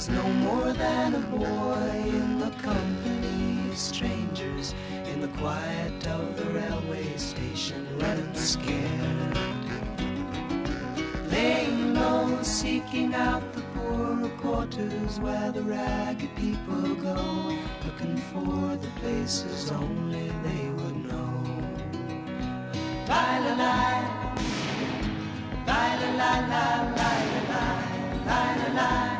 Was no more than a boy in the company of strangers in the quiet of the railway station, running scared. Laying low, seeking out the poorer quarters where the ragged people go, looking for the places only they would know. Bye, la, la. La, la, la, la, la, la, la. Lie, la,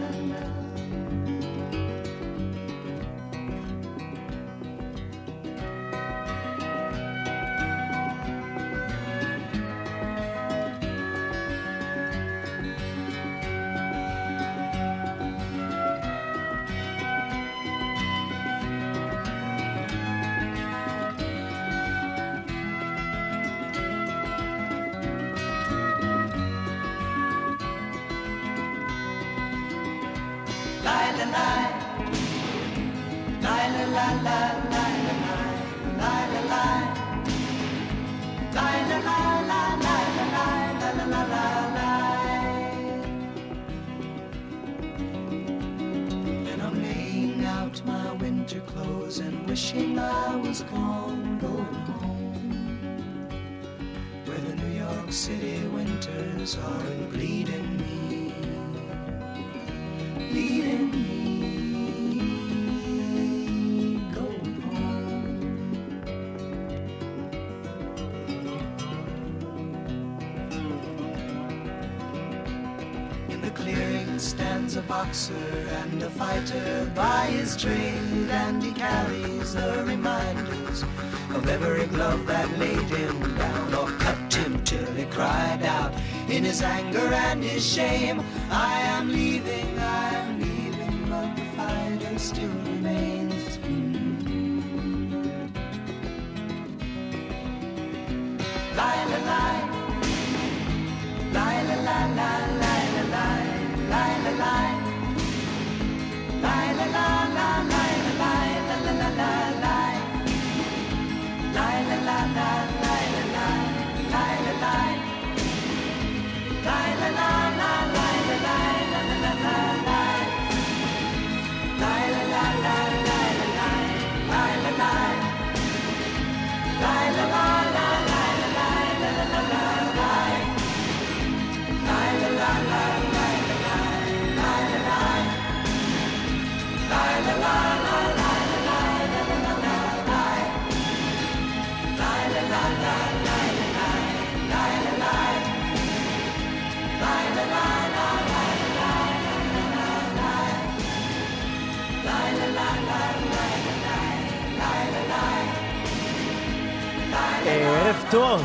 טוב.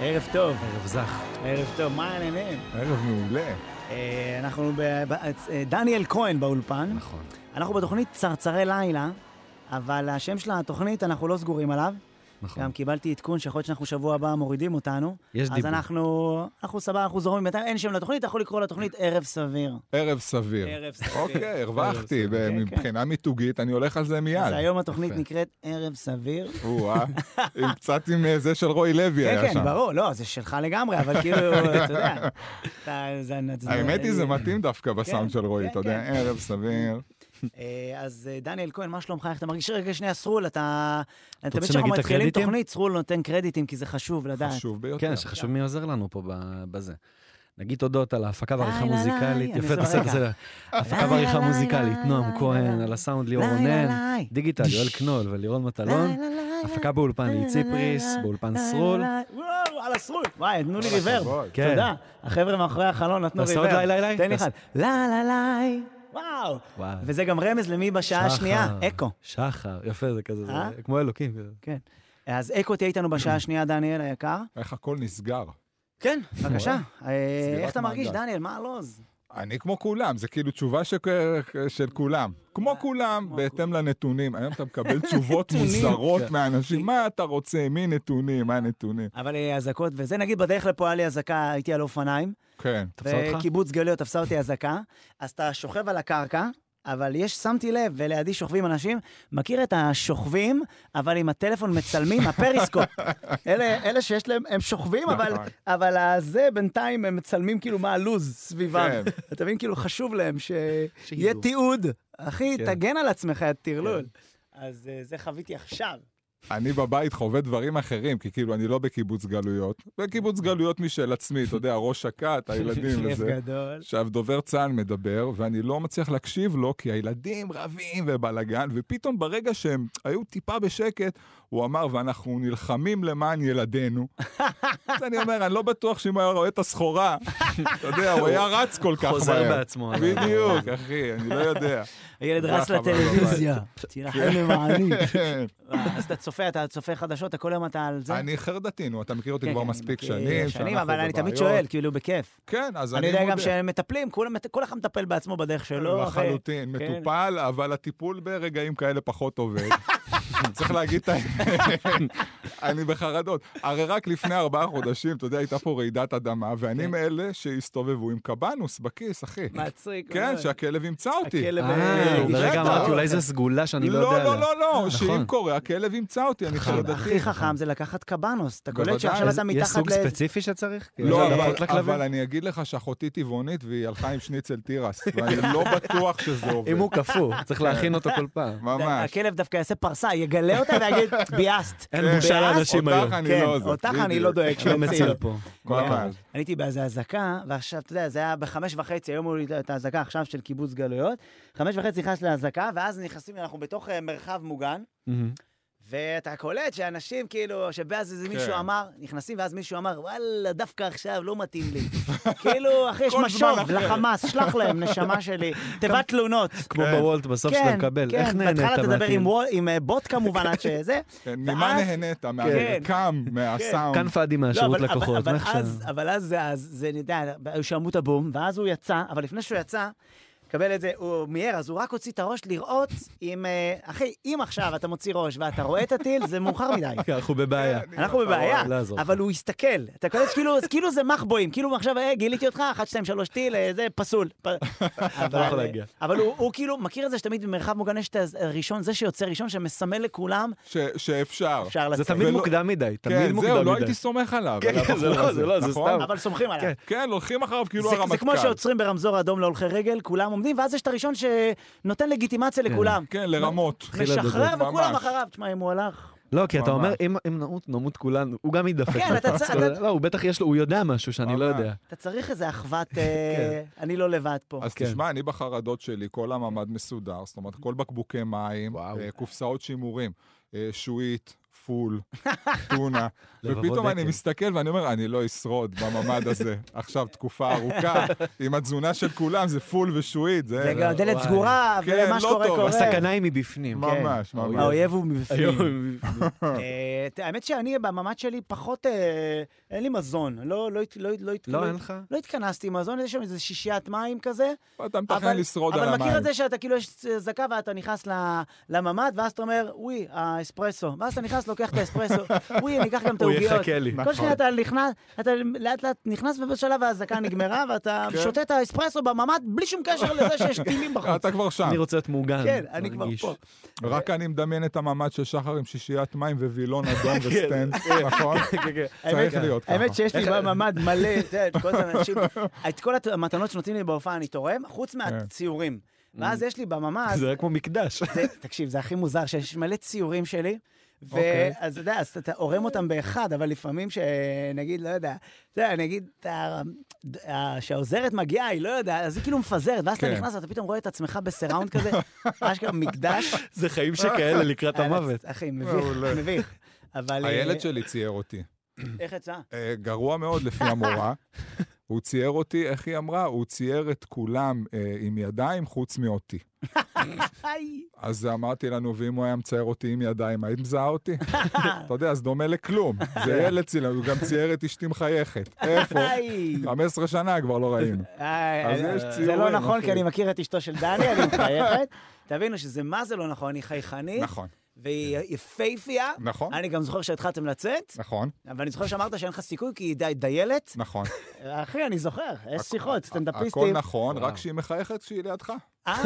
ערב טוב. ערב זך. ערב טוב, מה העניינים? ערב מעולה. אה, אנחנו ב... ב- אה, דניאל כהן באולפן. נכון. אנחנו בתוכנית צרצרי לילה, אבל השם של התוכנית, אנחנו לא סגורים עליו. נכון. גם קיבלתי עדכון שיכול להיות שאנחנו שבוע הבא מורידים אותנו. יש אז דיבור. אנחנו, אנחנו סבבה, אנחנו זורמים בינתיים, אין שם לתוכנית, אתה יכול לקרוא לתוכנית ערב סביר. ערב סביר. ערב סביר. אוקיי, הרווחתי. סביר. כן, מבחינה מיתוגית, אני הולך על זה מיד. אז היום התוכנית. נקראת ערב סביר. או-אה, עם קצת עם אה, זה של רוי לוי היה כן, שם. כן, ברור, לא, זה שלך לגמרי, אבל כאילו, אתה יודע. האמת היא, זה מתאים דווקא בסאונד כן, של רועי, כן, אתה יודע, כן. ערב סביר. אה, אז אה, דניאל כהן, מה שלומך? איך אתה מרגיש? רגע, שנייה, סרול, אתה... תמיד רוצה כשאנחנו את מתחילים? תוכנית, סרול נותן קרדיטים, כי זה חשוב לדעת. חשוב ביותר. כן, שחשוב מי עוזר לנו פה בזה. נגיד תודות על ההפקה והעריכה מוזיקלית. אני יפה, בסדר, רגע. בסדר. הפקה ליי, מוזיקלית, נועם כהן. על הסאונד ליאור רונן. digital, יואל קנול ולירון מטלון, הפקה באולפן ליצי פריס, באולפן סרול. וואו, על הסרול. וואי, תנו לי reverb. כן. תודה. החבר'ה מאחורי החלון נתנו תעשה reverb. עוד ליי, ליי, ליי. תן לי תעשה- אחד. לה לה ליי. וואו. וואו. וזה גם רמז למי בשעה השנייה? שחר, אקו. שחר, יפה, זה כזה, זה אה? כמו אלוקים. כזה. כן. אז אקו תהיה איתנו בשעה השנייה, דניאל היקר. איך הכל נסגר. כן, בבקשה. אה, איך אתה מרגיש. דניאל? מה הלו"ז? אני כמו כולם, זה כאילו תשובה ש... של כולם. כמו כולם, בהתאם לנתונים. היום אתה מקבל תשובות. מוזרות כן. מאנשים, מה אתה רוצה, מי נתונים, מה נתונים. אבל אה, אזעקות וזה, נגיד בדרך לפה היה לי אזעקה, הייתי על אופניים, כן. תפסה אותך? וקיבוץ גלויות תפסה אותי אזעקה, אז אתה שוכב על הקרקע, אבל יש, שמתי לב, ולידי שוכבים אנשים, מכיר את השוכבים, אבל עם הטלפון מצלמים, הפריסקופ. אלה, אלה שיש להם, הם שוכבים, אבל, נכון. אבל הזה בינתיים הם מצלמים כאילו מה הלו"ז סביבם. כן. אתה מבין, כאילו חשוב להם שיהיה. תיעוד. אחי, כן. תגן על עצמך, יא טרלול. אז אה, זה חוויתי עכשיו. אני בבית חווה דברים אחרים, כי כאילו אני לא בקיבוץ גלויות. בקיבוץ גלויות משל עצמי, אתה יודע, ראש הכת, הילדים וזה. גדול. עכשיו, דובר צה"ל מדבר, ואני לא מצליח להקשיב לו, כי הילדים רבים ובלאגן, ופתאום ברגע שהם היו טיפה בשקט, הוא אמר, ואנחנו נלחמים למען ילדינו. אז אני אומר, אני לא בטוח שאם הוא היה רואה את הסחורה, אתה יודע, הוא היה רץ כל כך מהר. חוזר בעצמו. בדיוק, אחי, אני לא יודע. הילד רץ לטלוויזיה, תילחם למעני. כן. אז אתה צופה, אתה צופה חדשות, אתה כל יום אתה על זה? אני חרדתי, נו, אתה מכיר אותי כן, כבר כן, מספיק שנים. שנים, אבל אני תמיד. שואל, כאילו, בכיף. כן, אז אני אני יודע גם מודה. שהם מטפלים, כל אחד מטפל בעצמו בדרך שלו. לחלוטין, כן. מטופל, אבל הטיפול ברגעים כאלה פחות עובד. צריך להגיד את האמת, אני בחרדות. הרי רק לפני ארבעה חודשים, אתה יודע, הייתה פה רעידת אדמה, ואני כן. מאלה שהסתובבו עם קבנוס בכיס, אחי. מצחיק. כן. שהכלב ימצא אותי. הכלב... אה, אה, לרגע. אמרתי, אולי זו סגולה שאני לא יודע לא. לא, לא, לא, שאם נכון. קורה, הכלב ימצא אותי, אני חרדתי. הכי חכם זה לקחת קבנוס. אתה קולט. שעכשיו אתה יש מתחת סוג ל... ספציפי שצריך? כאילו, לא, יש אבל, אני אגיד לך שאחותי טבעונית והיא הלכה עם שניצל תירס, ואני לא בטוח שזה עובד. אם הוא קפוא, צריך להכין אותו כל פעם. ממש. הכלב דווקא יעשה פרסה, יגלה אותה ויגיד, ביאסת. אין כן. בושה לאנשים אותך היום. אני כן, לא זה. אותך אני. לא דואג לא שיוציאו. מציל פה. ממש. אני הייתי באיזה אזעקה, ועכשיו, אתה יודע, זה היה בחמש וחצי, היום הוא את האזעקה עכשיו של קיבוץ גלויות. חמש וחצי נכנס לאזעקה, ואז נכנסים, אנחנו בתוך אה, מרחב מוגן. ואתה קולט שאנשים, כאילו, שבאז איזה מישהו כן. אמר, נכנסים, ואז מישהו אמר, וואלה, דווקא עכשיו לא מתאים לי. כאילו, אחי, יש משוב. לחמאס, שלח להם, נשמה שלי, תיבת תלונות. כמו כן. בוולט בסוף שאתה מקבל. כן, איך נהנית בהתחלה תדבר? עם אה, בוט כמובן, עד שזה. כן, ממה נהנית? כן. מהמרקם, מהסאונד? כאן פאדי לא, מהשירות אבל- לקוחות. אבל- מאיך אבל אז- זה, אז זה, אני יודע, היו שמעו את הבום, ואז הוא יצא, אבל לפני שהוא יצא, קבל את זה, הוא מיהר, אז הוא רק הוציא את הראש לראות אם, אה, אחי, אם עכשיו אתה מוציא ראש ואתה רואה את הטיל, זה מאוחר מדי. כן, אנחנו בבעיה. כן, אנחנו בבעיה, לא. אבל הוא הסתכל, אתה קולט כאילו, כאילו זה מחבואים, כאילו עכשיו, אה, גיליתי אותך, 1, 2, 3 טיל, אה, זה פסול. אבל. אבל הוא, כאילו, מכיר את זה שתמיד במרחב מוגן יש את הראשון, זה שיוצא ראשון, שמסמל לכולם, ש- שאפשר. אפשר זה לצאת. תמיד ולא- מוקדם מדי, תמיד כן, מוקדם זהו, מדי. לא הייתי סומך עליו. כן, כן, זה לא, זה לא, זה? סתם. אבל סומכים עליו. כן. כן, הולכים אחריו כאילו זה, הרמטכ"ל. זה כמו שעוצרים ברמזור אדום להולכי רגל, כולם עומדים, ואז יש את הראשון שנותן לגיטימציה לכולם. כן, לרמות. משחרר. וכולם. אחריו. תשמע, אם הוא הלך... לא, כי אתה. אומר, אם נמות, נמות כולנו, הוא גם ידפק. כן, אתה צ- אתה- לא, הוא בטח יש לו, הוא יודע משהו שאני לא ממש. יודע. אתה צריך איזה אחוות... אה, אני לא לבד פה. אז כן. תשמע, אני בחרדות שלי, כל הממ"ד מסודר, זאת אומרת, כל בקבוקי מים. אה, קופסאות שימורים, אה, שועית, פול, טונה, ופתאום אני. מסתכל ואני אומר, אני לא אשרוד בממ"ד הזה עכשיו תקופה ארוכה, עם התזונה של כולם, זה פול ושועית, זה... הדלת וואי. סגורה, כן, ומה לא שקורה קורה. הסכנה היא מבפנים. כן. ממש, ממש. האויב הוא מבפנים. אה, האמת שאני בממ"ד שלי פחות... אה, אין לי מזון. לא לא לא לא לא, לא- אין לך? לא התכנסתי עם מזון, יש שם איזה שישיית מים כזה. אתה מתכנן לשרוד על אבל מכיר המים. את זה שאתה כאילו יש זקה ואתה נכנס לממ"ד, ואז אתה אומר, וואי, האספרסו. ואז אתה נכנס, לוקח את האספרסו, וואי, אני אקח גם את הוא העוגיות. יחכה לי. כל נכון. שנייה אתה נכנס, אתה לאט לאט נכנס ובשלב ההזקה נגמרה, ואתה כן. שותה את האספרסו בממ"ד בלי שום קשר לזה שיש טילים בחוץ. אתה כבר שם. אני רוצה להיות מוגן. כן, אני כבר. פה. רק אני מדמיין את הממ"ד של שחר עם שישיית מים ווילון אדום וסטנד, נכון? צריך להיות ככה. האמת שיש לי בממ"ד מלא, את כל האנשים, את כל המתנות שנותנים לי בהופעה אני תורם, חוץ כן. מהציורים. ואז יש לי בממ"ד, זה היה כמו מקדש. זה- תקשיב, זה הכי מוזר, שיש מלא ציורים שלי. אוקיי. ואז אתה יודע, אז אתה עורם אותם באחד, אבל לפעמים שנגיד, לא יודע, אתה יודע, נגיד, אתה- ה- שהעוזרת מגיעה, היא לא יודעת, אז היא כאילו מפזרת, ואז אתה כן. נכנס ואתה פתאום רואה את עצמך ב surround כזה, אשכרה מקדש. זה חיים שכאלה לקראת המוות. אחי, מביך. מביך. אבל... הילד אה, שלי צייר אותי. איך יצא? אה, גרוע מאוד לפי המורה. הוא צייר אותי, איך היא אמרה? הוא צייר את כולם אה, עם ידיים חוץ מאותי. אז אמרתי לנו, ואם הוא היה מצייר אותי עם ידיים, היית מזהה אותי? אתה יודע, אז דומה לכלום. זה ילד צילם, הוא גם צייר את אשתי מחייכת. איפה? היי. 15 שנה כבר לא ראינו. אז יש זה ציורים, לא נכון. כי אני מכיר את אשתו של דני, אני מחייכת. תבינו שזה מה זה לא נכון, היא חייכנית, נכון, והיא יפייפייה. נכון, אני גם זוכר שהתחלתם לצאת, נכון, ואני זוכר שאמרת שאין לך סיכוי כי היא די- דיילת. נכון. אחי, אני זוכר, יש שיחות, הכל סטנדאפיסטים. נכון, וואו. רק שהיא מחייכת כשהיא לידך. אה.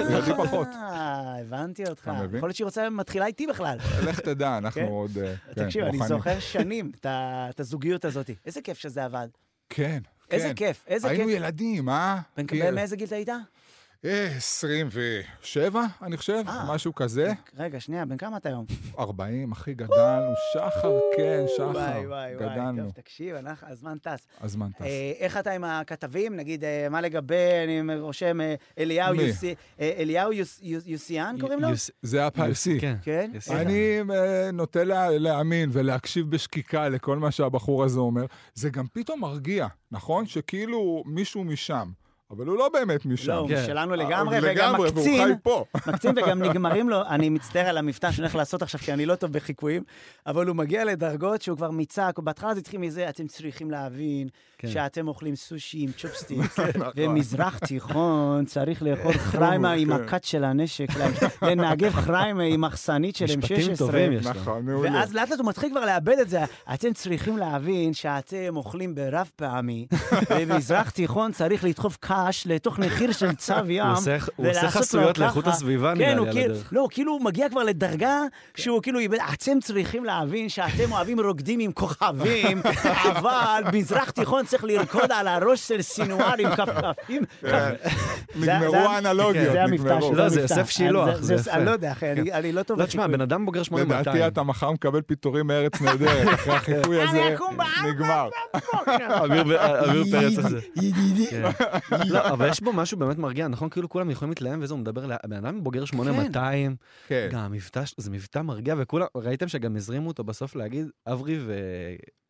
הבנתי אותך. אתה מבין? יכול להיות שהיא רוצה, מתחילה איתי בכלל. לך תדע, אנחנו כן. עוד אה, כן, תקשיב, אני. זוכר שנים את הזוגיות הזאת. איזה כיף שזה עבד. כן, איזה כן. כיף, איזה היינו כיף. ילדים, אה? בן- כאילו, מאיזה גיל אתה היית? אה, 27, אני חושב, אה. משהו כזה. רגע, שנייה, בן כמה אתה היום? 40, אחי, גדלנו. שחר, כן, שחר. וואי, וואי, וואי. גדלנו. טוב, תקשיב, אנחנו- הזמן טס. הזמן טס. אה, איך אתה עם הכתבים? נגיד, אה, מה לגבי, אני רושם, אה, אליהו מי? יוסי- אה, אליהו יוס- יוס- יוסיאן קוראים לו? יוס- זה הפרסי. כן. כן? אני אה, נוטה לה, להאמין ולהקשיב בשקיקה לכל מה שהבחור הזה אומר. זה גם פתאום מרגיע, נכון? שכאילו מישהו משם, אבל הוא לא באמת משם. לא, הוא כן. שלנו אה, לגמרי, וגם לגמרי, והוא מקצין. חי פה. מקצין וגם נגמרים לו, אני מצטער על המבטא שאני הולך לעשות עכשיו, כי אני לא טוב בחיקויים, אבל הוא מגיע לדרגות שהוא כבר מיצק, בהתחלה זה התחיל מזה, אתם צריכים להבין כן. שאתם אוכלים סושי עם צ'ופסטיק, נכון. ומזרח תיכון צריך לאכול חריימה עם כן. הכת של הנשק, לנגב חריימה עם מחסנית של משפטים M16. טובים יש לו. נכון, מעולה. ואז לאט לאט הוא מתחיל כבר לאבד את זה. אתם צריכים להבין שאתם אוכלים ברב פעמי, ומזרח תיכון צריך לדחוף קש לתוך מחיר של צו ים. הוא עושה- חסויות לאיכות. הסביבה, נראה כן, לי, הוא על כאילו, הדרך. לא, הוא כאילו הוא מגיע כבר לדרגה שהוא כאילו איבד, אתם צריכים להבין שאתם אוהבים רוקדים עם כוכבים, אבל מזרח תיכון צריך לרקוד על הראש של סינואר עם כפכפים. כן. נגמרו זה- האנלוגיות, נגמרו. לא, זה. יוסף שילוח, זה יפה. אני לא יודע, אחי, אני- לא טוב לא, תשמע. בן אדם בוגר 8200. לדעתי אתה מחר מקבל פיטורים מארץ נהדרת, אחרי החיקוי הזה אקום בארבע נגמר. אביר פרץ הזה. כן. לא, אבל יש בו משהו באמת מרגיע, נכון? כאילו כולם יכולים להתלהם וזה, הוא מדבר, ל- הבן אדם בוגר 8200, כן. גם המבטא, זה מבטא מרגיע, וכולם, ראיתם שגם הזרימו אותו בסוף להגיד, אברי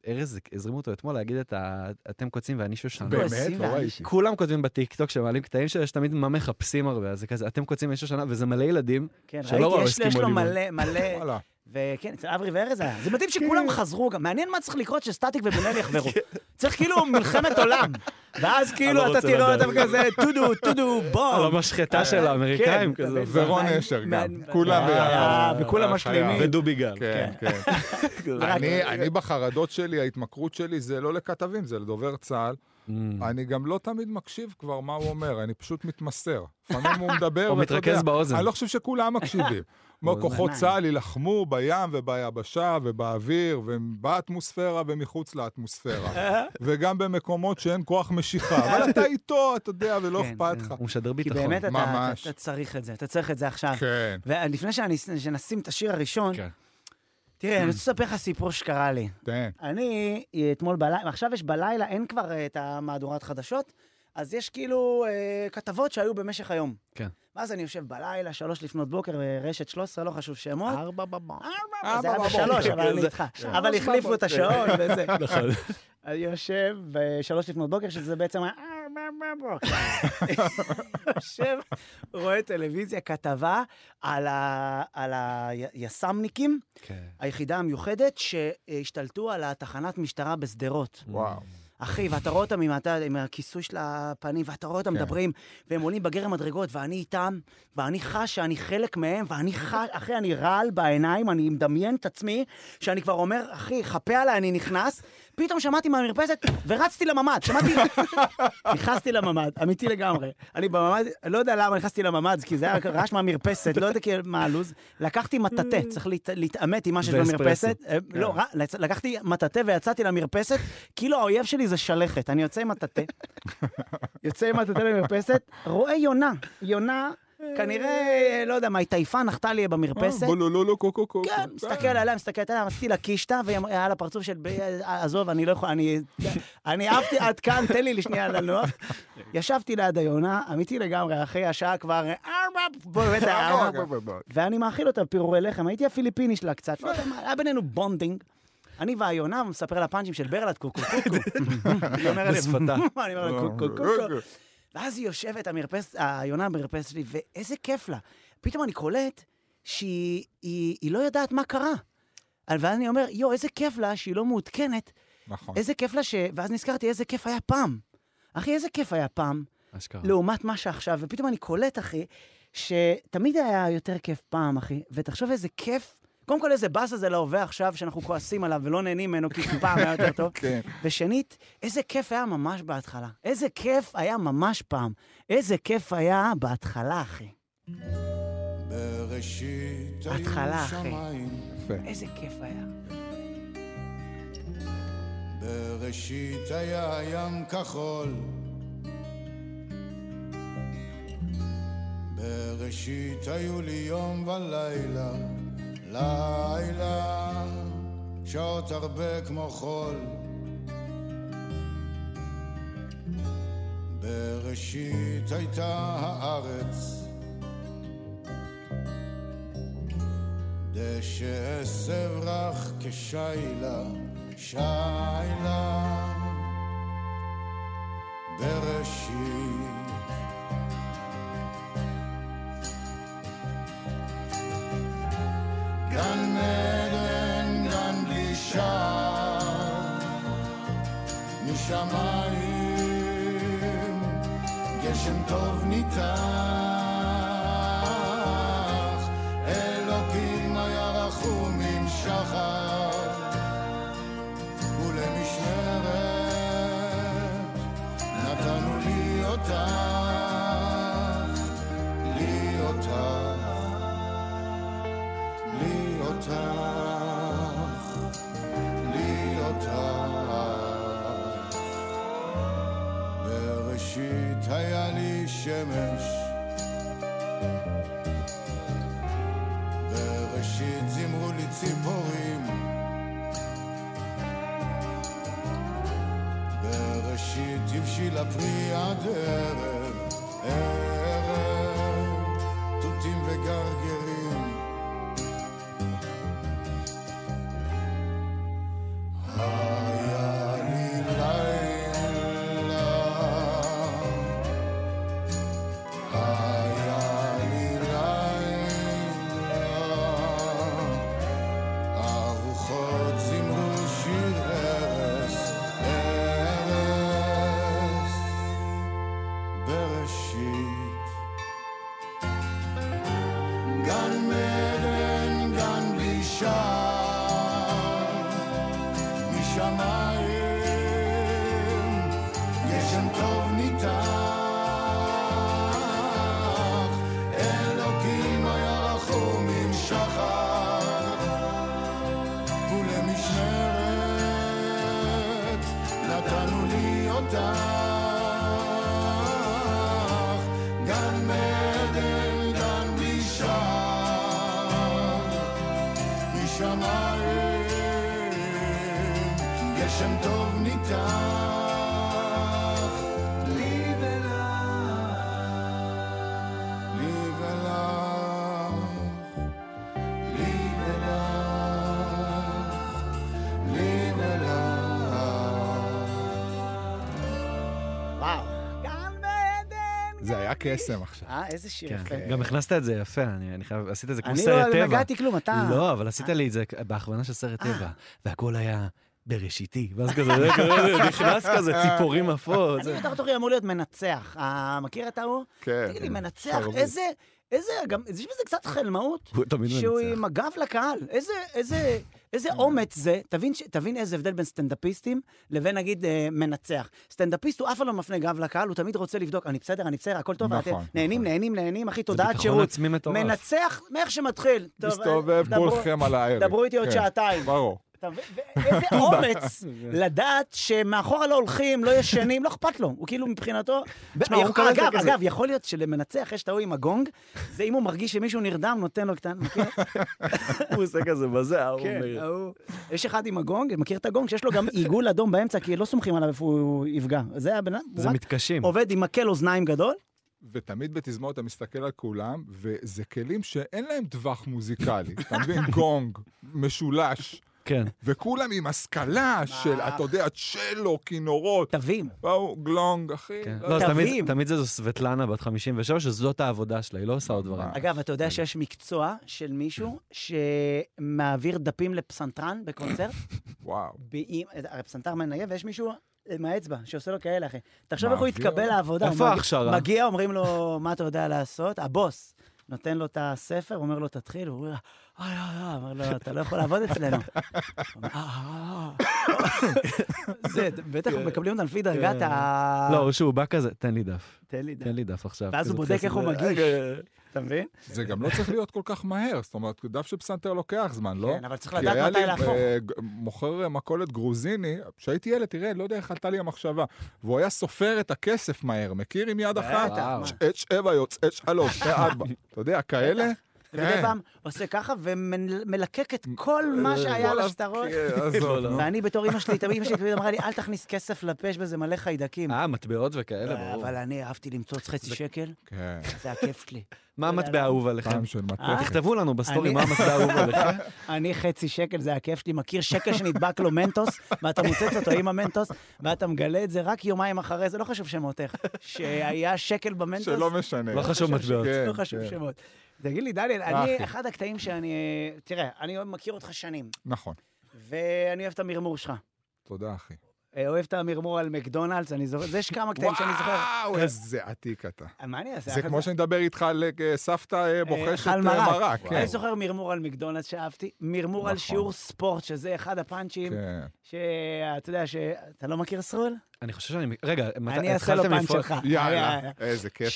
וארז הזרימו אותו אתמול להגיד את ה... אתם קוצים ואני שושנה. באמת? לא ואני- ראיתי. כולם כותבים בטיקטוק שמעלים קטעים שיש תמיד מה מחפשים הרבה, אז זה כזה, אתם קוצים יש שושנה, וזה מלא ילדים. כן, שלא ראו ראיתי, יש- יש הסכימו לו לימון. מלא, מלא. וכן, אצל אברי וארז היה. זה מדהים שכולם חזרו גם. מעניין מה צריך לקרות שסטטיק ובן אל יחברו. צריך כאילו מלחמת עולם. ואז כאילו אתה תראה לדעת. אותם כזה, טודו, טודו, על בום. המשחטה של האמריקאים כן, כזה. אתה ורון אשר גם. כולם אה, ביחד. וכולם משלימים. ודובי גל. כן, כן. רק- אני, בחרדות שלי, ההתמכרות שלי זה לא לכתבים, זה לדובר צה"ל. Mm. אני גם לא תמיד מקשיב כבר מה הוא אומר, אני פשוט מתמסר. לפעמים הוא מדבר, או ואתה מתרכז יודע, באוזן. אני לא חושב שכולם מקשיבים. כמו. כוחות צה"ל יילחמו בים וביבשה ובאוויר ובאטמוספירה ומחוץ לאטמוספירה. וגם במקומות שאין כוח משיכה. אבל אתה איתו, אתה יודע, ולא כן, אכפת לך. הוא משדר כי ביטחון. באמת אתה- צריך את זה, אתה צריך את זה עכשיו. כן, ולפני שנשים את השיר הראשון, כן. תראה, אני רוצה לספר לך סיפור שקרה לי. תן. אני אתמול בלילה, עכשיו יש בלילה, אין כבר אה, את המהדורת חדשות, אז יש כאילו אה, כתבות שהיו במשך היום. כן. ואז אני יושב בלילה, שלוש לפנות בוקר, רשת 13, לא חשוב שמות. ארבע בבא. ארבע, זה היה בשלוש, אבל אני זה- איתך. כן. אבל החליפו את השעון וזה. נכון. אני יושב בשלוש לפנות בוקר, שזה בעצם היה ארבע בבוקר. יושב, רואה טלוויזיה, כתבה על היס"מניקים, כן. היחידה המיוחדת, שהשתלטו על התחנת משטרה בשדרות. וואו. אחי, ואתה רואה אותם עם, אתה, עם הכיסוי של הפנים, ואתה רואה אותם כן. מדברים, והם עולים בגרם מדרגות, ואני איתם, ואני חש שאני חלק מהם, ואני חש, אחי, אני רעל בעיניים, אני מדמיין את עצמי, שאני כבר אומר, אחי, חפה עליי, אני נכנס, פתאום שמעתי מהמרפסת, ורצתי לממ"ד, שמעתי, נכנסתי לממ"ד, אמיתי לגמרי. אני בממ"ד, לא יודע למה נכנסתי לממ"ד, כי זה היה רעש מהמרפסת, לא יודע כאילו מה הלו"ז. לקחתי מטאטא, צריך להת- להתעמת עם מה שיש. במרפסת. אה, לא, רע- לצ- לקחתי מטאטא ויצאתי למרפסת, כאילו האויב שלי זה שלכת. אני יוצא עם מטאטא, יוצא עם מטאטא למרפסת, רואה יונה, יונה כנראה, לא יודע מה, היא טייפה, נחתה לי במרפסת. בוא לא, לא, לא, קו, קו, קו. כן, מסתכל עליה, מסתכלת עליה, עשיתי לה קישטה, והיא אמרה- היה לה פרצוף של, עזוב, אני לא יכול, אני... אני עפתי עד כאן, תן לי לשנייה לנוח. ישבתי ליד היונה, אמיתי לגמרי, אחרי השעה כבר... ארבע, בוא, באמת היה ארבע. ואני מאכיל אותה בפירורי לחם, הייתי הפיליפיני שלה קצת, לא יודע מה, היה בינינו bonding. אני והיונה, מספר לה פאנצ'ים של ברלד קוקו קוקו. אני אומר לה קוקו קוקו. ואז היא יושבת, המרפס, היונה במרפסת שלי, ואיזה כיף לה. פתאום אני קולט שהיא היא, היא לא יודעת מה קרה. ואז אני אומר, יואו, איזה כיף לה שהיא לא מעודכנת. נכון. איזה כיף לה ש... ואז נזכרתי איזה כיף היה פעם. אחי, איזה כיף היה פעם, אשכרה. לעומת מה שעכשיו. ופתאום אני קולט, אחי, שתמיד היה יותר כיף פעם, אחי. ותחשוב איזה כיף. קודם כל, איזה באסה זה להווה עכשיו, שאנחנו כועסים עליו ולא נהנים ממנו, כי פעם היה יותר טוב. כן. ושנית, איזה כיף היה ממש בהתחלה. איזה כיף היה ממש פעם. איזה כיף היה בהתחלה, אחי. בראשית היו התחלה, אחי. שמיים, יפה. איזה כיף היה. בראשית היה ים כחול. בראשית היו לי יום ולילה, לילה, שעות הרבה כמו חול. בראשית הייתה הארץ, דשא עשב רך כשיילה, שיילה. בראשית גן עדן, גן בלי שער, משמיים גשם טוב ניתח, אלוקים היה רחום עם שחר, ולמשמרת נתנו לי אותך, שמש, בראשית זימרו לי ציפורים, בראשית הבשילה פרי עד ערב, ערב, תותים וגרגרים. קסם עכשיו. אה, איזה שיר כן, יפה. גם הכנסת את זה יפה, אני אני חייב, עשית את זה כמו אני סרט לא טבע. נגעתי כלום, אתה... לא, אבל עשית לי את זה בהכוונה של סרט אה. טבע, והכל היה בראשיתי, ואז כזה, נכנס כזה, ציפורים עפות. זה- אני בטוח תוכי אמור להיות מנצח. אה, מכיר את ההוא? כן. תגיד לי, מנצח, חרבות. איזה... איזה, גם, יש בזה קצת חלמאות, הוא תמיד שהוא מנצח. עם הגב לקהל. איזה, איזה, איזה אומץ זה, תבין, תבין איזה הבדל בין סטנדאפיסטים לבין נגיד אה, מנצח. סטנדאפיסט הוא אף פעם לא מפנה גב לקהל, הוא תמיד רוצה לבדוק, אני בסדר, אני בסדר, הכל טוב, נכון, אתם נהנים, נכון. נהנים, נהנים, אחי, זה תודעת שירות. מנצח מאיך שמתחיל. מסתובב אה, כולכם על הערב. דברו איתי עוד כן, שעתיים. ברור. אתה מבין? ואיזה אומץ לדעת שמאחורה לא הולכים, לא ישנים, לא אכפת לו. הוא כאילו מבחינתו... אגב. אגב, יכול להיות שלמנצח יש את ההוא עם הגונג, זה אם הוא מרגיש שמישהו נרדם, נותן לו קטן, מכיר? הוא עושה כזה בזה, ההוא כן, אומר. יש אחד עם הגונג, מכיר את הגונג? שיש לו גם עיגול אדום באמצע, כי לא סומכים עליו איפה הוא יפגע. זה הבן אדם, זה מתקשים. עובד עם מקל אוזניים גדול. ותמיד בתזמורת אתה מסתכל על כולם, וזה כלים שאין להם טווח מוזיקלי. אתה מבין? גונג, משולש, כן. וכולם עם השכלה של, אתה יודע, צ'לו, כינורות. תווים. באו, גלונג, אחי. כן. לא לא. תמיד- תמיד זה זו סבטלנה בת 57, שזאת העבודה שלה, היא לא עושה עוד דברים. אגב, אתה יודע שיש מקצוע של מישהו שמעביר דפים לפסנתרן בקונצרט? וואו. הרי פסנתר מנגן, ויש מישהו עם האצבע שעושה לו כאלה, אחי. תחשוב איך הוא יתקבל? לעבודה. איפה ההכשרה? מגיע, אומרים לו, מה אתה יודע לעשות? הבוס. נותן לו את הספר, אומר לו, תתחיל, הוא אומר, אוי, אוי, אוי, אומר לו, אתה לא יכול לעבוד אצלנו. "אה, אה, אה." זה, בטח מקבלים אותם לפי דרגת ה... לא, או שהוא בא כזה, תן לי דף, תן לי דף. תן לי דף עכשיו. ואז הוא בודק איך הוא. מגיש. אתה מבין? זה גם לא צריך להיות כל כך מהר, זאת אומרת, דף של פסנתר לוקח זמן, לא? כן, אבל צריך לדעת מתי להפוך. מוכר מכולת גרוזיני, כשהייתי ילד, תראה, לא יודע איך עלתה לי המחשבה, והוא היה סופר את הכסף מהר, מכיר עם יד אחת? עת שבע יוצא שלוש, ארבע. אתה יודע, כאלה? ומדי כן. פעם עושה ככה ומלקק את כל מה שהיה על השטרות. כן, עזוב, נו. ואני בתור אמא שלי, תמיד אמא שלי תמיד אמרה לי, אל תכניס כסף לפה, יש בזה מלא חיידקים. אה, מטבעות וכאלה, ברור. אבל אני אהבתי למצוץ חצי שקל, כן, זה הכיף שלי. מה המטבע האהוב עליכם? אה? תכתבו לנו בסטורי מה המטבע האהוב עליכם. אני חצי שקל, זה הכיף שלי. מכיר שקל שנדבק לו מנטוס, ואתה מוצץ אותו עם המנטוס, ואתה מגלה את זה רק יומיים אחרי זה, לא חשוב שמות איך, שהיה שקל במנטוס. שלא משנה. לא חשוב מטבעות. לא חשוב כן. שמות. תגיד לי, דניאל, אה, אני. אחד הקטעים שאני... תראה, אני מכיר אותך שנים, נכון, ואני אוהב את המרמור שלך. תודה, אחי. אה, אוהב את המרמור על מקדונלדס, אני זוכר, זה יש כמה קטעים שאני זוכר. וואו, איזה עתיק אתה. אה, מה אני אעשה? זה כמו שאני מדבר איתך על אה, סבתא אה, בוחשת אה. מרק. אני כן. זוכר מרמור על מקדונלדס שאהבתי, מרמור על נכון. שיעור ספורט, שזה אחד הפאנצ'ים, כן. שאתה יודע, שאתה לא מכיר סרול? אני חושב שאני... רגע, אני אעשה לו פאנץ' שלך. יאללה, אה, איזה כיף.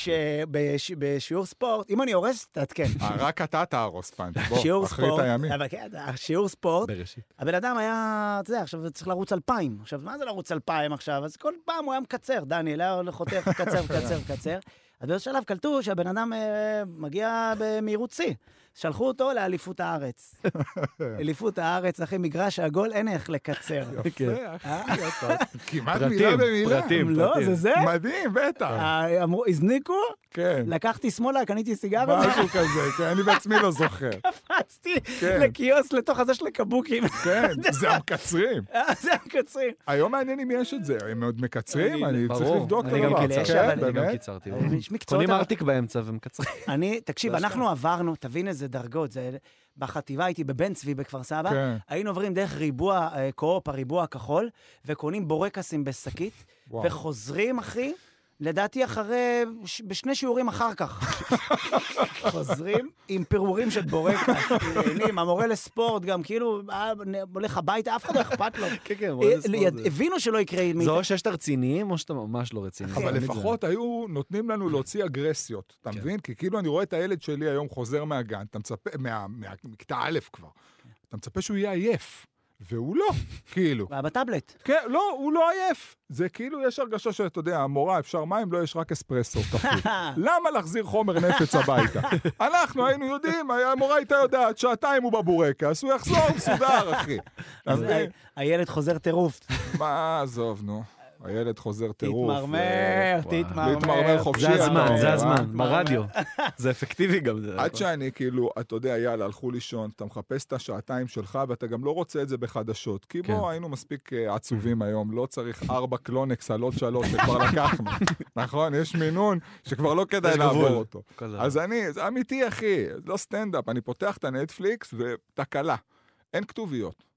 שבשיעור ספורט, אם אני הורס, תעדכן. אה, רק אתה תהרוס פאנץ', בוא, שיעור אחרית ספורט, הימים. אבל כן, שיעור ספורט, בראשית. הבן אדם היה, אתה יודע, עכשיו צריך לרוץ אלפיים. עכשיו, מה זה לרוץ אלפיים עכשיו? אז כל פעם הוא היה מקצר, דניאל היה חותך, מקצר, מקצר, מקצר. אז באיזשהו שלב קלטו שהבן אדם אה, מגיע במהירות שיא. שלחו אותו לאליפות הארץ. אליפות הארץ, אחי, מגרש עגול, אין איך לקצר. כן. יפה, אחי, אתה כמעט פרטים, מילה במילה. פרטים. לא, זה זה? מדהים, בטח. אה, אמרו, הזניקו, כן. לקחתי שמאלה, קניתי סיגריה, משהו כזה, כן, אני בעצמי לא זוכר. וקפצתי כן. לקיוסק לתוך הזה של הקבוקים. כן, זה המקצרים. אה, זה הקצרים. היום מעניין אם יש את זה, הם עוד מקצרים, אני- צריך. לבדוק את הדבר. כן, אבל אני גם באמת? קיצרתי. קונים ארטיק באמצע ומקצרים. אני, תקשיב, אנחנו עברנו, תבין איזה דרגות, זה... בחטיבה הייתי בבן צבי בכפר סבא, כן. היינו עוברים דרך ריבוע אה, קו-אופ, הריבוע הכחול, וקונים בורקסים בשקית. וחוזרים, אחי, לדעתי אחרי, בשני שיעורים אחר כך. חוזרים עם פירורים של בורקס, נהנים, המורה לספורט גם, כאילו, היה הולך הביתה, אף אחד לא אכפת לו. כן, כן, אה, יד- הבינו שלא יקרה זה מאיתנו. או שאתה רציניים או שאתה ממש לא רציני. אבל תמיד זה- לפחות היו נותנים לנו להוציא אגרסיות, אתה כן. מבין? כי כאילו אני רואה את הילד שלי היום חוזר מהגן, אתה מצפה, מכיתה א' כבר, אתה מצפה שהוא יהיה עייף, והוא לא, כאילו. היה בטאבלט. כן, לא, הוא לא עייף. זה כאילו, יש הרגשה שאתה יודע, המורה, אפשר מים, לא, יש רק אספרסו תפוס. למה להחזיר חומר נפץ הביתה? אנחנו היינו יודעים, המורה הייתה יודעת, שעתיים הוא בבורקס, הוא יחזור מסודר, אחי. הילד חוזר טירוף. מה, עזוב, נו. הילד חוזר טירוף. תתמרמר. תתמרמר. להתמרמר חופשי. זה הזמן, זה? הזמן, ברדיו. זה אפקטיבי גם. עד שאני כאילו, אתה יודע, יאללה, הלכו לישון, אתה מחפש את השעתיים שלך, ואתה גם לא רוצה את זה בחדשות. כי בוא, כן. היינו מספיק אה, עצובים היום, לא צריך ארבע קלונקס על עוד שלוש שכבר לקחנו. נכון? יש מינון שכבר לא כדאי לעבור. אותו. אז אני, זה אמיתי, אחי, לא סטנדאפ, אני פותח את הנטפליקס ותקלה. אין כתוביות.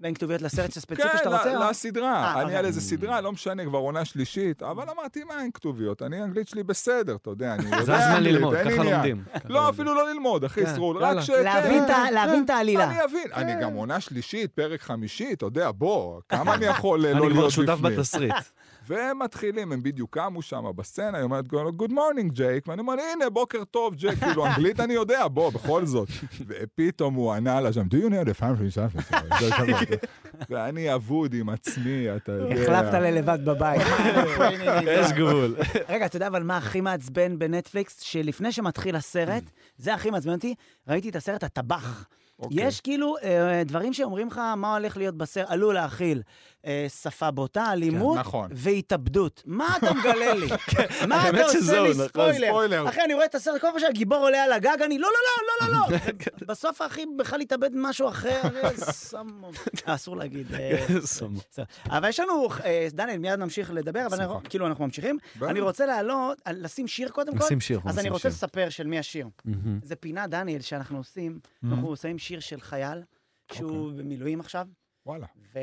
בין כתוביות לסרט הספציפי כן, שאתה רוצה? ל- או- לסדרה. אה, אני אוקיי. על איזה סדרה, לא משנה, כבר עונה שלישית, אבל אמרתי, מה, אין כתוביות. אני, האנגלית שלי בסדר, אתה יודע, אני יודע זה הזמן ללמוד, ככה. לומדים. לא. אפילו לא ללמוד, אחי, כן, סרול. רק ש... להבין כן, את להבין את העלילה. אני אבין, אני גם עונה שלישית, פרק חמישי, אתה יודע, בוא, כמה אני יכול לא אני כבר להיות שותף בפנים? בתסריט. והם מתחילים, הם בדיוק קמו שם בסצנה, היא אומרת, Good morning, ג'ייק, ואני אומר, הנה, בוקר טוב, ג'ייק, כאילו, אנגלית אני יודע, בוא, בכל זאת. ופתאום הוא ענה לה שם, Do you know the family? ואני אבוד עם עצמי, אתה יודע. החלפת ללבד בבית. יש גבול. רגע, אתה יודע אבל מה הכי מעצבן בנטפליקס? שלפני שמתחיל הסרט, זה הכי מעצבן אותי, ראיתי את הסרט הטבח. אוקיי. יש כאילו אה, דברים שאומרים לך מה הולך להיות בסרט, עלול להכיל אה, שפה בוטה, אלימות נכון. והתאבדות. מה אתה מגלה לי? מה האמת אתה עושה לי נכון, ספוילר? אחי, אני רואה את הסרט, כל פעם שהגיבור עולה על הגג, אני לא, לא, לא, לא, לא, לא. בסוף האחי בכלל התאבד משהו אחר, אה, סמו. אה, אסור להגיד. סמו. אבל יש לנו, דניאל, מיד נמשיך לדבר, אבל כאילו אנחנו ממשיכים. אני רוצה לעלות, לשים שיר קודם כל. נשים שיר, אז אני רוצה. לספר של מי השיר. זה פינה, דניאל, שאנחנו עושים. אנחנו שמים שיר של חייל, שהוא אוקיי. במילואים עכשיו, וואלה. ו...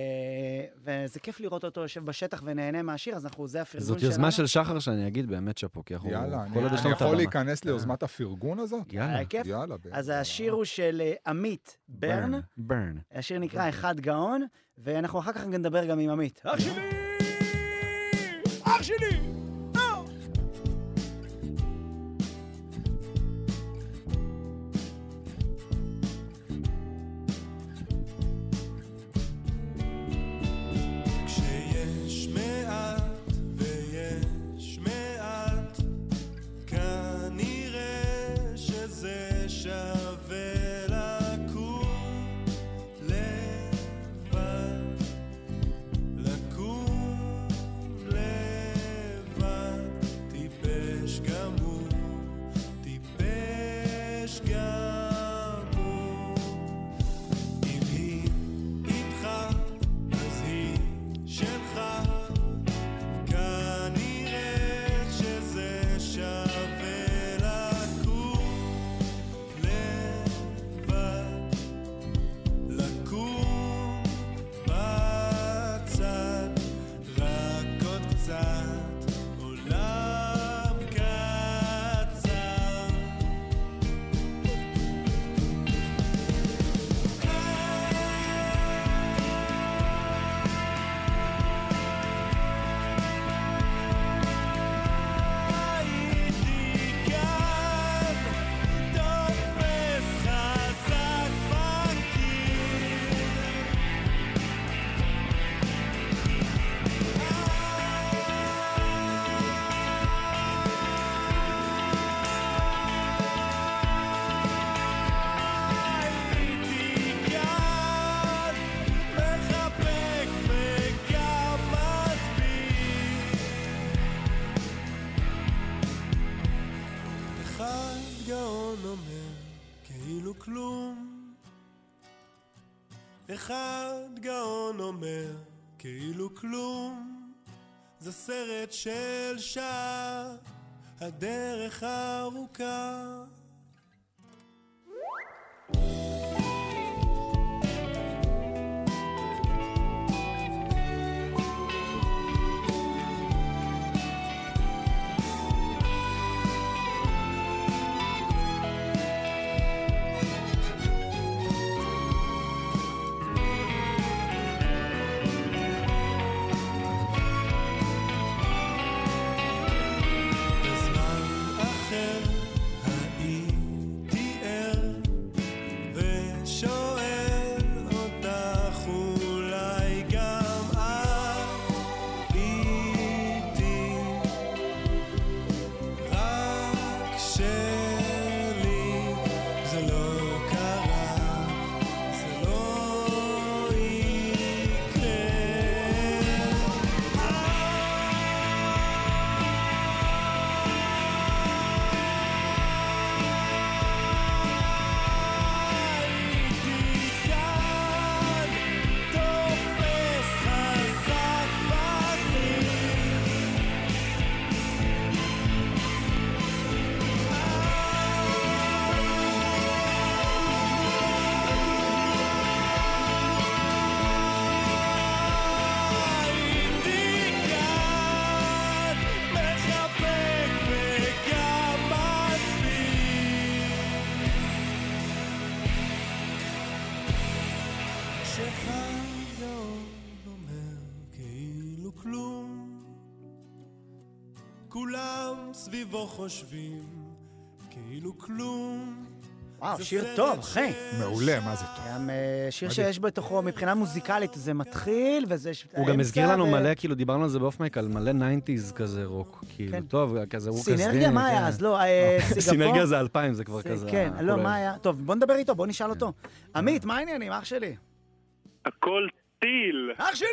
וזה כיף לראות אותו יושב בשטח ונהנה מהשיר, אז אנחנו, זה הפרגון שלנו. זאת יוזמה של שחר שאני אגיד באמת שאפו, כי אנחנו... יאללה, אני אני יכול. להיכנס ליוזמת הפרגון הזאת? יאללה. כיף. יאללה. ב- אז יאללה. השיר הוא של אה, עמית ברן, ברן. השיר נקרא אחד גאון, ואנחנו אחר כך נדבר גם עם עמית. אח שלי! אח שלי! כאילו כלום. זה סרט של שעה הדרך ארוכה סביבו חושבים כאילו כלום, וואו, שיר טוב, אחי. מעולה, מה זה טוב. גם אה, שיר. שיש בתוכו, מבחינה מוזיקלית, זה מתחיל, וזה... הוא גם האמצע הזכיר לנו ו- מלא, כאילו דיברנו על זה באוף מייק, על מלא 90's כזה רוק. כאילו, כן. טוב, כזה רוק כזה. סינרגיה, מה היה אז? לא, אה, סינגפור? סינרגיה זה 2000, זה כבר זה- כזה. כן, לא, מה היה? טוב, בוא נדבר איתו, בוא נשאל אותו. עמית, מה העניינים, אח שלי? הכל טיל. אח שלי!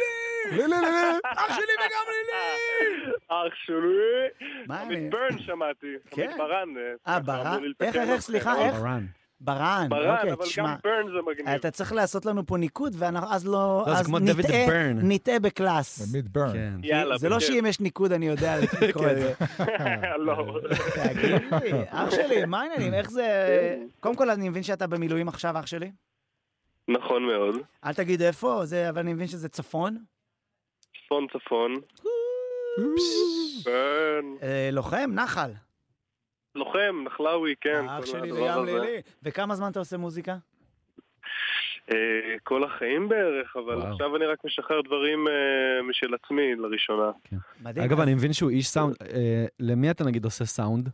לי, לי, לי, לי. אח שלי וגם לי! אח שלי. מה עמית אני? ברן שמעתי. כן. עמית ברן. אה, ככה ברן? לי איך, איך. סליחה, איך? ברן. ברן, ברן, אוקיי, אבל תשמע. גם ברן זה מגניב. אתה צריך לעשות לנו פה ניקוד, ואז לא... לא, זה אז נטעה- ברן. נטעה ב class. עמית ברן. כן. יאללה, זה לא. שאם יש ניקוד אני יודע לקרוא את זה. לא. תגיד לי, אח שלי, מה העניינים? איך זה... קודם כל, אני מבין שאתה במילואים עכשיו, אח שלי. נכון מאוד. אל תגיד איפה, זה- אבל אני מבין שזה צפון. צפון צפון. ברן. אה, לוחם, נחל. לוחם, נחלאוי, כן. אח שלי וים הזה. לילי. וכמה זמן אתה עושה מוזיקה? אה, כל החיים בערך, אבל וואו. עכשיו אני רק משחרר דברים אה, משל עצמי לראשונה. מדהים. אגב, אני מבין שהוא איש סאונד. אה, למי אתה נגיד עושה סאונד?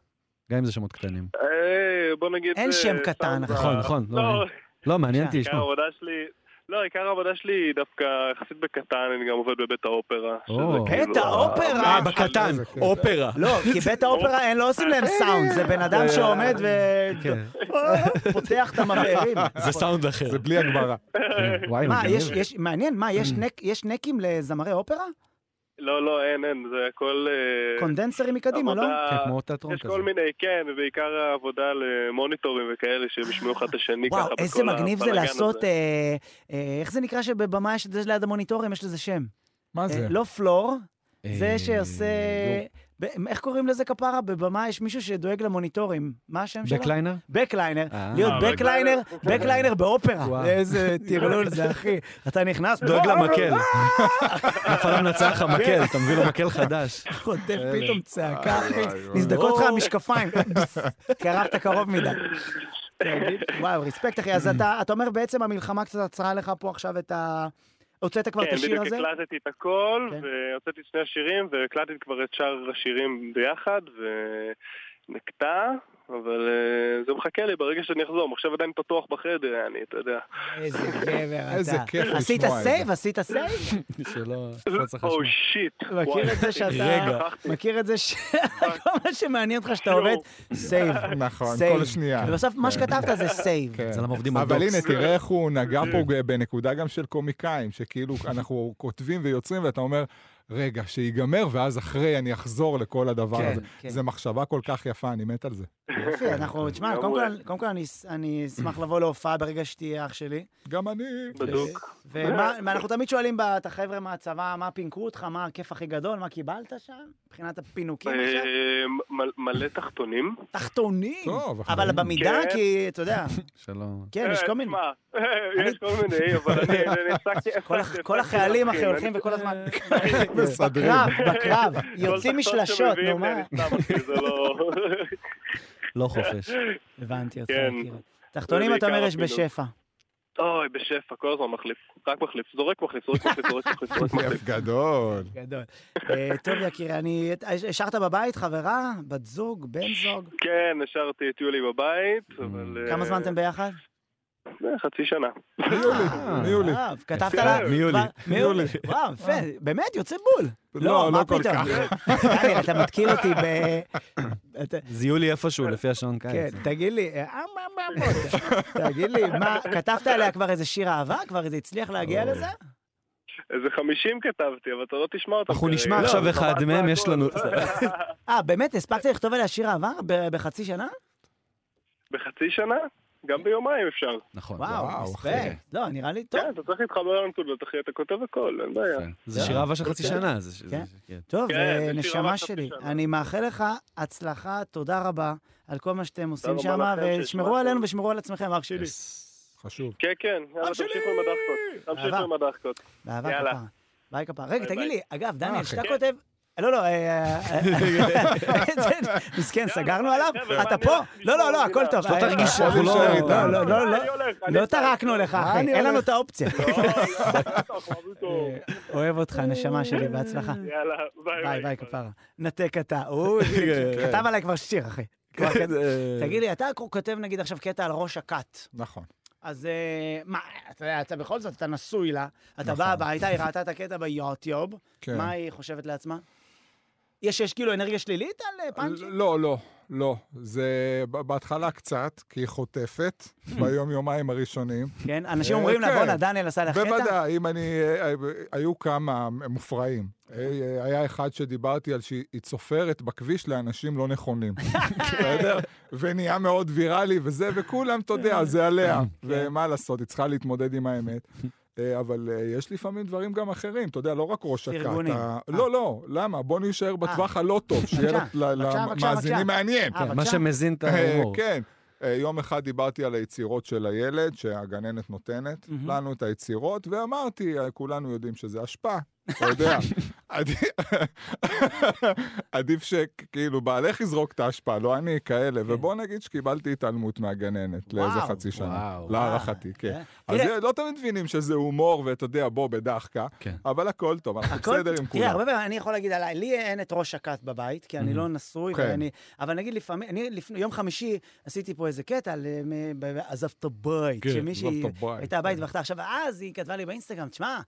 גם אם זה שמות קטנים. אה, בוא נגיד... אין שם קטן, נכון, נכון. לא, לא, מעניין אותי עיקר לשמוע. העבודה שלי... לא, עיקר העבודה שלי היא דווקא יחסית בקטן, אני גם עובד בבית האופרה. או. שזה כאילו בית האופרה? אה, בקטן, איזה כיף. אופרה. לא, כי בית האופרה, הם לא עושים להם סאונד, זה בן אדם שעומד כן. ופותח את המבערים. זה סאונד אחר. זה בלי הגברה. כן. מה. יש, מעניין, מה, יש נק- יש נקים לזמרי אופרה? לא, לא, אין, אין, זה הכל... אה, קונדנסרים מקדימה, לא? עבודה- כן, כמו תיאטרון יש כזה. כל מיני, כן, ובעיקר העבודה למוניטורים וכאלה שהם ישמעו אחד את השני ככה וואו, בכל איזה מגניב זה לעשות, הזה. אה, אה, איך זה נקרא שבבמה יש את זה ליד המוניטורים, יש לזה שם. מה זה? לא floor, זה שעושה... ב- איך קוראים לזה כפרה? בבמה יש מישהו שדואג למוניטורים. מה השם שלו? בקליינר? בקליינר. אה. להיות אה, בקליינר, בקליינר. באופרה. איזה טרלול זה, אחי. אתה נכנס, דואג למקל. נפל המנצח לך מקל, אתה מביא לו מקל חדש. חוטף פתאום צעקה, אחי. נזדקות לך המשקפיים. קרבת קרוב מדי. וואו, respect, אחי. אז אתה אתה אומר בעצם המלחמה קצת עצרה לך פה עכשיו את ה... הוצאת כבר את כן, השיר בדיוק הזה? הקלטתי את הכל, כן. והוצאתי שני השירים, והקלטתי כבר את שאר השירים ביחד, ונקטע, אבל אה, זה מחכה לי ברגע שאני אחזור. מחשב עדיין פתוח בחדר, אני, אתה יודע. איזה גבר אתה. איזה כיף עשית לשמוע את זה. save? עשית save? שלא יפוץ לך או שמו. shit. מכיר את זה שאתה... רגע. מכיר את זה ש... כל מה שמעניין אותך שאתה עובד, save. נכון. כל שנייה. ובסוף מה שכתבת זה save. כן. זה למה עובדים על אבל. הנה, תראה איך הוא נגע פה בנקודה גם של קומיקאים, שכאילו אנחנו כותבים ויוצרים ואתה אומר, רגע, שיגמר, ואז אחרי אני אחזור לכל הדבר כן, הזה. כן. זו מחשבה כל כך יפה, אני מת על זה. יופי, אנחנו, תשמע, קודם כל- קודם כל אני- אני אשמח לבוא להופעה ברגע שתהיה אח שלי. גם אני. בדוק. ומה, אנחנו תמיד שואלים את החבר'ה מהצבא, מה פינקו אותך, מה הכיף הכי גדול, מה קיבלת שם? מבחינת הפינוקים עכשיו? אה, מ- מלא תחתונים. תחתונים. טוב, אבל. במידה, כן. כי, אתה יודע, שלא... כן, יש אה, כל מיני. יש כל מיני, אבל אני הפסקתי... כל החיילים, אחי, להבחין. הולכים וכל הזמן... בקרב, בקרב, יוצאים משלשות, נו מה? לא... לא חופש. הבנתי אותך, כן. תחתונים אתה אומר יש בשפע. אוי, בשפע, כל הזמן מחליף. רק מחליף. זורק מחליף, זורק מחליף, זורק מחליף, זורק מחליף. גדול. גדול. אה, טוב, יקירי, אני... השארת בבית חברה? בת זוג? בן זוג? כן, השארתי את יולי בבית, אבל... כמה אה, זמן אתם ביחד? אה, חצי שנה. מיולי, מיולי. וואו, כתבת. לה? מיולי. מיולי. וואו, יפה, באמת, יוצא בול. לא, מה לא כל? כך. דניאל, אתה מתקיל אותי ב... אתה- זיהו לי איפשהו לפי השעון כן, קיץ. תגיד לי, אה, אה, מה, מה, מה, תגיד לי, מה, כתבת עליה כבר איזה שיר אהבה? כבר זה הצליח להגיע לזה? איזה 50 כתבתי, אבל אתה לא תשמע אותם. אנחנו. נשמע לא, עכשיו זה אחד מהם, לא יש. לנו- אה, באמת, הספקת לכתוב עליה שיר אהבה ב- בחצי שנה? בחצי שנה? גם ביומיים אפשר. נכון. וואו, וואו. אחי. לא, נראה לי טוב. כן, אתה צריך להתחבר לנקודות, אחי, אתה כותב הכל, אין בעיה. זה שיר אהבה של חצי שנה. זה- זה- כן. כן. טוב, כן, אה, זה נשמה שלי, שנה. אני מאחל לך הצלחה, תודה רבה על כל מה שאתם עושים שם, ושמרו. עלינו ושמרו על עצמכם, אח שלי. חשוב. כן, כן, יאללה, אח שלי! תמשיכו עם הדחקות. תמשיכו. עם הדחקות. באהבה יאללה. כפרה. ביי כפרה. רגע, תגיד. לי, אגב, דניאל, אחי? כשאתה כן. כותב... לא, לא, אה, אה, מסכן, סגרנו עליו? אתה פה? לא, לא, לא, הכל טוב. אה, תרגיש, אה, אנחנו לא, לא- לא, לא, לא, לא, לא. טרקנו לך, אחי, אני אין לנו. את האופציה. לא, לא. אה, אוהב אותך, נשמה שלי, בהצלחה. יאללה, bye bye, bye, כפרה. נתק אתה. הוא כתב עליי כבר שיר, אחי. תגיד לי, אתה כותב נגיד עכשיו קטע על ראש הכת. נכון. אז אה, מה, אתה יודע, אתה בכל זאת, אתה נשוי לה, אתה נכון. בא הביתה, היא ראתה את הקטע ביוטיוב, כן. מה היא חושבת לעצמה? יש, יש כאילו אנרגיה שלילית על אה, פאנצ'ים? לא, לא, לא. זה בהתחלה קצת, כי היא חוטפת ביום-יומיים הראשונים. כן? אנשים אה, אומרים לה, כן. בואנה, דניאל עשה לך קטע? בוודאי, אם אני... אה, היו כמה מופרעים. אה, היה אחד שדיברתי על שהיא צופרת בכביש לאנשים לא נכונים. בסדר? ונהיה מאוד ויראלי וזה, וכולם, אתה יודע, זה עליה. ומה לעשות, היא צריכה להתמודד עם האמת. אה, אבל אה, יש לפעמים דברים גם אחרים, אתה יודע, לא רק ראש הכת. פרגונים. ה- לא, לא, למה? בוא נישאר בטווח הלא טוב, שיהיה למאזינים. מעניין. אה, כן, מה. שמזין את אה, ההומור. כן. אה, יום אחד דיברתי על היצירות של הילד, שהגננת נותנת. לנו את היצירות, ואמרתי, אה, כולנו יודעים שזה אשפה, אתה יודע. עדיף- שכאילו בעלך יזרוק את האשפה, לא אני, כאלה. ובוא נגיד שקיבלתי התעלמות מהגננת לאיזה חצי שנה. להערכתי, כן. אה, אז תראה- לא תמיד מבינים שזה הומור, ואתה יודע, בוא, בדחקה, כן. אבל הכל טוב, אנחנו בסדר עם תראה, כולם. הרבה פעמים אני יכול להגיד עליי, לי אין את ראש הכת בבית, כי אני לא נשוי, כן. אבל נגיד לפעמים, אני יום חמישי עשיתי פה איזה קטע על מ- ב- עזב את הבית, כן, שמישהי הייתה בבית כן. ובכתה. עכשיו, אז היא כתבה לי באינסטגרם, תשמע,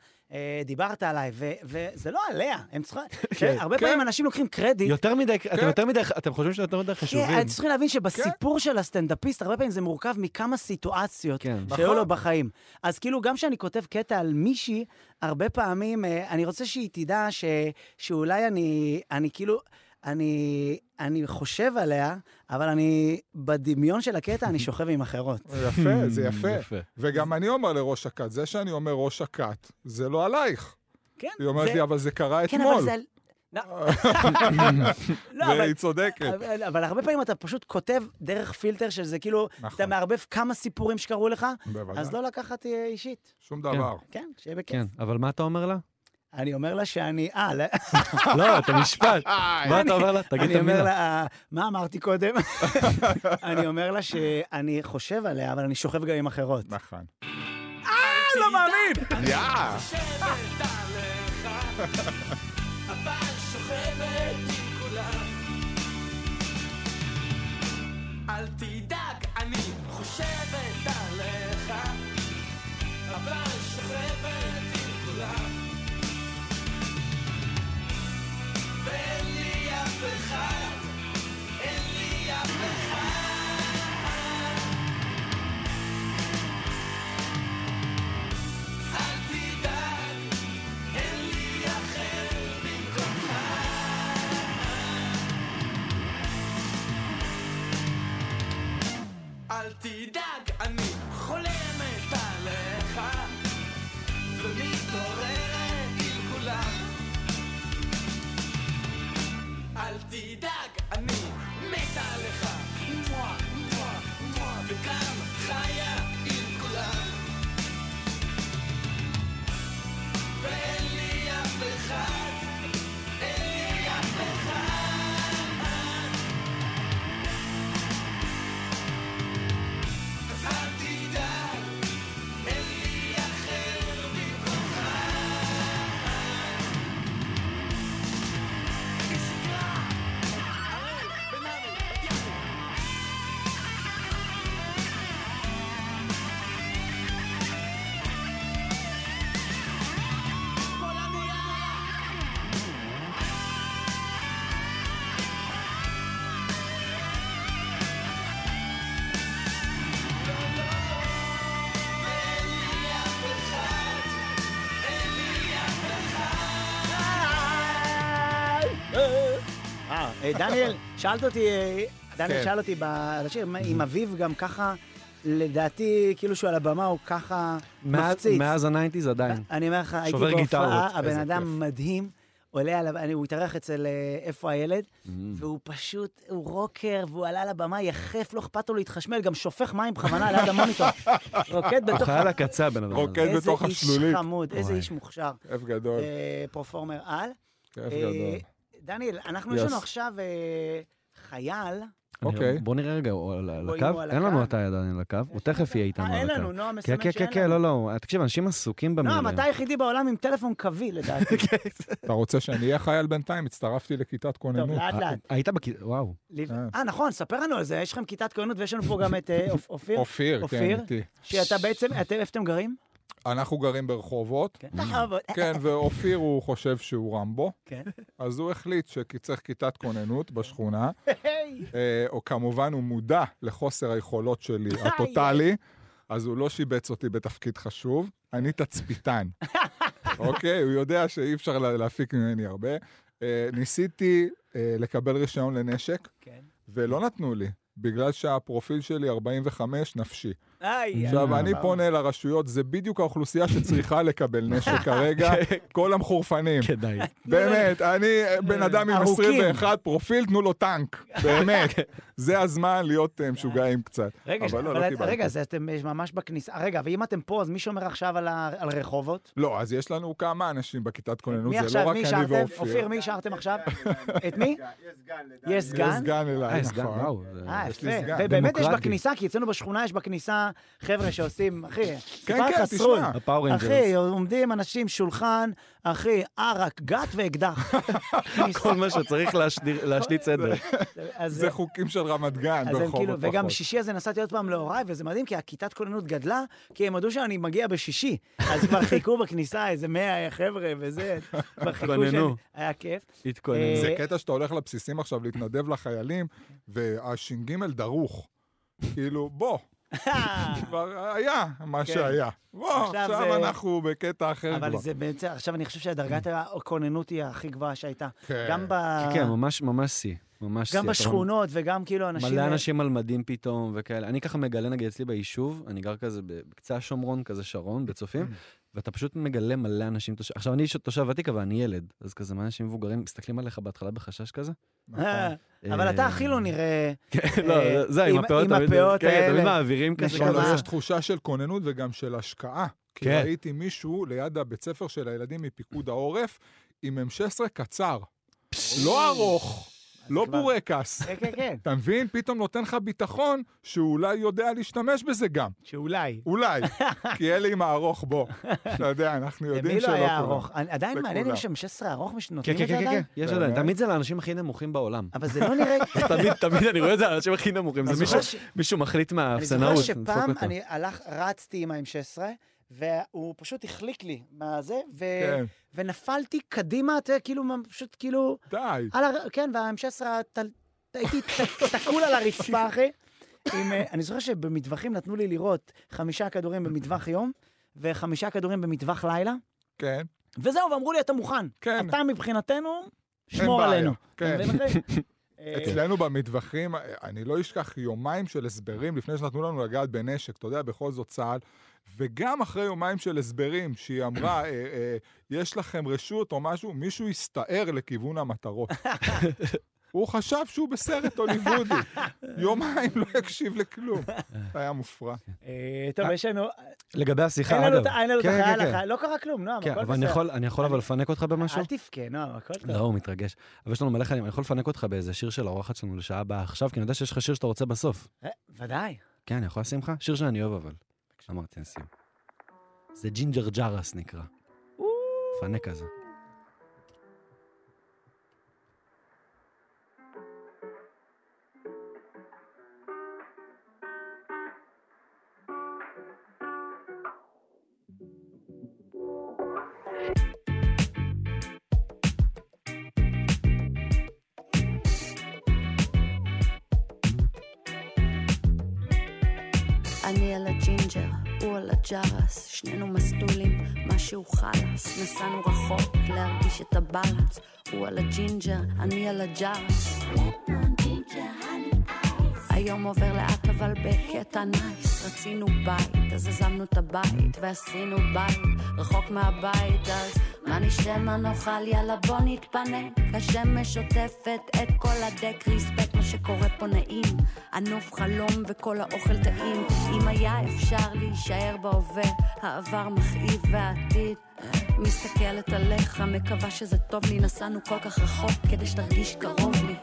דיברת עליי, ו- וזה לא עליה, הם צריכים... הרבה כן. פעמים אנשים לוקחים קרדיט. יותר מדי, אתם כן. יותר מדי, אתם חושבים שאתם יותר מדי חשובים. כן, אתם צריכים להבין שבסיפור של הסטנדאפיסט, הרבה פעמים זה מורכב מכמה סיטואציות כן. שהיו נכון. לו בחיים. אז כאילו, גם כשאני כותב קטע על מישהי, הרבה פעמים, אה, אני רוצה שהיא תדע ש, שאולי אני, אני כאילו, אני, אני חושב עליה, אבל אני, בדמיון של הקטע, אני שוכב עם אחרות. זה יפה, זה יפה. יפה. וגם אני אומר לראש הכת, זה שאני אומר ראש הכת, זה לא עלייך. כן, היא אומרת זה- לי, אבל זה קרה כן, אתמול. אבל זה... לא, לא, אבל... והיא צודקת. אבל, הרבה פעמים אתה פשוט כותב דרך פילטר שזה כאילו, נכון. אתה מערבב כמה סיפורים שקרו לך. אז לא לקחת אה, אישית. שום דבר. כן, שיהיה בכיף. כן, אבל מה אתה אומר לה? אני אומר לה שאני... אה, לא- לא, את המשפט. מה אתה אומר לה? תגיד את אני אומר המילה. לה, אה, מה אמרתי קודם? אני אומר לה שאני חושב עליה, אבל אני שוכב גם עם אחרות. נכון. לא מאמין! יא! אל תדאג, אל דניאל, שאלת אותי, אה, דניאל כן. שאל אותי ב- לשיר, מה, אם אביב גם ככה, לדעתי, כאילו שהוא על הבמה, הוא ככה מפציץ. מאז ה nineties עדיין. אני אומר לך, הייתי בהופעה, הבן איזה אדם. מדהים, עולה על... הבמה, הוא התארח אצל אה, איפה הילד, והוא פשוט, הוא רוקר, והוא עלה לבמה יחף, לא אכפת לו להתחשמל, גם שופך מים בכוונה ליד המוניטור. רוקד הוא בתוך... חייל הקצה, הבן אדם. רוקד איזה בתוך איש השלולית. חמוד, איזה. איש מוכשר. כיף גדול, אה, performer על. כיף אה, גדול. דניאל, אנחנו, יש. לנו עכשיו אה, חייל, אוקיי. בוא נראה רגע, הוא על- הקו? אין לנו. אתה עדיין על הקו, הוא תכף יהיה איתנו אה, על אין הקו. לנו, נועם כן, מסמן כן, כן, שאין כן, לנו. לא, לא, תקשיב, אנשים עסוקים במילים. נועם, אתה היחידי בעולם עם טלפון קווי, לדעתי. אתה רוצה שאני אהיה חייל בינתיים? הצטרפתי לכיתת טוב, כוננות. לאט לאט. היית בכיתה, וואו. אה. אה, נכון, ספר לנו על זה, יש לכם כיתת כהנות ויש לנו פה גם את אה, אופ- אופיר, אופיר, כן, אופיר? איתי. שאתה בעצם, איפה אתם גרים? אנחנו גרים ברחובות, כן. בכבוד. כן, ואופיר הוא חושב שהוא רמבו, כן. אז הוא החליט שצריך כיתת כוננות בשכונה. אה, או כמובן הוא מודע לחוסר היכולות שלי, הטוטאלי, אז הוא לא שיבץ אותי בתפקיד חשוב, אני תצפיתן. אוקיי? הוא יודע שאי אפשר לה- להפיק ממני הרבה. אה, ניסיתי אה, לקבל רישיון לנשק, כן. ולא נתנו לי, בגלל שהפרופיל שלי 45 נפשי. עכשיו, אני. פונה לרשויות, זה בדיוק האוכלוסייה שצריכה לקבל נשק כרגע, כל המחורפנים. כדאי. באמת, אני בן אדם עם ארוכים. 21 פרופיל, תנו לו טנק. באמת. זה הזמן להיות אה, משוגעים קצת. רגע, אבל לא, לא אז אתם ממש בכניסה. רגע, ואם אתם פה, אז מי שומר עכשיו על רחובות? לא, אז יש לנו כמה אנשים בכיתת כוננות, מי זה? לא רק מי אני? ואופיר. אופיר, מי השארתם עכשיו? את מי? יש יש סגן? סגן אליי, אה, סגן, נכון. אה, יש יפה. סגן. ובאמת יש. בכניסה, כי אצלנו בשכונה יש בכניסה חבר'ה שעושים, אחי, סיפר לך כן, סרול. תשמע. אחי. עומדים אנשים, שולחן, אחי, ערק, גת ואקדח. כל מה שצריך להשליט סדר. זה חוקים של רמת גן, הם ברחובות כאילו, וגם. בשישי הזה נסעתי עוד פעם להוריי, וזה מדהים, כי הכיתת כוננות גדלה, כי הם ידעו שאני מגיע בשישי. אז כבר חיכו בכניסה איזה 100 חבר'ה וזה, כבר חיכו שאני... התכוננו. היה כיף. התכוננו. אה, זה קטע שאתה הולך לבסיסים עכשיו להתנדב לחיילים, והש"ג דרוך. כאילו, בוא, כבר היה מה כן. שהיה. בוא, עכשיו עכשיו זה- אנחנו בקטע אחר אבל כבר. זה בעצם, עכשיו אני חושב שדרגת הכוננות היא הכי גבוהה שהייתה. כן. גם ב... כן, ממש ממש שיא. ממש שיא. גם בשכונות וגם כאילו אנשים... מלא אנשים על מדים פתאום וכאלה. אני ככה מגלה נגיד אצלי ביישוב, אני גר כזה בקצה השומרון, כזה שרון, בצופים, ואתה פשוט מגלה מלא אנשים תושב... עכשיו אני תושב ותיק, אבל אני ילד, אז כזה מלא אנשים מבוגרים מסתכלים עליך בהתחלה בחשש כזה. נכון. אה, אבל אתה הכי לא נראה... כן, לא, אה, זה עם הפאות כן, האלה. תמיד מעבירים כזה. לא. לא, יש תחושה של כוננות וגם של השקעה. כי כן. ראיתי מישהו ליד הבית ספר של הילדים מפיקוד העורף עם M16 קצר. לא ארוך, לא כבר- בורקס. כן, כן, כן. אתה מבין? פתאום נותן לך ביטחון שהוא אולי יודע להשתמש בזה גם. שאולי. אולי. כי אלה עם הארוך בו. אתה יודע, אנחנו יודעים למי שלא לא כולם. היה ארוך? אני- עדיין מעניין אם. יש שם 16 ארוך, כן, נותנים כן, את זה כן, כן, עדיין? יש באמת? עדיין. תמיד זה לאנשים הכי נמוכים בעולם. אבל זה לא נראה... תמיד, תמיד אני רואה את זה על האנשים הכי נמוכים. זה אני מישהו- זוכר מחליט אני מהאפסנאות. זוכר לדפוק שפעם. אני הלך, רצתי עם ה-M16, והוא פשוט החליק לי מהזה, ו... כן, ונפלתי קדימה, אתה יודע, כאילו, פשוט כאילו, די. על הר... כן, וה-M16, הטל- הייתי ת- תקול על הרצפה, אחי. עם, אה, אני זוכר שבמטווחים נתנו לי לראות חמישה כדורים במטווח יום, וחמישה כדורים במטווח לילה, כן, וזהו, ואמרו לי, אתה מוכן. כן. אתה מבחינתנו, שמור עלינו. כן. אצלנו במטווחים, אני לא אשכח יומיים של הסברים לפני שנתנו לנו לגעת בנשק, אתה יודע, בכל זאת צה"ל, וגם אחרי יומיים של הסברים, שהיא אמרה, אה, אה, יש לכם רשות או משהו, מישהו הסתער לכיוון המטרות. הוא חשב שהוא בסרט הוליוודי. יומיים לא הקשיב לכלום. זה היה מופרע. אה, טוב, יש לנו... לגבי השיחה, אגב. אין לנו את כן, החייל, כן, כן. לא קרה כלום, נועם, כן, הכל אבל אני בסדר. יכול- אני יכול אבל לפנק אותך במשהו? אל תבכה, נועם, הכל טוב. לא, הוא מתרגש. אבל יש לנו מלא חיילים, אני יכול לפנק אותך באיזה שיר של האורחת שלנו לשעה הבאה עכשיו, כי אני יודע שיש לך שיר שאתה רוצה בסוף. ודאי. כן, אני יכול לשים לך? שיר שאני אוהב אבל. אמרתי, נשים. זה ג'ינג'ר ג'רס נקרא. פנק כזה. אני על הג'ינג'ר, הוא על הגראס, שנינו מסטולים, משהו חלאס, נסענו רחוק להרגיש את הבלנס, הוא על הג'ינג'ר, אני על הגראס. היום עובר לאט אבל בקטע נייס, רצינו בית, אז עזבנו את הבית ועשינו בית, רחוק מהבית, אז מה נשתה מה נאכל, יאללה בוא נתפנק, השמש שוטפת את כל הדק, ריספקט מה שקורה פה נעים, ענוף חלום וכל האוכל טעים, אם היה אפשר להישאר בהווה, העבר מכאיב והעתיד. מסתכלת עליך, מקווה שזה טוב לי, נסענו כל כך רחוק כדי שתרגיש קרוב לי.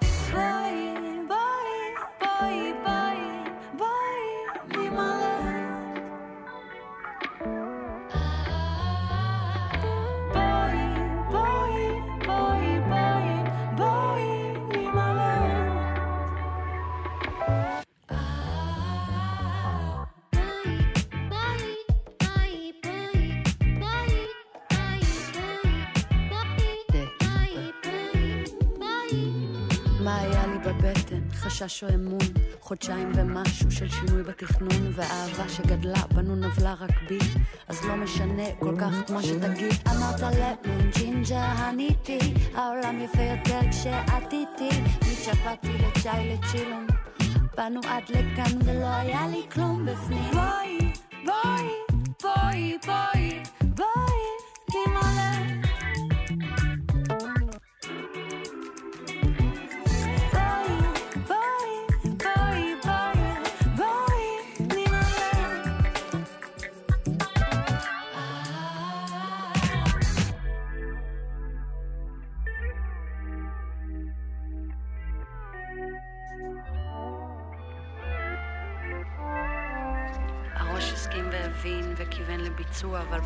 בבטן, חשש או אמון, חודשיים ומשהו של שינוי בתכנון, ואהבה שגדלה בנו נבלה רק בי, אז לא משנה כל כך מה שתגיד. אמרת למון, ג'ינג'ר, הניתי, העולם יפה יותר כשאת איתי, מצ'פאטי לצ'אי לצ'ילום, באנו עד לכאן ולא היה לי כלום בפנים. בואי, בואי, בואי, בואי,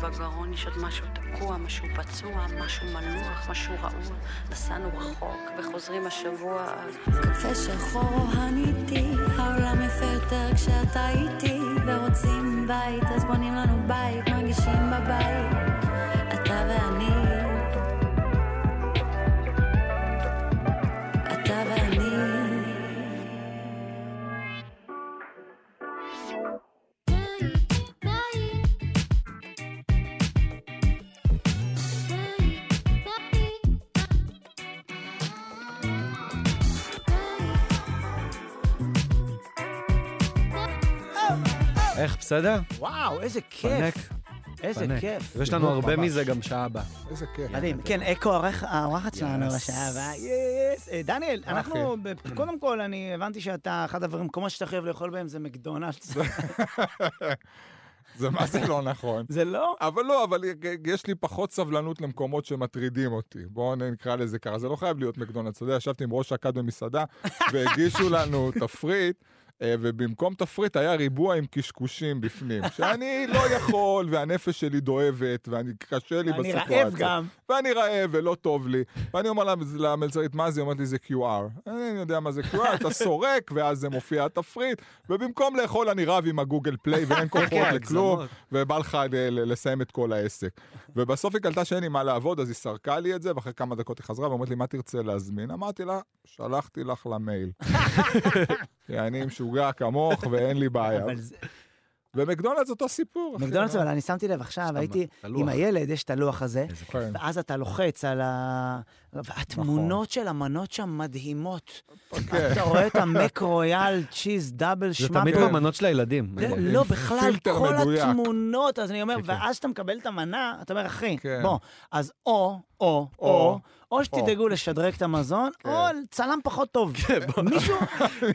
בגרון יש עוד משהו תקוע, משהו פצוע, משהו מנוח, משהו רעוע. נסענו רחוק וחוזרים השבוע. קפה שחור הניתי, העולם יפה יותר כשאתה איתי, ורוצים בית, אז בונים לנו בית, מרגישים בבית. אתה ואני. בסדר? וואו, איזה פנק. כיף. איזה פנק. כיף. ויש לנו הרבה ממש. מזה גם שעה הבאה. איזה כיף. מדהים. כן, אקו האורחת שלנו בשעה הבאה. יס. אה, דניאל, אנחנו, קודם כל, אני הבנתי שאתה, אחד הדברים, מקומות שאתה חייב לאכול בהם זה מקדונלדס. זה מה זה לא נכון. זה לא? אבל לא, אבל יש לי פחות סבלנות למקומות שמטרידים אותי. בואו נקרא לזה ככה. זה לא חייב להיות מקדונלדס. אתה יודע, ישבתי עם ראש הכת במסעדה, והגישו לנו תפריט. אה, ובמקום תפריט היה ריבוע עם קשקושים בפנים, שאני לא יכול, והנפש שלי דואבת, ואני קשה לי בסיטואציה. רעב גם. ואני רעב ולא טוב לי. ואני אומר למלצרית, מה זה? היא אומרת לי, זה QR. אני יודע מה זה QR, אתה סורק, ואז זה מופיע התפריט, ובמקום לאכול אני רב עם הגוגל פליי, ואין כוחות כן, לכלום. ובא לך לסיים את כל העסק. ובסוף היא קלטה שאין לי מה לעבוד, אז היא סרקה לי את זה, ואחרי כמה דקות היא חזרה ואומרת לי, מה תרצה להזמין? אמרתי לה, שלחתי לך למייל. כי אני משוגע כמוך ואין לי בעיה. זה- ומקדונלדס אותו סיפור. מקדונלדס, אבל אני שמתי לב עכשיו, הייתי. עם הילד, יש את הלוח הזה. ואז אתה לוחץ על ה... והתמונות של המנות שם מדהימות. כן. אתה רואה את המק רויאל, צ'יז, דאבל, זה שמאפל. תמיד במנות של הילדים. זה- עם לא, בכלל, כל. התמונות, אז אני אומר, כן, כן. ואז שאתה מקבל את המנה, אתה אומר, אחי, כן. בוא, אז או, או, או, או, שתדאגו לשדרג את המזון, כן. או צלם פחות טוב. מישהו,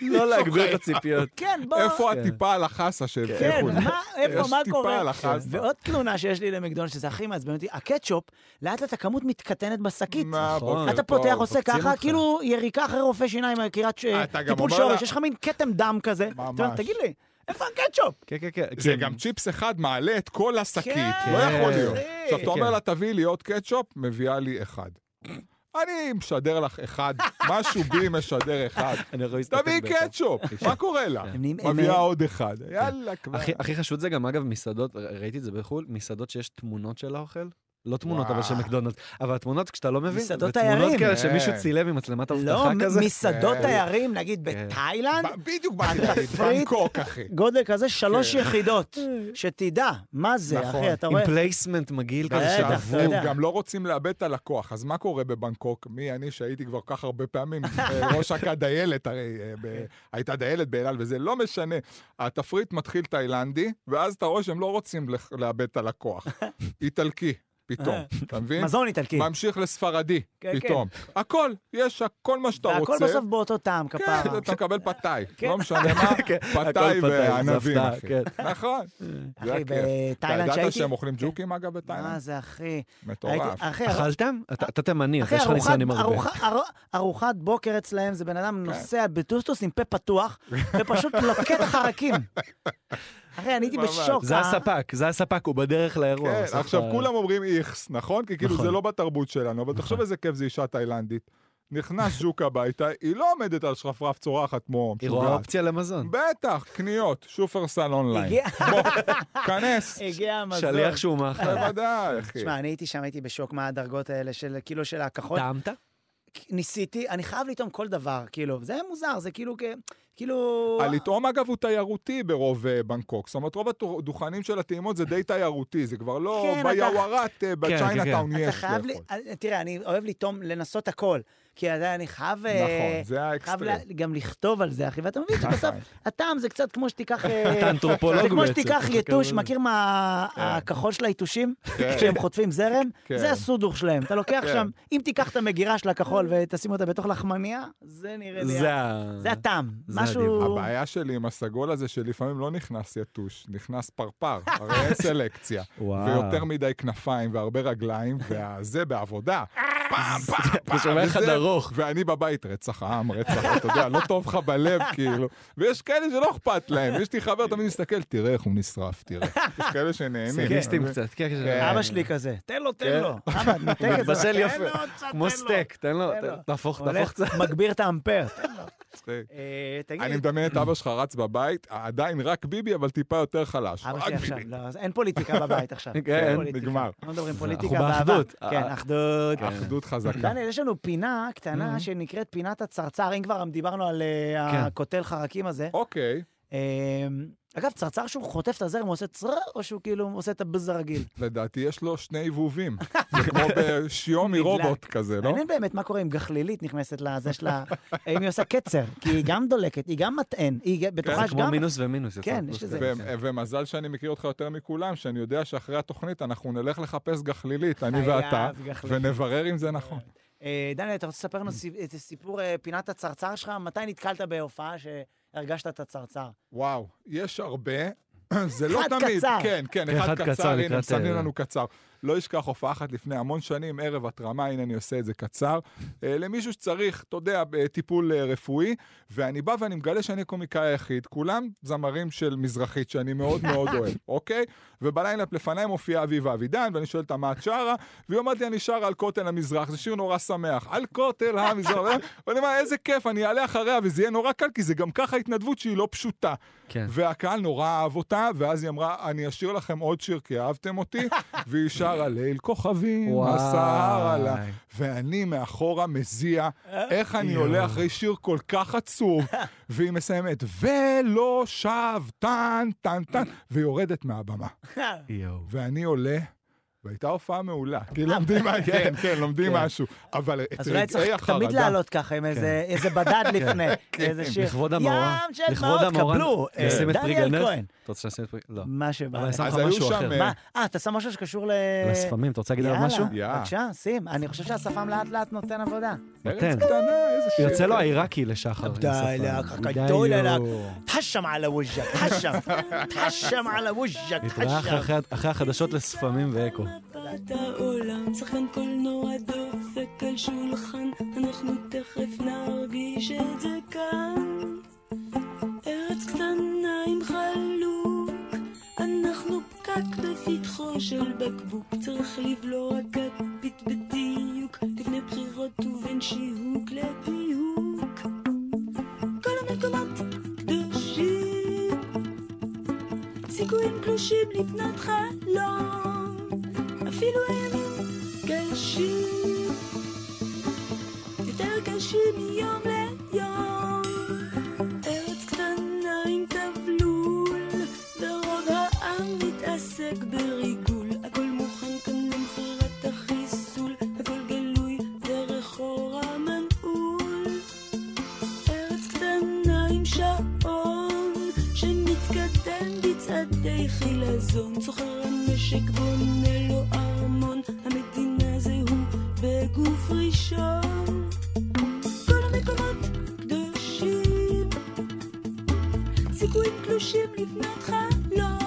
לא להגביר את הציפיות. כן, בוא. איפה כן. הטיפה על החסה כן, שהבטיחו לי? מה, איפה, יש מה טיפה קורה? על החסה. ועוד תלונה שיש לי למקדונלדס, שזה הכי מעצבן אותי, הקטשופ, לאט לאט הכמות מתקתנת בשקית. מה, נכון. אתה. פותח, עושה ככה. כאילו יריקה אחרי רופא שיניים, קריאת אתה גם טיפול שורש, יש לך מין כתם דם כזה. ממש. תגיד לי, איפה הקטשופ? כן, כן, כן. זה כן. גם צ'יפס אחד מעלה את כל השקית, כן, לא יכול להיות. עכשיו, אתה אומר כן. לה, תביאי לי עוד קטשופ, מביאה לי אחד. אני משדר לך אחד, משהו בי משדר אחד. אני יכול להסתכל תביאי. קטשופ, מה קורה לה? מביאה עוד אחד. יאללה, כבר. הכי, חשוב זה גם, אגב, מסעדות, ראיתי את זה בחו"ל, מסעדות שיש תמונות של האוכל. לא תמונות, אבל של. מקדונלדס. אבל התמונות, כשאתה לא מבין, מסעדות תיירים. כאלה שמישהו כן. צילם עם מצלמת לא, אבטחה כזה. מסעדות כן. תיירים, נגיד כן. בתאילנד, בדיוק באתי להגיד, התפריט- בנקוק, אחי. גודל כזה, שלוש. יחידות. שתדע, מה זה, נכון. אחי, אתה עם רואה? פלייסמנט מגעיל כזה אתה. יודע. גם לא רוצים לאבד את הלקוח, אז מה קורה בבנקוק? מי אני שהייתי כבר כל כך הרבה פעמים, אה, ראש הכת דיילת, הרי אה, הייתה דיילת באל על וזה, לא משנה. התפריט מתחיל תאילנדי, ואז אתה רואה שהם לא רוצים לאבד את הלקוח. איטלקי, פתאום, אתה מבין? מזון איטלקי. ממשיך לספרדי, כן, פתאום. הכל, יש כל מה שאתה רוצה. והכל בסוף באותו טעם, כפרה. כן, אתה מקבל פתאי, כן. לא משנה מה, הכל פתאי וענבים, אחי. כן. נכון, זה אחי, הכיף. בתאילנד אתה ידעת שהייתי... שהם אוכלים ג'וקים אגב מה בתאילנד? זה, אחי? מטורף. אכלתם? אתה תימני, אז אחי, יש לך עם הרבה. ארוחת בוקר אצלהם זה בן אדם נוסע בטוסטוס עם פה פתוח, ופשוט לוקט חרקים. אחי, אני הייתי. בשוק. זה אה? הספק, זה הספק, הוא בדרך לאירוע. כן, עכשיו כולם אומרים איכס, נכון? כי כאילו נכון. זה לא בתרבות שלנו, אבל תחשוב איזה כיף זה אישה תאילנדית. נכנס ז'וק הביתה, היא לא עומדת על שרפרף צורחת כמו היא רואה. אופציה למזון. בטח, קניות, שופרסל אונליין. הגיע- בוא, כנס. הגיע המזון. שליח שהוא מאכל. בוודאי, אחי. תשמע, אני הייתי שם, הייתי בשוק מה הדרגות האלה של, כאילו, של הכחול. טעמת? ניסיתי, אני חייב לטעום כל דבר, כאילו, זה מוזר, זה כאילו, כאילו... הלטעום אגב הוא תיירותי ברוב אה, בנקוק, זאת אומרת רוב הדוכנים של הטעימות זה די תיירותי, זה כבר לא כן, אתה- ביאווארט אה, בצ'יינאטאון אתה יש חייב, לי, לאכול. אה, תראה, אני אוהב לטעום, לנסות הכל. כי אתה- אני חייב... אה, נכון, זה חייב האקסטרים. לה- גם לכתוב על זה, אחי, ואתה מבין שבסוף הטעם זה קצת כמו שתיקח... אה, אתה אנתרופולוג זה כמו בעצם, שתיקח יתוש. מכיר מה הכחול של היתושים? כן. כשהם חוטפים זרם? כן. זה הסאונד שלהם. אתה לוקח כן. שם, אם תיקח את המגירה של הכחול ותשים אותה בתוך לחמניה, זה נראה לי... זה הטעם. משהו... הבעיה שלי עם הסגול הזה שלפעמים לא נכנס יתוש, נכנס פרפר, הרי אין סלקציה. ויותר מדי כנפיים והרבה רגליים, וזה בעבודה. פעם, פעם, פעם. אתה שומע אחד ארוך. ואני בבית, רצח עם, רצח, אתה יודע, לא טוב לך בלב, כאילו. ויש כאלה שלא אכפת להם. יש לי חבר תמיד מסתכל, תראה איך הוא נשרף, תראה. יש כאלה שנהנים. סדיסטים קצת, כן, כן. אבא שלי כזה, תן לו, תן כן. לו. אבא, נתק את זה. כמו תן לו. סטייק, תן לו, תן לו. תהפוך, קצת. מגביר את האמפר. תן לו. מצחיק. אה, תגיד, אני מדמיין את אבא שלך רץ בבית, עדיין רק ביבי, אבל טיפה יותר חלש. אבא שלי עכשיו. לא, אין פוליטיקה בבית עכשיו. כן. נגמר. לא מדברים פוליטיקה, אנחנו באהבה. באחדות. כן, אה, אחדות. אחדות חזקה. דניאל, יש לנו פינה קטנה שנקראת פינת הצרצר, אם כבר דיברנו על אה, כן. הקוטל חרקים הזה. אוקיי, אה, אגב, צרצר שהוא חוטף את הזרם, הוא עושה צרר, או שהוא כאילו עושה את הבז הרגיל? לדעתי יש לו שני הבהובים. זה כמו בשיומי. רובוט כזה, לא? מעניין באמת מה קורה אם גחלילית נכנסת לזה שלה, אם היא עושה קצר, כי היא גם דולקת, היא גם מטען, היא ג- בתוכה זה יש כמו גם... מינוס ומינוס. כן, יש לזה. ו- ומזל שאני מכיר אותך יותר מכולם, שאני יודע שאחרי התוכנית אנחנו נלך לחפש גחלילית, אני ואתה. ונברר אם זה נכון. אה, דניאל, אתה רוצה לספר לנו את סיפור אה, פינת הצרצר שלך? מתי נתקלת בהופעה שהרגשת את הצרצר? וואו, יש הרבה. זה לא אחד תמיד, קצר. כן, כן, אחד אחד קצר קצר, הנה, מסמנים אה, לנו קצר. לא אשכח הופעה אחת לפני המון שנים, ערב התרמה, הנה אני עושה את זה קצר, אה, למישהו שצריך, אתה יודע, טיפול אה, רפואי, ואני בא ואני מגלה שאני הקומיקאי היחיד, כולם זמרים של מזרחית שאני מאוד מאוד אוהב, אוקיי? ובלילה לפניי מופיעה אביבה אבידן, ואני שואל אותה מה את שרה, והיא אומרת לי, אני שרה על כותל המזרח, זה שיר נורא שמח, על כותל המזרח, ואני אומר, איזה כיף, אני אעלה אחריה, וזה יהיה נורא קל, כי זה גם ככה התנדבות שהיא לא פשוטה. כן. והקהל נורא אהב אותה, ואז היא אמרה, אני אשאיר לכם עוד שיר כי אהבתם אותי, והיא שרה ליל כוכבים. הסהר עלה. ואני מאחורה מזיע, איך אני עולה אחרי שיר כל כך עצוב, והיא מסיימת, ולא שב, טן, טן, טן, ויורדת מהבמה. ואני עולה. והייתה הופעה מעולה, כי לומדים, כן, כן, לומדים כן. משהו. אבל את רגעי החרדה... אז אולי צריך תמיד לעלות ככה עם איזה כן. בדד כן. לפני, איזה שיר. לכבוד המורה, לכבוד המורה, קבלו, אה, דניאל כהן. אתה רוצה שנשים את פריגנר? לא. מה שבא. אבל אני שם משהו אחר. אה, אה, אתה שם משהו שקשור ל... לשפמים, אתה רוצה להגיד עליו משהו? יאללה, בבקשה, שים. אני חושב שהשפם לאט לאט נותן עבודה. נותן. יוצא לו העיראקי לשחר. די לך, כדוי לך. תשם על הווז'ה, תשם. תשם על הווז'ה, תשם. נתראה אחרי החדשות לשפמים ואקו. מפת העולם, שחקן קולנוע דופק על שולחן, אנחנו תכף נרגיש את זה כאן. ארץ קטנה עם חלוק, אנחנו פקק בפתחו של בקבוק, צריך לבלוע כפית בדיוק, לפני בחירות ובין שיהוק לפיהוק. כל המקומות קדושים, סיכויים קלושים לבנות חלום. אפילו הימים קשים, יותר קשים מיום ליום. ארץ קטנה עם תבלול, ורוב העם מתעסק בריגול. הכל מוכן כאן למכירת החיסול, הכל גלוי דרך אור המנעול. ארץ קטנה עם שעון, שמתקדם בצעדי חילזון. סוחר הנשק בונה לו בגוף ראשון. כל המקומות קדושים, סיכויים קלושים לבנות חלום.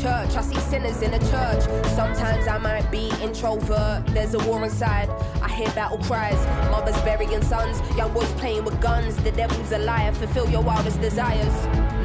Church, I see sinners in a church. Sometimes I might be introvert, there's a war inside. I hear battle cries, mothers burying sons, young boys playing with guns. The devil's a liar, fulfill your wildest desires.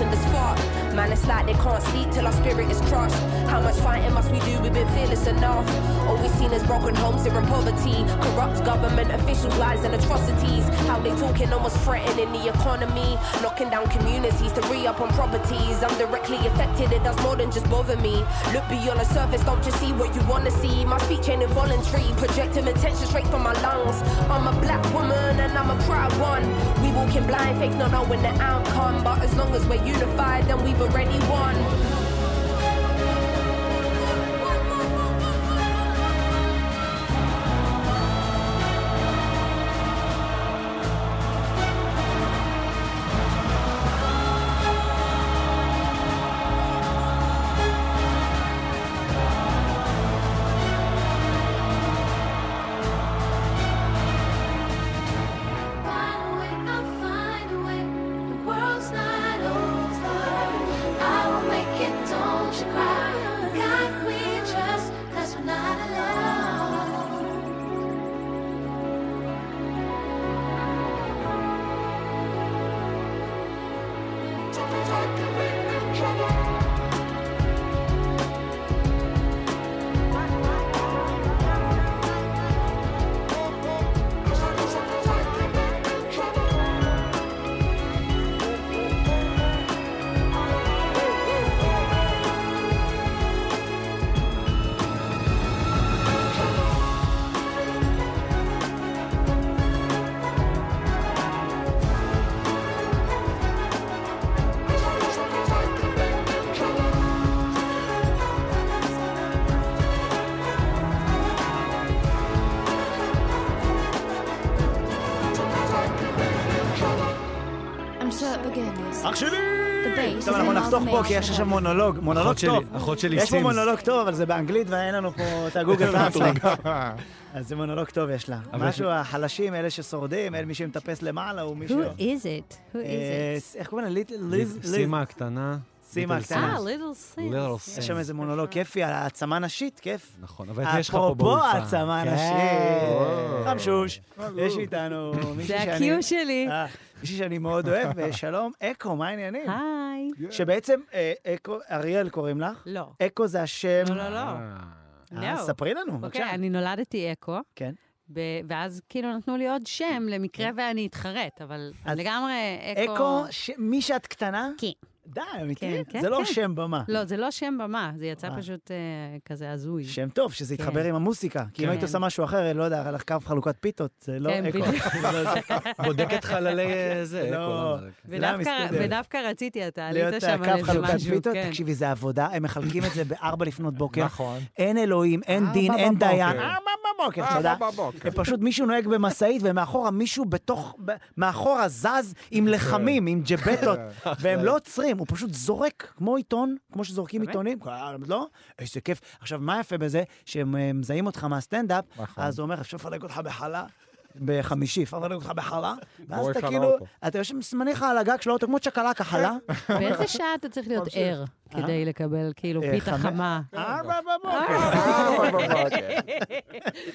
A condition. Man, it's like they can't sleep till our spirit is crushed. How much fighting must we do? We've been fearless enough. Seen is broken homes here in poverty. Corrupt government officials, lies and atrocities. How they talking almost threatening the economy. Knocking down communities to re up on properties. I'm directly affected, it does more than just bother me. Look beyond the surface, don't just see what you wanna see. My speech ain't involuntary, projecting attention straight from my lungs. I'm a black woman and I'm a proud one. We walking blind, faith not knowing the outcome. But as long as we're unified, then we've already won. פה כי. יש עכשיו מונולוג, מונולוג אחות שלי- טוב. אחות שלי יש פה סימז. מונולוג טוב, אבל זה באנגלית ואין לנו פה את הגוגל טרנסלייט. אז זה מונולוג טוב יש לה. משהו, החלשים, אלה ששורדים, אלה מי שמטפס למעלה, הוא מישהו... Who is it? Who is אה, it? איך קוראים לה? ליז. סימה הקטנה. סימה Little הקטנה. אה, Little Simz. Little יש שם איזה מונולוג כיפי על העצמה נשית, כיף. נכון, אבל יש לך פה אפרופו באולפן. העצמה כן. נשית. חמשוש, יש איתנו מישהי זה שאני... ה-Q שלי. אה, מישהי שאני מאוד אוהב, ושלום, אקו, מה העניינים? היי. שבעצם, אה, אקו, אריאל קוראים לך? לא. אקו זה השם... לא, לא, לא. אה, אה, לא. ספרי לנו, אוקיי, בבקשה. אני נולדתי אקו. כן. ב- ואז כאילו נתנו לי עוד שם למקרה ואני אתחרט, אבל לגמרי אקו... אקו, ש- מי שאת קטנה? כן. די, אמיתי? כן, כן, זה לא כן. שם במה. לא, זה לא שם במה, זה יצא אה. פשוט אה, כזה הזוי. שם טוב, שזה כן. יתחבר עם המוסיקה. כי אם כן. היית עושה משהו אחר, לא יודע, על קו חלוקת פיתות, זה לא כן, אקו. לא. בודקת חללי אה, זה, לא. אקו, למה? ודווקא, רציתי, אתה להיות עלית שם הקו על איזה חלוקת משהו, פיתות, כן. תקשיבי, זה עבודה, הם מחלקים את זה בארבע לפנות בוקר. נכון. אין אלוהים, אין דין, אין. דיין. ארבע בבוקר, אתה יודע. ארבע בבוקר. פשוט מישהו נוהג במשאית, ומאחורה מישהו בתוך, מאחורה זז עם לחמים, עם ג'בטות, והם לא עוצרים, הוא פשוט זורק, כמו עיתון, כמו שזורקים באמת? עיתונים, לא? איזה כיף. עכשיו, מה יפה בזה? שהם אה, מזהים אותך מהסטנדאפ, נכון. אז הוא אומר, אפשר לפרק אותך בחלה? בחמישי, אפשר לפרק אותך בחלה? ואז אתה כאילו. אתה יושב זמניך על הגג של האוטו, כמו צ'קלקה חלה. באיזה שעה אתה צריך להיות ער כדי לקבל כאילו אה, פיתה חמה? ארבע בבוקר. ארבע בבוקר.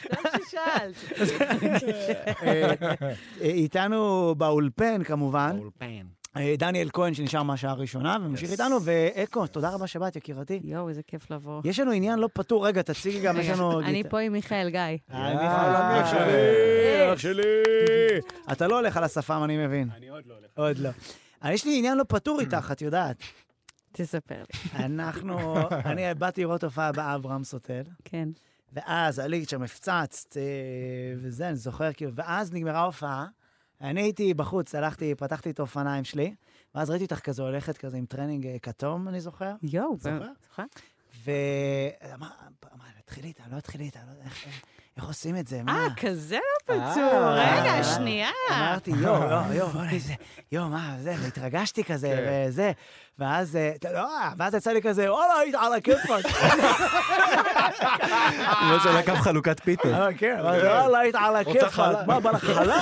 טוב ששאלת. אה, אה, איתנו באולפן, כמובן, באולפן. אה, דניאל כהן, שנשאר מהשעה הראשונה, וממשיך איתנו, ואקו, תודה רבה שבאת, יקירתי. יואו, איזה כיף לבוא. יש לנו עניין לא פתור, רגע, תציגי גם, יש לנו... אני. פה עם מיכאל גיא. היי, מיכאל, אח שלי, אח שלי. אתה לא הולך על השפם, אני מבין. אני עוד לא הולך. עוד לא. אה, יש לי עניין לא פתור איתך, את יודעת. תספר לי. אנחנו, אני באתי לראות הופעה באברהם הוסטל, כן. ואז עלית שם, הפצצת, אה, וזה, אני זוכר, כאילו, ואז נגמרה ההופעה, אני הייתי בחוץ, הלכתי, פתחתי את האופניים שלי, ואז ראיתי אותך כזה הולכת כזה עם טרנינג אה, כתום, אני זוכר, יואו, זוכר? זוכר? ואמר, אתחיל איתה, לא אתחיל איתה, לא יודע איך- איך עושים את זה, מה? אה, כזה לא פצוע. אה, רגע, שנייה. אמרתי, יואו, יואו, יואו, מה, זה, והתרגשתי כזה, וזה, ואז, אה, לא, ואז יצא לי כזה, וואלה, היית על הכיפאק. כמו של הקו חלוקת פיתות. אה, כן, אמרתי, וואלה, היית על הכיפאק. מה, בא לך חלה?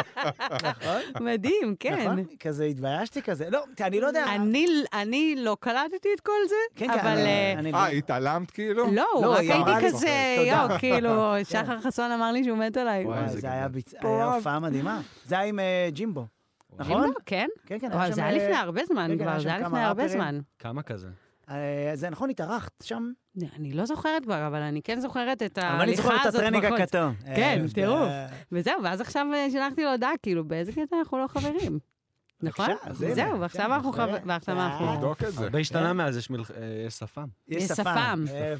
מדהים, כן. נכון? כזה התביישתי כזה. לא, אני לא יודע. אני, אני לא קלטתי את כל זה, כן, כן, אבל... אה, אה, התעלמת כאילו? לא, לא, רק הייתי כזה. יואו, כאילו, שחר חסון אמר לי שהוא מת עליי. וואי, זה היה הופעה מדהימה. זה היה עם ג'ימבו, נכון? כן? כן, כן, זה היה אה, לפני הרבה זמן כן, כן, כבר, זה היה כמה לפני הרבה. זמן. כמה כזה? אה, זה נכון, התארחת שם? אני לא זוכרת כבר, אבל אני כן זוכרת את אבל אני ההליכה זוכר את הזאת הטרנינג. הכתום. כן, אה, טירוף. אה, וזהו, ואז עכשיו אה, שלחתי לו הודעה, כאילו, באיזה קטע אנחנו לא חברים. נכון? זהו, ועכשיו כן, אנחנו. חברים, ועכשיו אה, אנחנו... נבדוק את זה. הרבה השתנה מאז, יש אה, שפם. יש שפם. אה,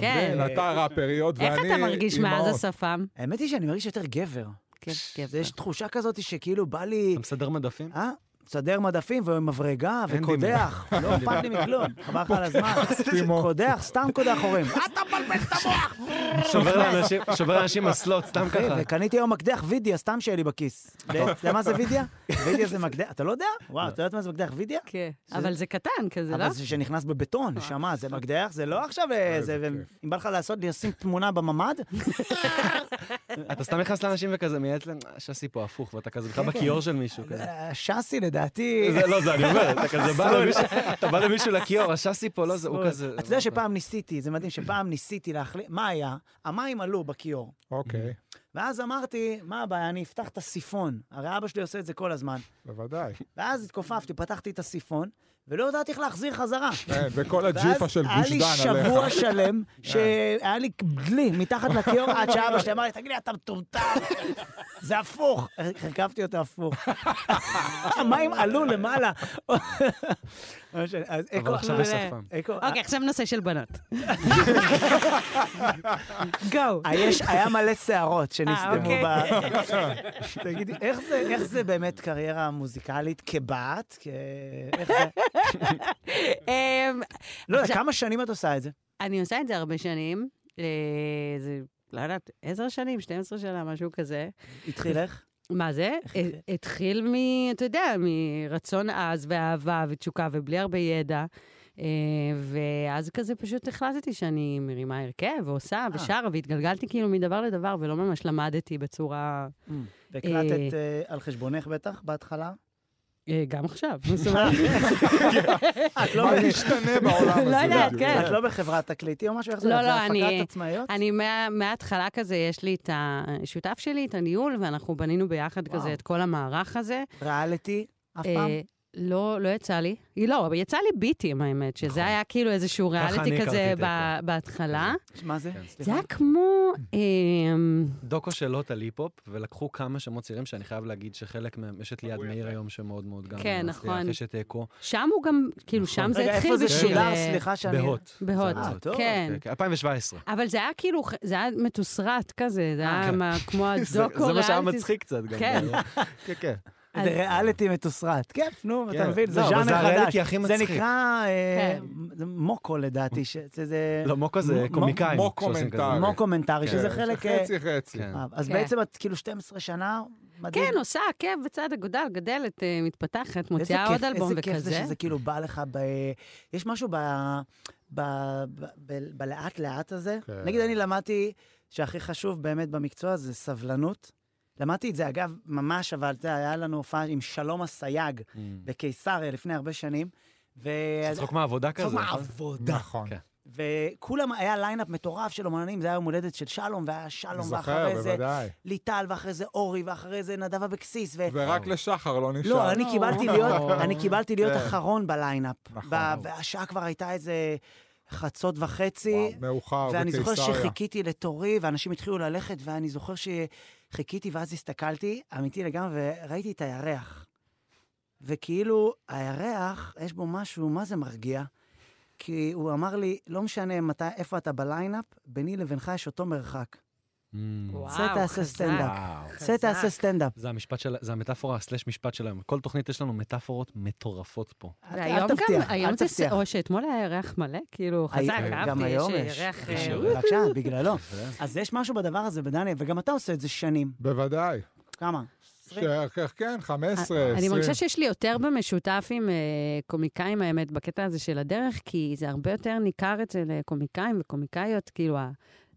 כן. אתה ראפריות ואני איך אתה מרגיש מאז. השפם? האמת היא שאני מרגיש יותר גבר. כן, כיף. יש תחושה כזאת שכאילו בא לי, אתה מסדר מדפים? אה? מסדר מדפים ומברגה וקודח, לא אכפת לי מכלום, חבל לך על הזמן. קודח, סתם קודח הורים. שובר לאנשים- שובר לאנשים אסלות, סתם ככה. וקניתי היום מקדח וידיה, סתם שיהיה לי בכיס. אתה יודע מה זה וידיה? וידיה זה מקדח, אתה לא יודע? וואו, אתה יודעת מה זה מקדח וידיה? כן, אבל זה קטן כזה, לא? אבל זה שנכנס בבטון, נשמה, זה מקדח, זה לא עכשיו איזה... אם בא לך לעשות, לשים תמונה בממ"ד, אתה סתם נכנס לאנשים וכזה מייעץ להם, "אה, שסי פה הפוך, ואתה כזה בכלל בכיור של מישהו. כזה. אה, שסי לדעתי... זה לא זה, אני אומר, אתה כזה בא למישהו, אתה בא למישהו לכיור, השסי פה לא זה, הוא כזה... אתה יודע שפעם ניסיתי, זה מדהים, שפעם ניסיתי להחליט, מה היה? המים עלו בכיור. אוקיי. ואז אמרתי, מה הבעיה, אני אפתח את הסיפון. הרי אבא שלי עושה את זה כל הזמן. בוודאי. ואז התכופפתי, פתחתי את הסיפון, ולא ידעתי איך להחזיר חזרה. כן, וכל הג'יפה של ואז גוש היה דן לי עליך. שבוע שלם, שהיה לי דלי מתחת לכיור, עד שאבא שלי אמר לי, תגיד לי, אתה מטומטם, זה הפוך. הרכבתי אותו הפוך. המים עלו למעלה. אקו, עכשיו. בשפם. אוקיי, עכשיו נושא של בנות. גו. אה, היה מלא שערות שנסתמו אוקיי. ב... תגידי, איך זה- איך זה באמת קריירה מוזיקלית כבת? איך זה? אמ, לא יודע, כמה שנים את עושה את זה? אני עושה את זה הרבה שנים. אה, זה, לא יודעת, עשר שנים, 12 שנה, משהו כזה. התחיל איך? מה זה? התחיל? אה, התחיל מ... אתה יודע, מרצון עז ואהבה ותשוקה ובלי הרבה ידע. אה, ואז כזה פשוט החלטתי שאני מרימה הרכב ועושה ושרה, והתגלגלתי כאילו מדבר לדבר, ולא ממש למדתי בצורה... והקלטת אה, על חשבונך בטח, בהתחלה? אה, גם עכשיו, זאת אומרת, את לא משתנה בעולם הזה? לא יודעת? כן. את לא בחברת תקליטים או משהו? איך זה? לא? לא, אני- הפקת עצמאיות? אני מה- מההתחלה כזה, יש לי את השותף שלי, את הניהול, ואנחנו בנינו ביחד כזה. את כל המערך הזה. ריאליטי? אף אה, פעם? לא, לא יצא לי. לא, אבל יצא לי ביטים, האמת, שזה היה כאילו איזשהו ריאליטי כזה ב- בהתחלה. מה זה? כן. זה? היה כמו... אמ, דוקו שלו על היפ-הופ, ולקחו כמה שמות צעירים שאני חייב להגיד שחלק מהם, יש את ליעד מאיר היום שמאוד מאוד גם כן, נכון. יש את אקו. שם הוא גם, כאילו, שם זה רגע, התחיל איפה זה בשביל... שודר? אה, סליחה שאני... בהוט. בהוט, אה. כן. כן, 2017. אבל זה היה כאילו, זה היה מתוסרט כזה, זה היה כן. כמו הדוקו זה מה שהיה ריאליטי. מצחיק קצת גם. כן. כן, כן. זה ריאליטי מתוסרט. כיף, נו, אתה כן. מבין? זה לא, ז'אנר זה חדש. הריאליטי הכי זה מצחיק. נקרא אה, כן. זה מוקו לדעתי. ש- זה- זה... לא, מוקו זה קומיקאים. מוקומנטרי. מוקומנטרי, שזה כן, חלק... אה, חצי חצי. כן. אה, אז כן. בעצם את כאילו 12 שנה, מדהים. כן, עושה עקב בצד אגודל, גדלת, אה, מתפתחת, מוציאה עוד אלבום איזה כיף זה וכזה. שזה כאילו בא לך ב... יש משהו ב... ב... ב... ב... בלאט לאט הזה. כן. נגיד, אני למדתי שהכי חשוב באמת במקצוע זה סבלנות. למדתי את זה, אגב, ממש, אבל זה היה לנו הופעה עם שלום אסייג Mm. בקיסריה לפני הרבה שנים. ו... צחוק מהעבודה כזה. צחוק נכון? מהעבודה. נכון. כן. וכולם, היה ליינאפ מטורף של אומנים, זה היה יום הולדת של שלום, והיה שלום, ואחרי זה בוודאי. ליטל, ואחרי זה אורי, ואחרי זה נדב אבקסיס. ו... ורק לשחר לא נשאר. לא, אני קיבלתי להיות, אני קיבלתי להיות כן. אחרון בליינאפ. נכון. והשעה כבר הייתה איזה חצות וחצי, וואו, מאוחר ואני זוכר בקיסריה. שחיכיתי לתורי, ואנשים התחילו ללכת, ואני זוכר שחיכיתי, ואז הסתכלתי, אמיתי לגמרי, וראיתי את הירח. וכאילו, הירח, יש בו משהו, מה זה מרגיע? כי הוא אמר לי, לא משנה מתי, איפה אתה בליינאפ, ביני לבינך יש אותו מרחק. Mm. צא תעשה. סטנדאפ. צא תעשה סטנדאפ. זה המשפט של, זה המטאפורה סלש משפט שלהם. כל תוכנית יש לנו מטאפורות מטורפות פה. אל- תבטיח, היום אל תבטיח. או שאתמול היה ירח מלא, כאילו, חזק, גם אהבתי, היום יש. ירח... אה. בבקשה, בגללו. אז יש משהו בדבר הזה, בדניאל, וגם אתה עושה את זה שנים. בוודאי. כמה? כן, 15, 20. אני מרגישה שיש לי יותר במשותף עם אה, קומיקאים, האמת, בקטע הזה של הדרך, כי זה הרבה יותר ניכר אצל אה, קומיקאים וקומיקאיות, כאילו,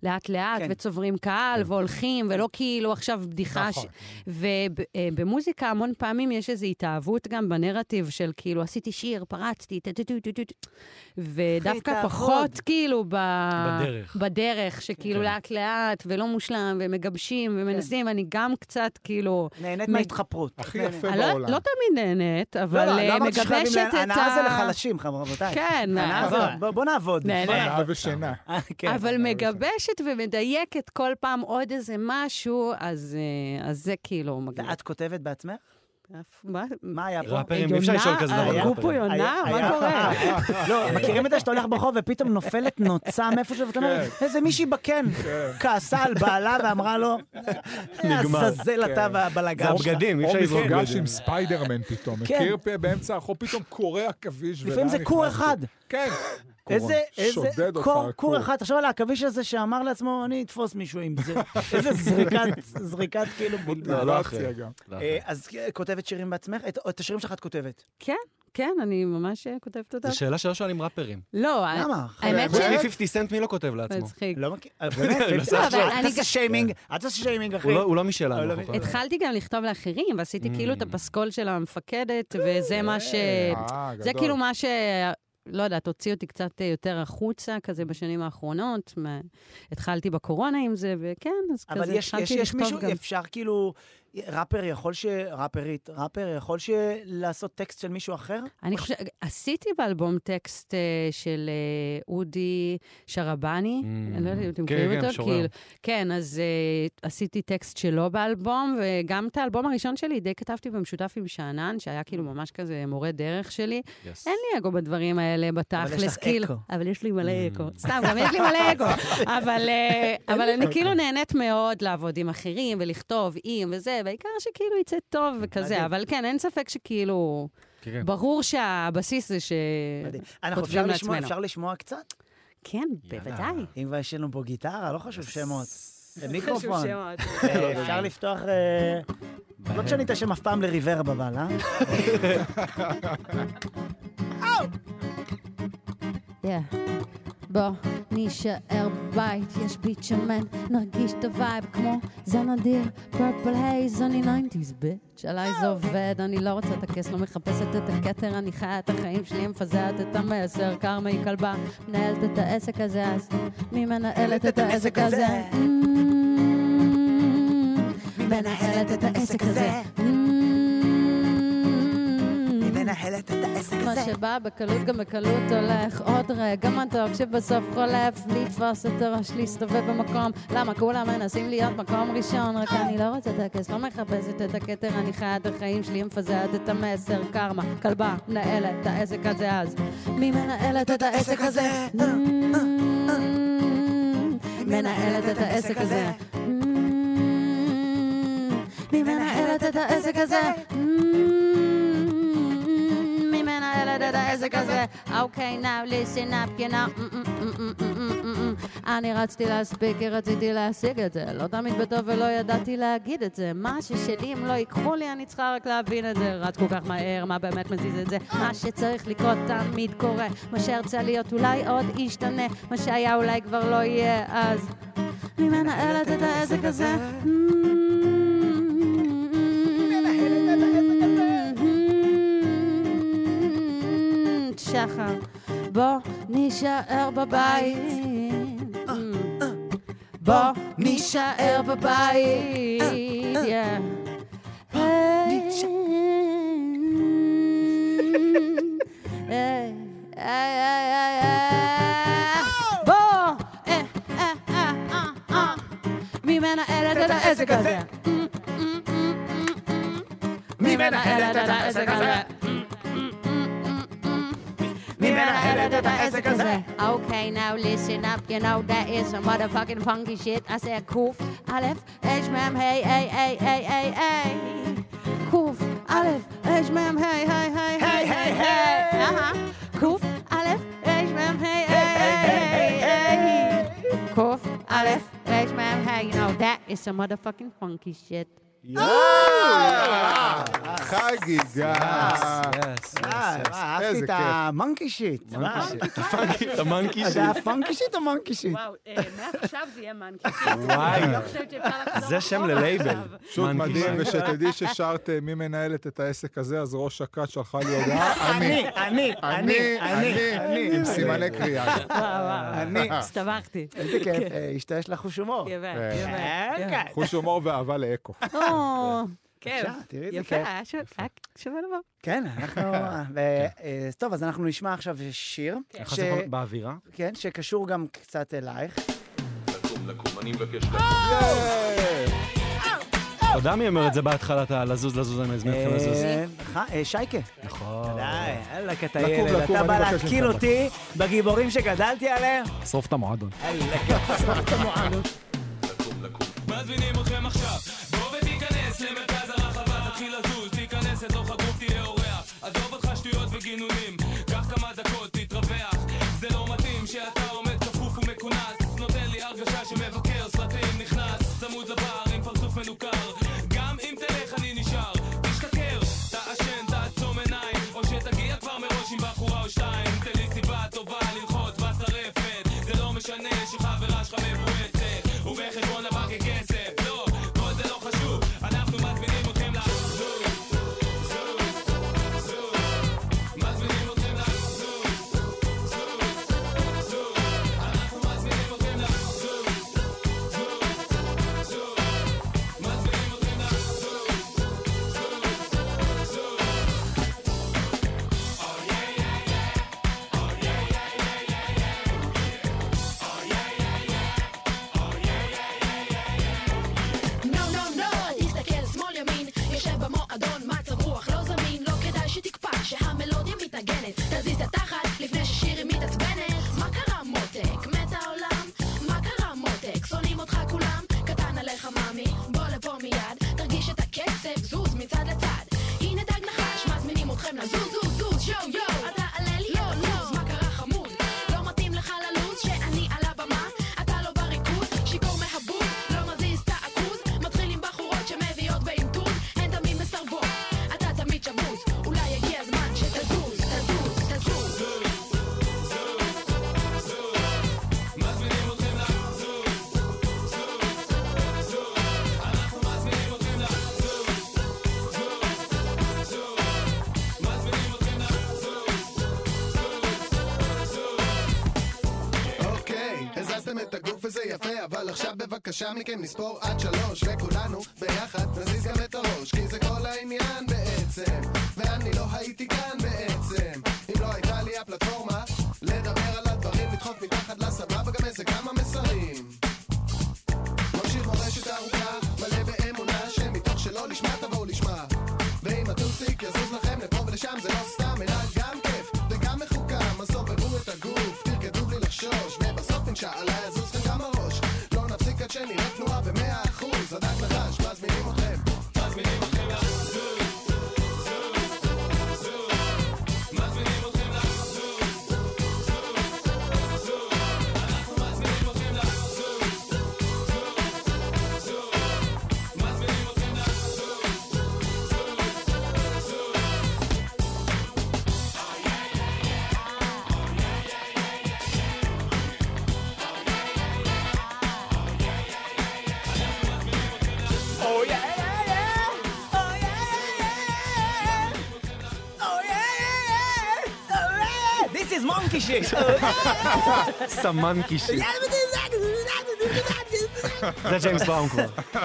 לאט-לאט, כן. וצוברים קהל, והולכים, ולא כאילו עכשיו בדיחה. נכון. ובמוזיקה המון פעמים יש איזו התאהבות גם בנרטיב של כאילו, עשיתי שיר, פרצתי, טו-טו-טו-טו-טו. ודווקא. פחות כאילו ב... בדרך. בדרך, שכאילו כן. לאט-לאט, ולא מושלם, ומגבשים, ומנסים, אני גם קצת כאילו... נהנית מ- מההתחפרות. הכי נהנית. יפה לא, בעולם. לא תמיד נהנית, אבל לא, לא, אה, לא אמרתי שחייבים מגבשת את ה... הנאה זה לחלשים, רבותיי. כן, אבל- זה... בוא- נעבוד. הנאה. ושינה. אה, כן. אבל מגבשת ומדייקת כל פעם עוד איזה משהו, אז, אה, אז זה כאילו מגניב. את כותבת בעצמך? מה? היה פה? ראפרים, אי אפשר לשאול כזה דבר. ראפרים. פה יונה? מה קורה? לא, מכירים את זה שאתה הולך ברחוב ופתאום נופלת נוצה מאיפשהו, ואתה אומר, איזה מישהי בקן כעסה על בעלה ואמרה לו, נגמר. לעזאזל אתה זה והבלאגן שלך. הבגדים, אי או אפשר לזרוק מפגש בגדים. עם ספיידרמן פתאום. כן. מכיר באמצע הרחוב, פתאום קורע עכביש. לפעמים זה נכנסתי? אחד. כן. איזה, איזה, שודד אותך, קור. כור אחד, תחשוב על העכביש הזה שאמר לעצמו, אני אתפוס מישהו עם זה. איזה זריקת, זריקת כאילו בלבד. לא, לא. מוטיבציה גם. לא, אה, אז כותבת שירים בעצמך? את את השירים שלך את כותבת. כן, כן, אני ממש אה, כותבת אותם. זו שאלה שלא שואלים ראפרים. לא, למה? האמת חוץ ש... מ-50 סנט מי לא כותב לעצמו? מצחיק. לא מכיר, אה, באמת? אל תעשה גם- שיימינג, אל תעשה שיימינג, אחי. הוא לא- אה, משלנו. התחלתי גם לכתוב לאחרים, ועשיתי Mm. כאילו את הפסקול של המפקדת, וזה מה ש... אה, זה. כאילו מה ש... לא יודעת, הוציא אותי קצת אה, יותר החוצה, כזה בשנים האחרונות. מה- התחלתי בקורונה עם זה, וכן, אז אבל כזה יש, התחלתי יש, יש לכתוב מישהו, גם. אפשר כאילו, ראפר יכול ש... ראפרית, ראפר יכול ש... לעשות טקסט של מישהו אחר? אני חושבת, עשיתי באלבום טקסט אה, של אה, אודי שרבני, Mm. אני לא יודעת אם אתם כן, מכירים כן, אותו, משורר. כאילו, כן, אז אה, עשיתי טקסט שלו באלבום, וגם את האלבום הראשון שלי די כתבתי במשותף עם שאנן, שהיה כאילו ממש כזה מורה דרך שלי. Yes. אין לי אגו בדברים האלה בתכלס, יש לך כאילו. אקו. אבל יש לי מלא Mm. אקו. סתם, גם יש לי מלא אקו. אבל, אה, אבל אני כאילו נהנית מאוד לעבוד עם אחרים ולכתוב עם וזה, והעיקר שכאילו יצא טוב וכזה, מדהים. אבל כן, אין ספק שכאילו... כן, כן. ברור שהבסיס זה ש... מדהים. אנחנו כותבים אפשר לשמוע, לעצמנו. אפשר לשמוע קצת? כן, בוודאי. אם כבר יש לנו פה גיטרה, לא חשוב שמות. חשוב מיקרופון. שמות. אה, אפשר לפתוח... אה, לא תשני את השם אף פעם ל Reverb אבל, אה? Yeah. בוא נישאר בבית, יש ביט שמן, נרגיש את ה vibe כמו זן אדיר, פרפל הייז, אני 90's ביץ', עליי זה עובד, אני לא רוצה את הכס, לא מחפשת את הכתר, אני חיה את החיים שלי, מפזרת את המסר, היא כלבה, מנהלת את העסק הזה, אז מי מנהלת את העסק הזה? מנהלת את העסק הזה. מנהלת את העסק מה שבא בקלות גם בקלות הולך. עוד רגע מתוק שבסוף חולף? לתפוס את הראש להסתובב במקום. למה? כולם מנסים להיות מקום ראשון. רק אני לא רוצה טקס, לא מחפשת את הכתר. אני חיה את החיים שלי מפזרת את המסר. קרמה, כלבה, מנהלת את העסק הזה? אז מי מנהלת את העסק הזה? מנהלת את העסק הזה? מי מנהלת את העסק הזה? את העסק הזה? אוקיי. Mm, mm, mm, mm, mm, mm, mm. אני רצתי להספיק רציתי להשיג את זה. לא תמיד בטוב ולא ידעתי להגיד את זה. מה ששלי אם לא ייקחו לי, אני צריכה רק להבין את זה. רץ כל כך מהר, מה באמת מזיז את זה? מה שצריך לקרות תמיד קורה. מה שארצה להיות אולי עוד ישתנה. מה שהיה אולי כבר לא יהיה אז. מי מנהלת את העסק הזה? שחר, בוא נישאר בבית. בוא נישאר בבית. yeah. היי. היי, היי, היי, היי, היי. בוא! אה, אה, אה, אה, אה. מי מנהלת את העסק הזה? מי מנהלת את העסק הזה? Okay, now listen up, you know that is some motherfucking funky shit. I said קוף, א', H, מ', ה', ה', ה', ה', ה', ה'. קוף, א', H, מ', ה', ה', ה', ה', ה', ה'. אהה. קוף, א', H, מ', ה', ה', ה', ה', ה'. קוף, א', H, מ', ה', you know that is some motherfucking funky shit. חגיגה. אה, אהבתי איזה את כיף. המונקי שיט. את המנקי זה היה פונקי שיט או מונקי שיט? וואו, אה, מעכשיו זה יהיה מנקי. וואי. אני לא זה שם ללייבל. פשוט מדהים, שיט. ושתדעי ששרת אה, מי מנהלת את העסק הזה, אז ראש הכת שלחה לי הודעה, אני, אני, אני, אני, אני, עם סימני קריאה. אני. הסתבכתי. איזה כיף, אה, אשתו לך חוש הומור. יפה, אה, יפה. כן. חוש הומור ואהבה לאקו. כיף. איזה יפה. היה שווה- לבוא. כן, אנחנו... ו- אה, טוב, אז אנחנו נשמע עכשיו שיר, איך ש- זה באווירה? כן, שקשור גם קצת אלייך. אתה יודע מי אומר את זה בהתחלה, אתה לזוז, לזוז, אני מזמין אתכם לזוז. אה, אה, שייקה. נכון. די, יאללה, אתה לקום, ילד, לקום, אתה אני בא מבקש להתקיל. אותי בגיבורים שגדלתי עליהם? שרוף את המועדון. מזמינים אתכם עכשיו, בבקשה מכם נספור עד שלוש, וכולנו ביחד נזיז גם את הראש, כי זה כל העניין בעצם, ואני לא הייתי כאן בעצם, אם לא הייתה לי הפלטפורמה, לדבר על הדברים, לדחוף מתחת לסבבה גם איזה כמה מסרים. ממשיך מורשת ארוכה, מלא באמונה, שמתוך שלא לשמה תבואו לשמה. ואם הטוסיק יזוז לכם לפה ולשם זה לא סתם, סמן קישי. זה ג'יימס בראון כבר.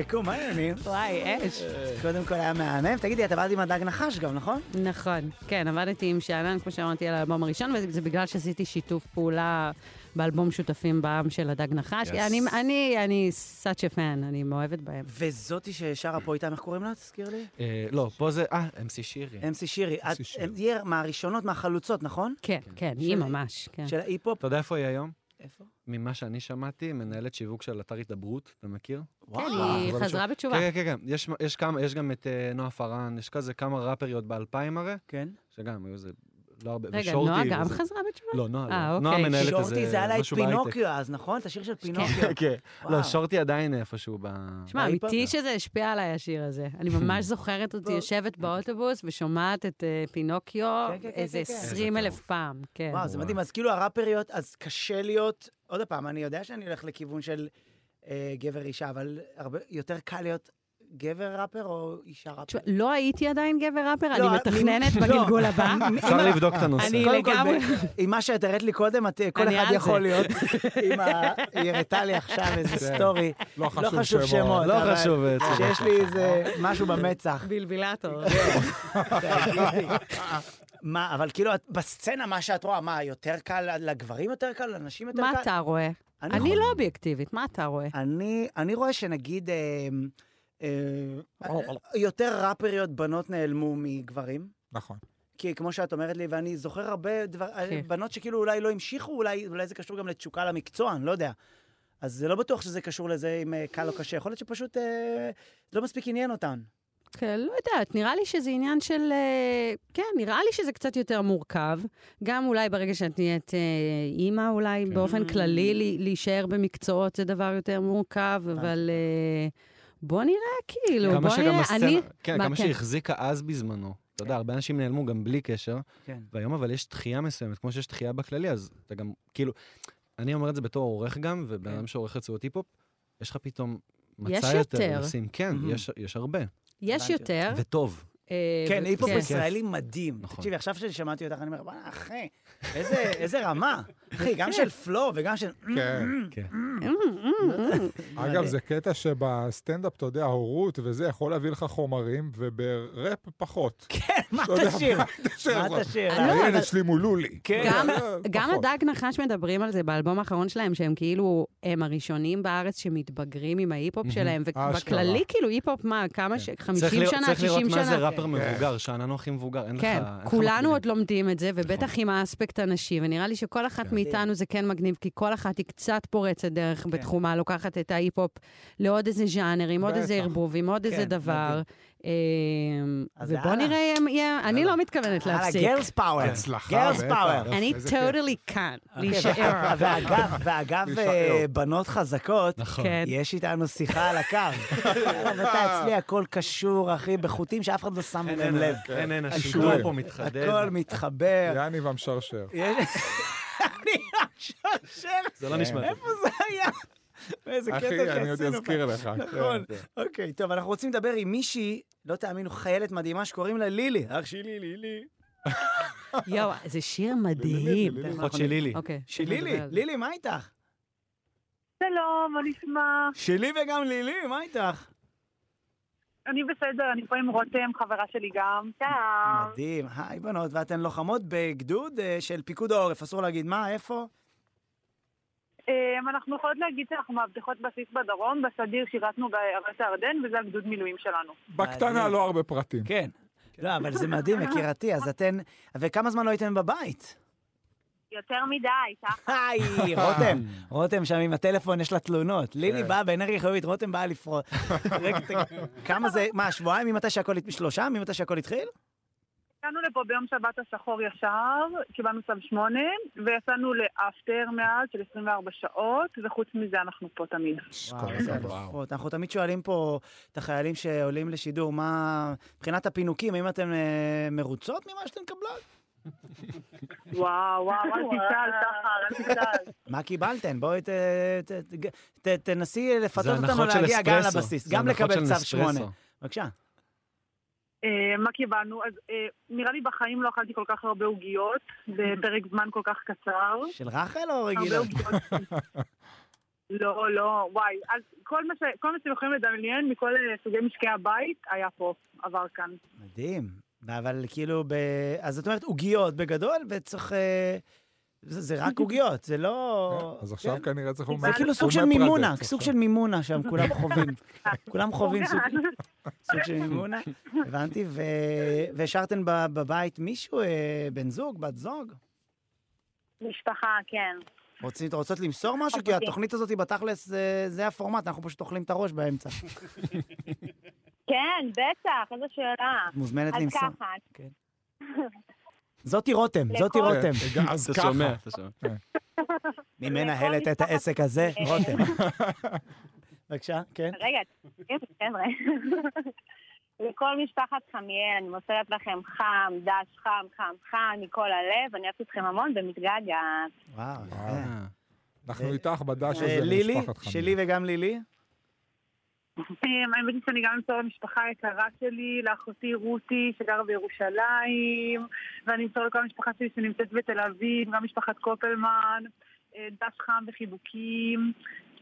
אקו, מה העניינים? וואי, אש. קודם כל היה מהמם. תגידי, את עבדת עם הדג נחש גם, נכון? נכון, כן, עבדתי עם שאנן, כמו שאמרתי, על האלבום הראשון, וזה בגלל שעשיתי שיתוף פעולה באלבום שותפים בעם של הדג נחש. Yes. אני, אני, אני such a fan, אני מאוהבת בהם. וזאתי ששרה פה איתם, איך קוראים לה? תזכיר לי. אה, לא, פה זה... אה, אמסי שירי. אמסי שירי. את-. היא מהראשונות, מהחלוצות, נכון? כן, כן, היא ממש, כן. של ההיפ-הופ. אתה יודע איפה היא היום? איפה? ממה שאני שמעתי, מנהלת שיווק של אתר התדברות, אתה מכיר? כן, היא אבל חזרה שוב- בתשובה. כן, כן, כן. יש, יש כמה, יש גם את אה, נועה פארן, יש כזה כמה ראפריות באלפיים הרי, כן. שגם היו איזה... לא הרבה, רגע, ושורטי נועה גם וזה- חזרה בתשובה? לא, נועה אה, לא. אוקיי. נועה מנהלת איזה שורטי זה היה לה את משהו בהייטק. פינוקיו אז, נכון? את השיר של פינוקיו. כן, וואו. לא, שורטי עדיין איפשהו ב... שמע? אמיתי שזה השפיע עליי השיר הזה. אני ממש זוכרת אותי יושבת באוטובוס ושומעת את אה, פינוקיו כן, כן, כן, איזה כן, כן. 20 אלף פעם. כן. וואו, זה מדהים. אז כאילו הראפריות, אז קשה להיות, עוד פעם, אני יודע שאני הולך לכיוון של אה, גבר אישה, אבל יותר קל להיות גבר ראפר או אישה ראפר? תשמע, לא הייתי עדיין גבר ראפר, לא, אני מ- מתכננת לא. בגלגול הבא. אפשר לבדוק את הנושא. אני לגמרי... עם מה שאת הראית לי קודם, כל אחד יכול. להיות. היא הראתה לי עכשיו איזה כן. סטורי. לא לא חשוב שמות. לא חשוב, אה, צודק. שיש לי איזה משהו במצח. בלבילטור. מה, אבל כאילו, בסצנה, מה שאת רואה, מה, יותר קל לגברים יותר קל, לנשים יותר קל? מה אתה רואה? אני אני יכול- לא אובייקטיבית, מה אתה רואה? אני, אני רואה שנגיד אה, אה, אה, יותר ראפריות בנות נעלמו מגברים. נכון. כי כמו שאת אומרת לי, ואני זוכר הרבה דבר, כן. בנות שכאילו אולי לא המשיכו, אולי, אולי זה קשור גם לתשוקה למקצוע, אני לא יודע. אז זה לא בטוח שזה קשור לזה אם אה, קל או קשה. יכול להיות שפשוט אה, לא מספיק עניין אותן. כן, לא יודעת, נראה לי שזה עניין של... אה, כן, נראה לי שזה קצת יותר מורכב. גם אולי ברגע שאת נהיית אה, אימא, אולי כן. באופן כללי לי- להישאר במקצועות זה דבר יותר מורכב, אבל אה, בוא נראה, כאילו, בוא נראה. הסצנה, אני... כן, מה, כמה כן. שהיא החזיקה אז בזמנו. אתה יודע, הרבה אנשים נעלמו גם בלי קשר, כן. והיום אבל יש דחייה מסוימת, כמו שיש דחייה בכללי, אז אתה גם, כאילו, אני אומר את זה בתור עורך גם, ובן כן. אדם שעורך רצועות היפ-הופ, יש לך פתאום יש מצע יותר יותר. לשים. כן, מהמם. יש- יש הרבה. יש. יותר. וטוב. אה, כן, היפ-הופ כן. ישראלי מדהים. נכון. תקשיבי, עכשיו ששמעתי אותך, אני אומר, בוא'נה, אחי, איזה- רמה. אחי, גם של פלו וגם של... כן. כן. אגב, זה קטע שבסטנדאפ, אתה יודע, הורות וזה יכול להביא לך חומרים, ובראפ פחות. כן, מה תשאיר? מה תשאיר הילד שלי מולולי. כן. גם-. הדג נחש מדברים על זה באלבום האחרון שלהם, שהם כאילו, הם הראשונים בארץ שמתבגרים עם ההיפ-הופ שלהם. ובכללי כאילו היפ-הופ, מה, כמה ש... צריך 50 לראות- שנה, צריך לראות 60 מה זה שנה. ראפר מבוגר, שאנן הוא הכי מבוגר, אין לך... כן, כולנו. עוד לומדים את זה, ובטח עם האספקט הנשי, ונראה לי שכל אחת כן. מאיתנו זה כן מגניב, כי כל אחת היא קצת פורצת דרך כן. בתחומה, לוקחת את ההיפ-הופ לעוד איזה ז'אנר, עם עוד איזה. ערבוב, עם עוד איזה כן, דבר. אז ובוא יאללה. נראה יהיה... אני לא מתכוונת יאללה, להפסיק. גרלס פאוור. הצלחה, בטח. פאוור. אני can't אוקיי, להישאר. ואגב. אה, בנות חזקות, נכון. כן. יש איתנו שיחה על הקו. יאללה, ואתה אצלי הכל קשור, אחי, בחוטים שאף אחד לא שם אין, לב. אין, אין, הכל- השינוי פה מתחדד. הכל מתחבר. יעני והמשרשר. יש- אני השרשר, זה לא נשמע טוב. איפה זה היה? איזה קטע אחי, אני עוד שעשינו אזכיר. לך. נכון. אוקיי, טוב, אנחנו רוצים לדבר עם מישהי, לא תאמינו, חיילת מדהימה שקוראים לה לילי. אח שלי, לילי. יואו, זה שיר מדהים. אחות של לילי. אוקיי. של לילי. לילי, מה איתך? שלום, מה נשמע? שלי וגם לילי, מה איתך? אני בסדר, אני פה עם רותם, חברה שלי גם. שלום. מדהים. היי בנות, ואתן לוחמות בגדוד אה, של פיקוד העורף, אסור להגיד מה, איפה? אמ, אנחנו יכולות להגיד שאנחנו מאבטחות בסיס בדרום, בסדיר שירתנו בערת הירדן, וזה הגדוד מילואים שלנו. בקטנה. לא הרבה פרטים. כן. לא, אבל זה מדהים, יקירתי, אז אתן... וכמה זמן לא הייתם בבית? יותר מדי, ככה. היי, רותם, רותם שם עם הטלפון, יש לה תלונות. לילי כן. באה באנרגיה חיובית, רותם באה לפרוט. כמה זה, מה, שבועיים ממתי שהכל, שלושה ממתי שהכל התחיל? הגענו לפה ביום שבת השחור ישר, קיבלנו צו שמונה, ויצאנו לאפטר מאז של 24 שעות, וחוץ מזה אנחנו פה תמיד. וואו, וואו. אנחנו תמיד שואלים פה את החיילים שעולים לשידור, מה, מבחינת הפינוקים, האם אתם אה, מרוצות ממה שאתן מקבלות? וואו, וואו, אל תשאל, שחר, אל תשאל. מה קיבלתן? בואי ת, ת, ת, ת, תנסי לפתות אותנו להגיע גם. לבסיס, גם לקבל צו נספרסו. שמונה. בבקשה. אה, מה קיבלנו? אז אה, נראה לי בחיים לא אכלתי כל כך הרבה עוגיות, בפרק זמן כל כך קצר. של רחל או רגילות? עוגיות. לא, לא, וואי. אז כל מה, ש, כל מה שאתם יכולים לדמיין מכל אה, סוגי משקי הבית היה פה, עבר כאן. מדהים. אבל כאילו, ב... אז את אומרת עוגיות בגדול, וצריך... זה, זה רק עוגיות, זה לא... אז עכשיו כן. כנראה צריך זה כאילו סוג של מימונה, סוג של מימונה שם, כולם חווים. כולם חווים סוג, סוג של מימונה, הבנתי. ו... והשארתן ב- בבית מישהו, אה, בן זוג, בת זוג? משפחה, כן. רוצים, רוצות למסור משהו? כי אחותי. התוכנית הזאת היא בתכלס, זה, זה הפורמט, אנחנו פשוט אוכלים את הראש באמצע. כן, בטח, איזו שאלה. מוזמנת אז למסור. ככה, כן. זאתי רותם, זאתי רותם. כן, אז אתה ככה. שומע, אתה שומע. מי מנהלת את העסק הזה? רותם. בבקשה, כן. רגע, חבר'ה. לכל משפחת חמיאל, אני מוסרת לכם חם, דש חם, חם, חם, מכל הלב, אני אוהבת אתכם המון ומתגעגעת. וואו, יפה. אה. אנחנו איתך בדש הזה לילי, למשפחת חמי. שלי וגם לילי. אמ, האמת היא שאני גם אמסור למשפחה היקרה שלי, לאחותי רותי שגרה בירושלים, ואני אמסור לכל המשפחה שלי שנמצאת בתל אביב, גם משפחת קופלמן, אה, דש חם וחיבוקים.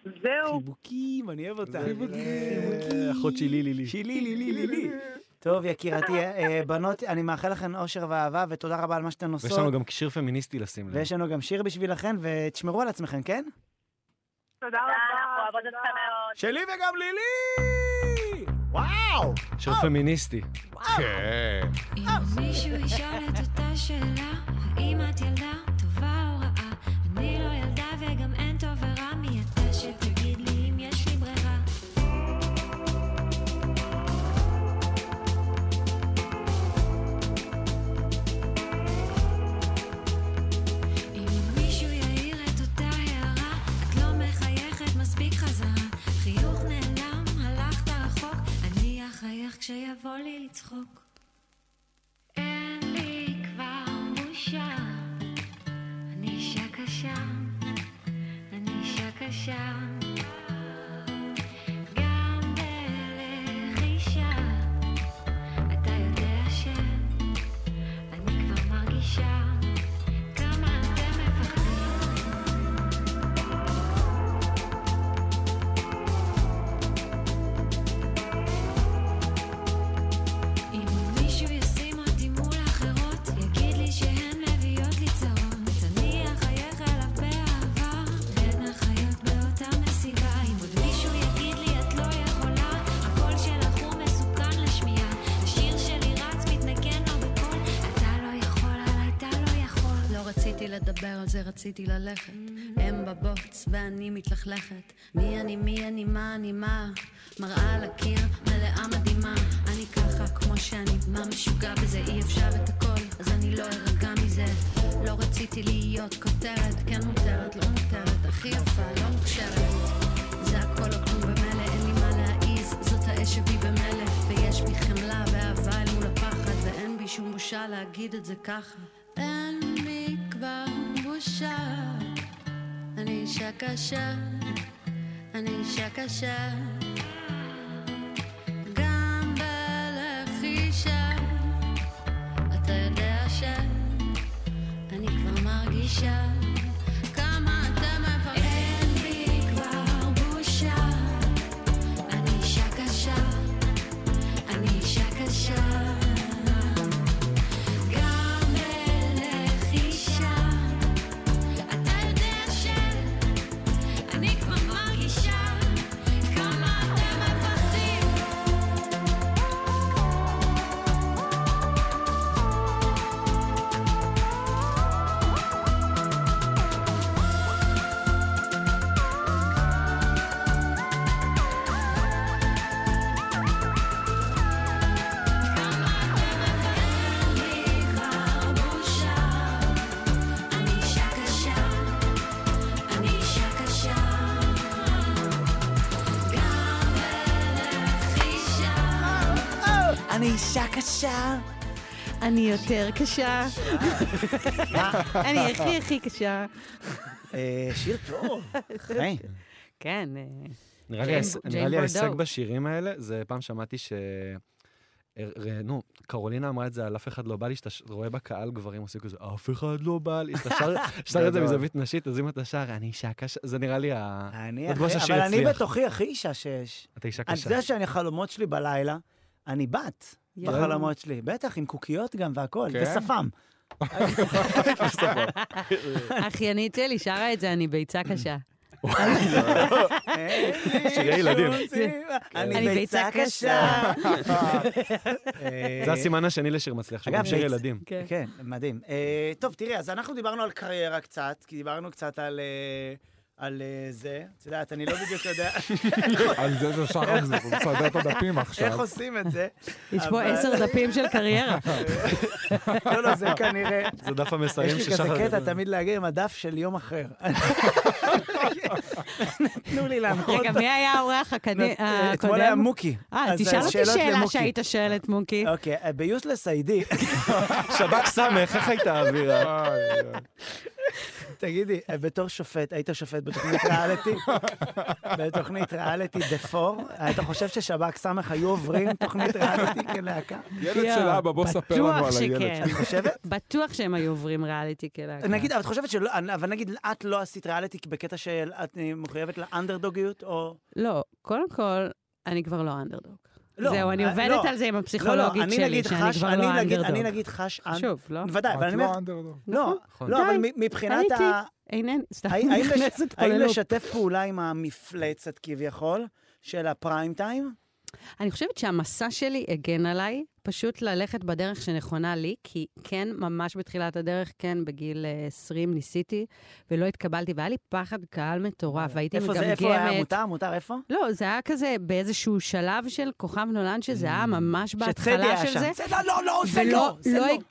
זהו. חיבוקים, אני אוהב אותה. אה, אחות שלי לילי. שלי, לילי, לילי. טוב, יקירתי, אה, בנות, אני מאחל לכן אושר ואהבה, ותודה רבה על מה שאתן ויש לנו עושות. גם שיר פמיניסטי לשים לב. ויש לנו גם שיר בשבילכן, ותשמרו על עצמכם, כן? תודה רבה. אותך מאוד. שלי וגם לילי! וואו! שיר פמיניסטי. כן. אם מישהו ישאל את אותה שאלה, האם את ילדה כשיבוא לי לצחוק. אין לי כבר בושה, אני אישה קשה, אני אישה קשה. רציתי ללכת. הם בבוץ ואני מתלכלכת. מי אני, מי אני, מה אני, מה? מראה על הקיר, מלאה מדהימה. אני ככה כמו שאני, מה משוגע בזה? אי אפשר את הכל, אז אני לא ארגע מזה. לא רציתי להיות כותרת, כן מותרת, לא מותרת, הכי יפה, לא מוכשרת. זה הכל או כלום במילא, אין לי מה להעיז, זאת האש שבי במלא, ויש בי חמלה ואהבה אל מול הפחד, ואין בי שום בושה להגיד את זה ככה. אין מי כבר... בושה, אני אישה קשה, אני אישה קשה. גם בלחישה, אתה יודע שאני כבר מרגישה אני אישה קשה. אני יותר קשה. אני הכי הכי קשה. אה, שיר טוב. היי. כן. אה, נראה לי ההישג. בשירים האלה, זה פעם שמעתי ש... אה, נו, קרולינה אמרה את זה על אף אחד לא בא לי, שאתה רואה בקהל גברים עושים כזה, אף אחד לא בא לי, שאתה שר- את זה. מזווית נשית, אז אם אתה שר, אני אישה קשה, זה נראה לי ה... אני זה שהשיר אבל אני. בתוכי הכי אישה שיש. אתה אישה אני קשה. יודע שאני החלומות שלי בלילה, אני בת. בחלומות שלי. בטח, עם קוקיות גם והכול, כן? ושפם. האחיינית שלי שרה את זה, אני ביצה קשה. שירי ילדים. אני ביצה קשה. זה הסימן השני לשיר מצליח, גם שיר ילדים. כן. כן, מדהים. אה, טוב, תראי, אז אנחנו דיברנו על קריירה קצת, כי דיברנו קצת על... אה, על אה, זה, את יודעת, אני לא בדיוק יודע על זה ששחר מסדר את הדפים איך עכשיו. עושים את זה. יש פה עשר דפים של קריירה. לא, לא, זה כנראה... זה דף המסרים יש לי של כזה שחר. קטע תמיד להגיע עם הדף של יום אחר. תנו לי להנחות. רגע, מי היה האורח הקד- הקודם? אתמול היה מוקי. אה, אז תשאל אותי שאלות שאלה. שהיית שואל את מוקי. אוקיי, אה, ביוסלס איי-די, שב"כ סמך, איך הייתה האווירה? תגידי, אה, בתור שופט, היית שופט בתוכנית ריאליטי? בתוכנית ריאליטי דה פור? היית חושב ששב"כ סמך היו עוברים תוכנית ריאליטי כלהקה? ילד של אבא, בוא ספר לנו על הילד. שכן. את חושבת? בטוח שהם היו עוברים ריאליטי כלהקה. נגיד, אבל את חושבת שלא, אבל נגיד, את לא עשית ריאליטי בקטע של את אה, מחויבת לאנדרדוגיות, או... לא, קודם כל, אני כבר לא אנדרדוג. לא, זהו, אני אה, עובדת לא. על זה עם לא, לא, הפסיכולוגית אני שלי, נגיד שאני חש, כבר אני לא נגיד, אנדרדוג. אני נגיד חש... חשוב, לא? ודאי, אבל אני אומר... לא אנדרדוג. לא, נכון. לא, אבל מבחינת. ה... אינני, סתם נכנסת פה האם. לשתף פעולה עם המפלצת כביכול של הפריים טיים? אני חושבת שהמסע שלי הגן עליי, פשוט ללכת בדרך שנכונה לי, כי כן, ממש בתחילת הדרך, כן, בגיל אה, 20 ניסיתי, ולא התקבלתי, והיה לי פחד קהל מטורף, והייתי איפה מגמגמת. זה, איפה היה מותר? מותר איפה? לא, זה היה כזה באיזשהו שלב של כוכב נולד, שזה היה ממש שטדי בהתחלה היה של שם. זה. זה לא, לא, לא, לא, זה לא,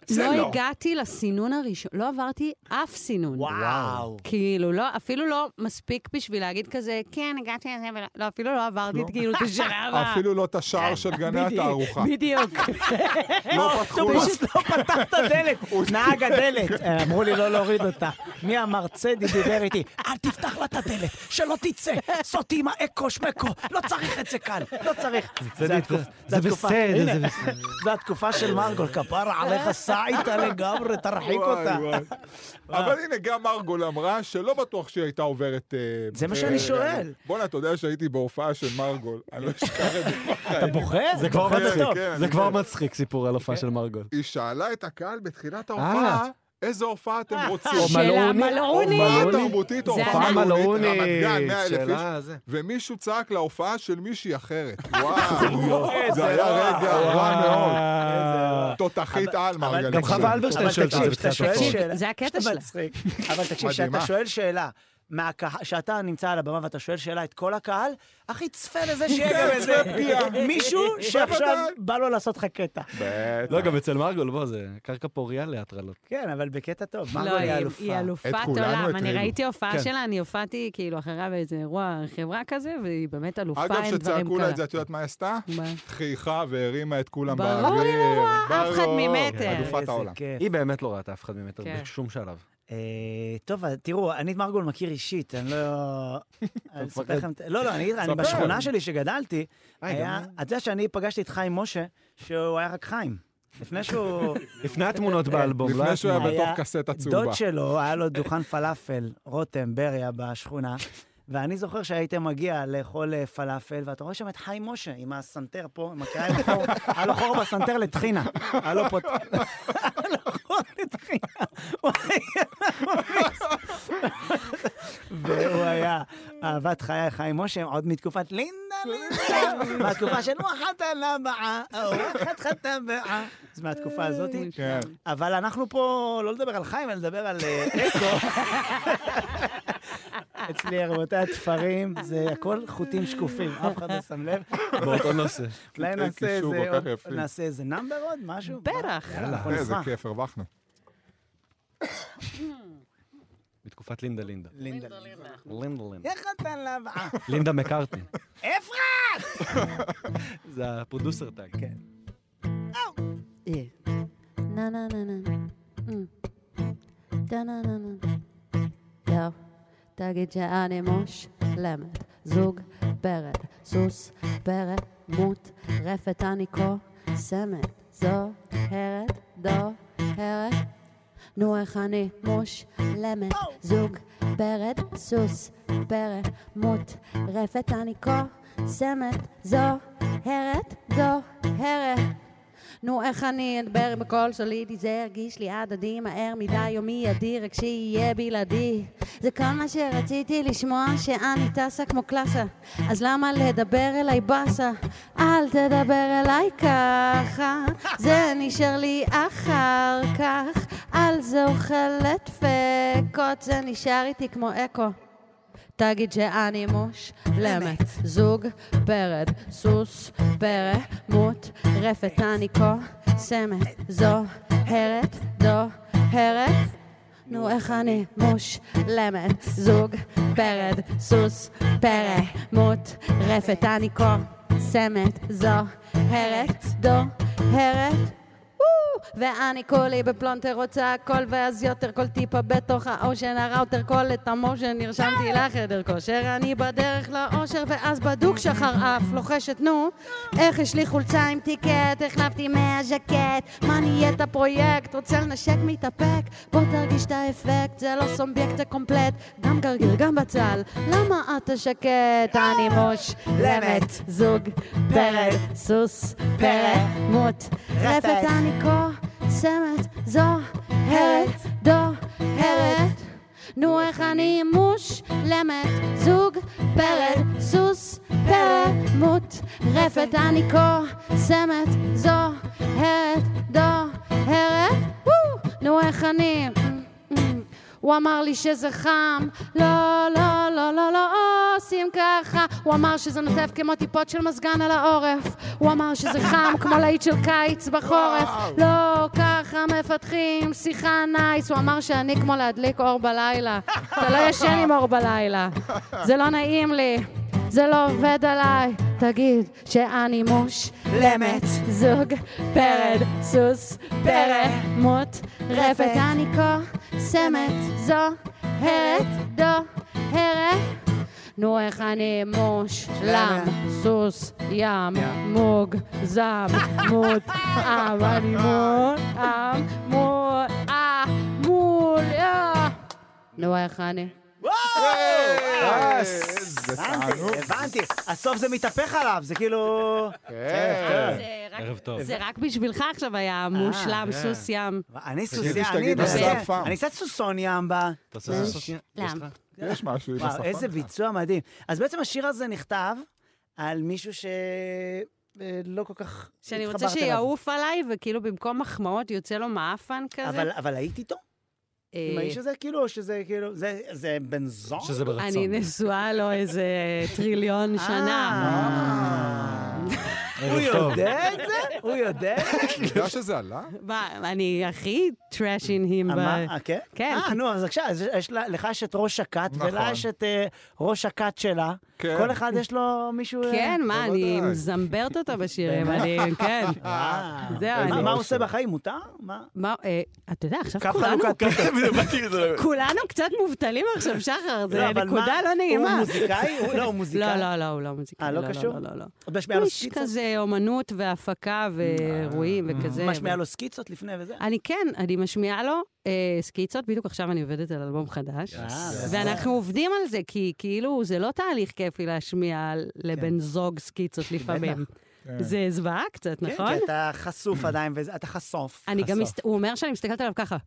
זה לא לא. הגעתי לסינון הראשון, לא עברתי אף סינון. וואו. כאילו, לא, אפילו לא מספיק בשביל להגיד כזה, כן, הגעתי לזה, ולא, לא, אפילו לא עברתי לא. את כאילו את השלב. אפילו לא את השער של גני התערוכה. בדיוק. לא פתחו. פשוט לא פתח את הדלת, נהג הדלת. אה, אמרו לי לא להוריד אותה. מי המרצה דיבר איתי? אל תפתח לה את הדלת, שלא תצא. סוטי עם האקו שמקו, לא צריך את זה כאן, לא צריך. זה בסדר, זה בסדר. זה התקופה של מרגול, כפרה עליך, סע איתה לגמרי, תרחיק אותה. וואי. אבל הנה, גם מרגול אמרה שלא בטוח שהיא הייתה עוברת... אה, זה מה אה, שאני שואל. בואנה, אתה יודע שהייתי בהופעה של מרגול, אני לא אשכח את זה. אתה בוכה? זה כבר מצחיק. כן, זה כבר. מצחיק, סיפור על הופעה של מרגול. היא שאלה את הקהל בתחילת ההופעה, איזה הופעה אתם רוצים? או שאלה. מלאוני. הופעה מלאוני. תרבותית, זה הופעה מלאוני. רמת גן, 100 אלף איש. ומישהו צעק להופעה של מישהי אחרת. וואו, זה היה רגע רע מאוד. תותחית על, מרגלית. גם חווה אלברשטיין שואלת את זה תקשיב. זה הקטע שלה. אבל תקשיב. כשאתה שואל שאלה, מהקהל, שאתה נמצא על הבמה ואתה שואל שאלה את כל הקהל, אחי, צפה לזה שיהיה גם איזה מישהו שעכשיו בא לו לעשות לך קטע. לא, גם אצל מרגול, בוא, זה קרקע פוריה להטרלות. כן, אבל בקטע טוב. לא, מרגול היא אלופה. היא אלופת עולם. אני. ראיתי הופעה כן. שלה, אני הופעתי כאילו אחריה באיזה אירוע חברה כזה, והיא באמת אלופה, אין אגב, דברים שצעקו לה כאלה. את זה, את יודעת מה היא עשתה? חייכה והרימה את כולם ברור, באוויר. היא לא רואה אף אחד ברור, ממטר. אלופת איזה העולם. היא באמת לא ראתה אף אחד ממטר כן. בשום שלב. אה, טוב, תראו, אני את מרגול מכיר אישית, אני לא... אני אספר לכם... לא, לא, אני אגיד לך, אני ספר. בשכונה שלי שגדלתי, אה, היה... גם- אתה יודע שאני פגשתי את חיים משה, שהוא היה רק חיים. לפני שהוא... לפני התמונות באלבום, לא לפני שהוא היה. בתוך קסטה צהובה. דוד שלו, היה לו דוכן פלאפל, רותם, בריה, בשכונה, ואני זוכר שהיית מגיע לאכול אה, פלאפל, ואתה רואה שם את חיים משה עם הסנטר פה, עם החור, היה לו חור בסנטר לטחינה. היה לו פה... הוא היה- והוא היה אהבת חיי חיים משה, עוד מתקופת לינדה לינדה, מהתקופה של וואחת על הבעה, וואחת חתם בעה. זה מהתקופה הזאת. כן. אבל אנחנו פה לא לדבר על חיים, אלא לדבר על אה, אקו. אצלי, רבותיי, התפרים, זה הכל חוטים שקופים, אף אחד לא שם לב. באותו נושא. אולי נעשה איזה נאמבר עוד, משהו? בטח. יאללה, איזה. כיף, הרווחנו. בתקופת לינדה לינדה. לינדה. לינדה לינדה. איך אתה לבעה? לינדה מקארטני. אפרת! זה הפרודוסר טאג. כן. Na na na. Mm. Da na na na. יאו, תגיד שאני מושלמת, זוג, ברד, סוס, ברד, מות, רפת אני קוסמת, זוהרת, דוהרת. נו איך אני מושלמת, זוג, ברד, סוס, ברד, מות, רפת אני קוסמת, זוהרת, דוהרת. נו, איך אני אדבר בקול סולידי, זה ירגיש לי הדדי, מהר מדי יומי אדיר, רק שיהיה בלעדי. זה כל מה שרציתי לשמוע, שאני טסה כמו קלאסה. אז למה לדבר אליי באסה? אל תדבר אליי ככה, זה נשאר לי אחר כך. על זה אוכלת דפקות, זה נשאר איתי כמו אקו. תגיד שאני מושלמת, זוג, ברד, סוס, פרא, מות, רפת, אני קוסמת, זוהרת, דוהרת. נו, איך אני מושלמת, זוג, ברד, סוס, פרא, מות, רפת, אני קוסמת, זוהרת, דוהרת. ואני כולי בפלונטר רוצה הכל ואז יותר כל טיפה בתוך האושן הראוטר כל את המושן נרשמתי לחדר כושר אני בדרך לאושר ואז בדוק שחר אף לוחשת נו איך יש לי חולצה עם טיקט? החלפתי מהז'קט. מה נהיית פרויקט רוצה לנשק מתאפק? בוא תרגיש את האפקט זה לא סומבייקט זה קומפלט. גם גרגיר גם בצל למה אתה שקט אני מושלמת זוג פרד סוס פרא מות רפת. אני קוסמת זוהרת דוהרת. נו איך אני מושלמת? זוג פרד סוס פרא מות רפת. אני קוסמת זוהרת דוהרת. נו איך אני הוא אמר לי שזה חם, לא, לא, לא, לא, לא עושים ככה. הוא אמר שזה נוטף כמו טיפות של מזגן על העורף. הוא אמר שזה חם כמו להיט של קיץ בחורף. לא, ככה מפתחים שיחה נייס. הוא אמר שאני כמו להדליק אור בלילה. אתה לא ישן עם אור בלילה. זה לא נעים לי. זה לא עובד עליי, תגיד שאני מושלמת זוג, פרד, סוס, פרא, מות, רפת, אני קוסמת, זוהרת, דוהרת. נו איך אני מושלם, סוס, ים, מוג, זם, מות, עם, אני מול, עם, מול, אה, מול, יא. נו איך אני... איזה הבנתי, תענוג. הבנתי. הסוף זה מתהפך עליו, זה כאילו... כן. זה רק- ערב טוב. זה רק בשבילך עכשיו היה מושלם, כן. סוס ים. אני תגידי סוסי, אני שתגיד באמת- בשפם. אני קצת סוסון ימבה. אתה עושה סוסות? יש לך? יש משהו וואו, בשפה. איזה ביצוע מדהים. אז בעצם השיר הזה נכתב על מישהו ש... לא כל כך שאני רוצה התחברת אליו. שיעוף עליי, וכאילו במקום מחמאות יוצא לו מעפן כזה. אבל, אבל היית איתו? עם אה, האיש הזה, כאילו, או שזה כאילו, זה- זה בן זוג? שזה ברצון. אני נשואה לו איזה טריליון אה. שנה. הוא יודע את זה? הוא יודע? אתה יודע שזה עלה? מה, אני הכי trashing him ב... מה, אה, כן? כן. אה, נו, אז עכשיו, לך יש את ראש הכת, נכון. ולה יש את אה, ראש הכת שלה. כן. כל אחד יש לו מישהו... אה, כן, מה, אני. מזמברת אותו בשירים, אני, כן. אה. זהו, מה- אני... מה הוא עושה בחיים? מותר? מה? מה, אה, אתה יודע, עכשיו כולנו... חלוקת כולנו קצת מובטלים עכשיו, שחר, זה לא, נקודה? לא הוא נעימה. מוזיקאי? הוא- לא, הוא מוזיקאי. לא, לא, לא, הוא לא מוזיקאי. אה, לא קשור? לא, לא, לא. עוד משמיע לו הוא איש? כזה אומנות והפקה ואירועים וכזה. משמיע לו סקיצות לפני וזה? אני כן, אני משמיעה לו אה, סקיצות, בדיוק עכשיו אני עובדת על אלבום חדש. אה, ואנחנו עובדים על זה, כי כאילו זה לא תהליך כיפי להשמיע לבן זוג סקיצות לפעמים. כן. זה זוועה קצת, כן, נכון? כי אתה חשוף עדיין, ואתה חשוף. אני גם, הוא אומר שאני מסתכלת עליו ככה.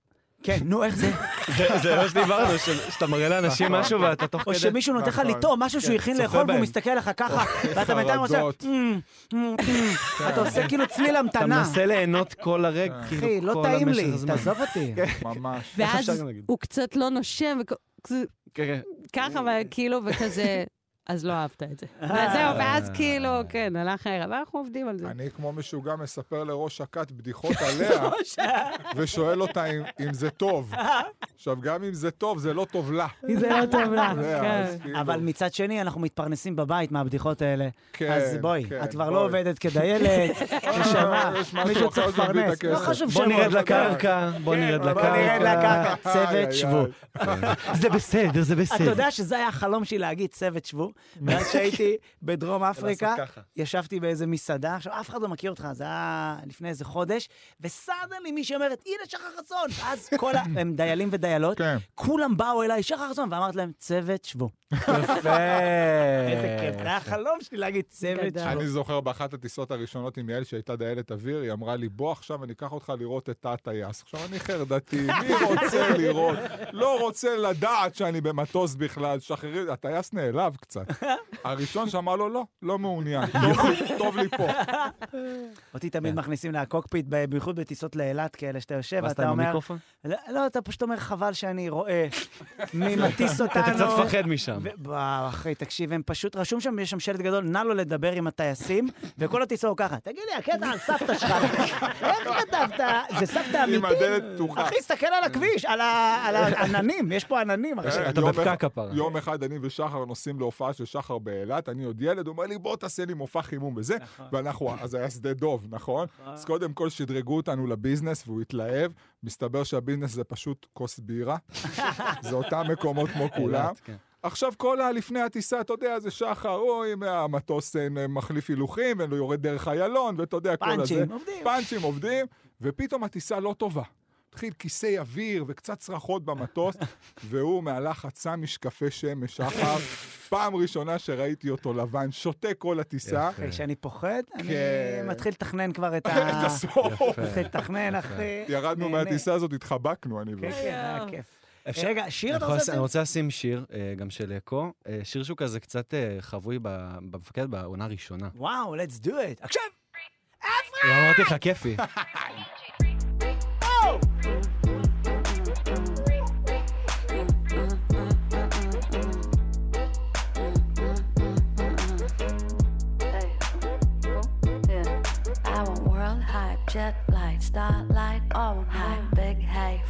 כן, נו, איך זה? זה- מה שדיברנו, שאתה מראה לאנשים משהו ואתה תוך או כדי... שמישהו נותן לך נכון. לטעום משהו שהוא כן, הכין לאכול והוא. מסתכל עליך ככה, ואתה בינתיים עושה... "אמ, אמ, אמ". אתה עושה כאילו צליל אתה המתנה. מנסה ליהנות כל הרגע, אחי, כאילו, לא כל טעים המשך לי, הזמן. תעזוב אותי. ממש. ואז? הוא קצת לא נושם, וכ- כזה- כן, כן. ככה, וכאילו, וכזה, אז לא אהבת את זה. וזהו, ואז כאילו, כן, הלך הערב, ואנחנו עובדים על זה. אני כמו משוגע מספר לראש הכת בדיחות עליה, ושואל אותה אם- זה טוב. עכשיו, גם אם זה טוב, זה לא טוב לה. זה לא טוב לה, אתה כן. כאילו- אבל מצד שני, אנחנו מתפרנסים בבית מהבדיחות האלה. כן, אז בואי, כן, את כבר. לא עובדת כדיילת, נשמה, משהו מישהו צריך לפרנס. לא. חשוב בוא שמות. נרד לקרקע, בוא נרד בוא נרד לקרקע. צוות, שבו. זה בסדר, זה אתה בסדר. יודע שזה היה החלום שלי להגיד צוות שבו, ואז שהייתי בדרום אפריקה. ישבתי באיזה מסעדה, עכשיו אף אחד לא מכיר אותך, זה היה לפני איזה חודש, וסדרלי מישהי אומרת, הנה שחר חסון, ואז כל ה... הם דיילים ודיילות, כן. כולם באו אליי, שחר חסון, ואמרתי להם, צוות שבו. יפה. איזה כיף, זה היה החלום שלי להגיד צוות. שבו. אני זוכר באחת הטיסות הראשונות עם יעל שהייתה דיילת אוויר, היא אמרה לי, בוא עכשיו אני אקח אותך לראות את תא הטייס. עכשיו אני חרדתי, מי רוצה לראות? לא רוצה לדעת שאני במטוס בכלל, שחררי, הטייס נעלב קצת. הראשון שאמר לו, לא, לא מעוניין, טוב- לי פה. אותי תמיד מכניסים לקוקפיט, בייחוד בטיסות לאילת כאלה, שאתה יושב, ואתה אומר... לא, לא, אתה פשוט אומר, חבל שאני רואה מי מטיס אותנו. אתה קצת מפחד משם. ו- וואו, אחי, תקשיב, הם פשוט, רשום שם, יש שם שלט גדול, נא לא לדבר עם הטייסים, וכל הטיסה הוא ככה, תגיד לי, הקטע על סבתא שלך, איך כתבת? זה סבתא עם אמיתית? הדלת פתוחה. אחי, תסתכל על הכביש, על העננים, יש פה עננים. אחי. אתה בפקק כפרה. יום אחד אני ושחר נוסעים להופעה של שחר באילת, אני עוד ילד, הוא אומר לי, בוא תעשה לי מופע חימום וזה, ואנחנו, אז היה שדה דוב, נכון? אז קודם כל שדרגו אותנו לביזנס, והוא התלהב, מסתבר שהביזנס זה פשוט כוס בירה, זה אותם מקומות כמו כולם. כן. עכשיו כל הלפני הטיסה, אתה יודע, זה שחר, אוי, המטוס אה, מחליף הילוכים, ולא יורד דרך איילון, ואתה יודע, כל הזה. פאנצ'ים, עובדים. פאנצ'ים עובדים, ופתאום הטיסה לא טובה. התחיל כיסי אוויר וקצת צרחות במטוס, והוא מהלחץ שם משקפי שמש, שחר. פעם ראשונה שראיתי אותו לבן, שותה כל הטיסה. אחי, כשאני פוחד, אני כן. מתחיל לתכנן כבר את את ה... הסוף. מתחיל לתכנן, אחי. ירדנו. מהטיסה הזאת, התחבקנו, אני כן, ואתה. כן, היה כיף. אפשר- רגע, שיר אני אתה רוצה לשים-? אני רוצה לשים שיר, אה, גם של אקו, אה, שיר שהוא כזה קצת אה, חבוי ב- במפקד בעונה הראשונה. וואו, let's do it. עכשיו! לא אמרתי לך, כיפי. Jet light, starlight, all night. Big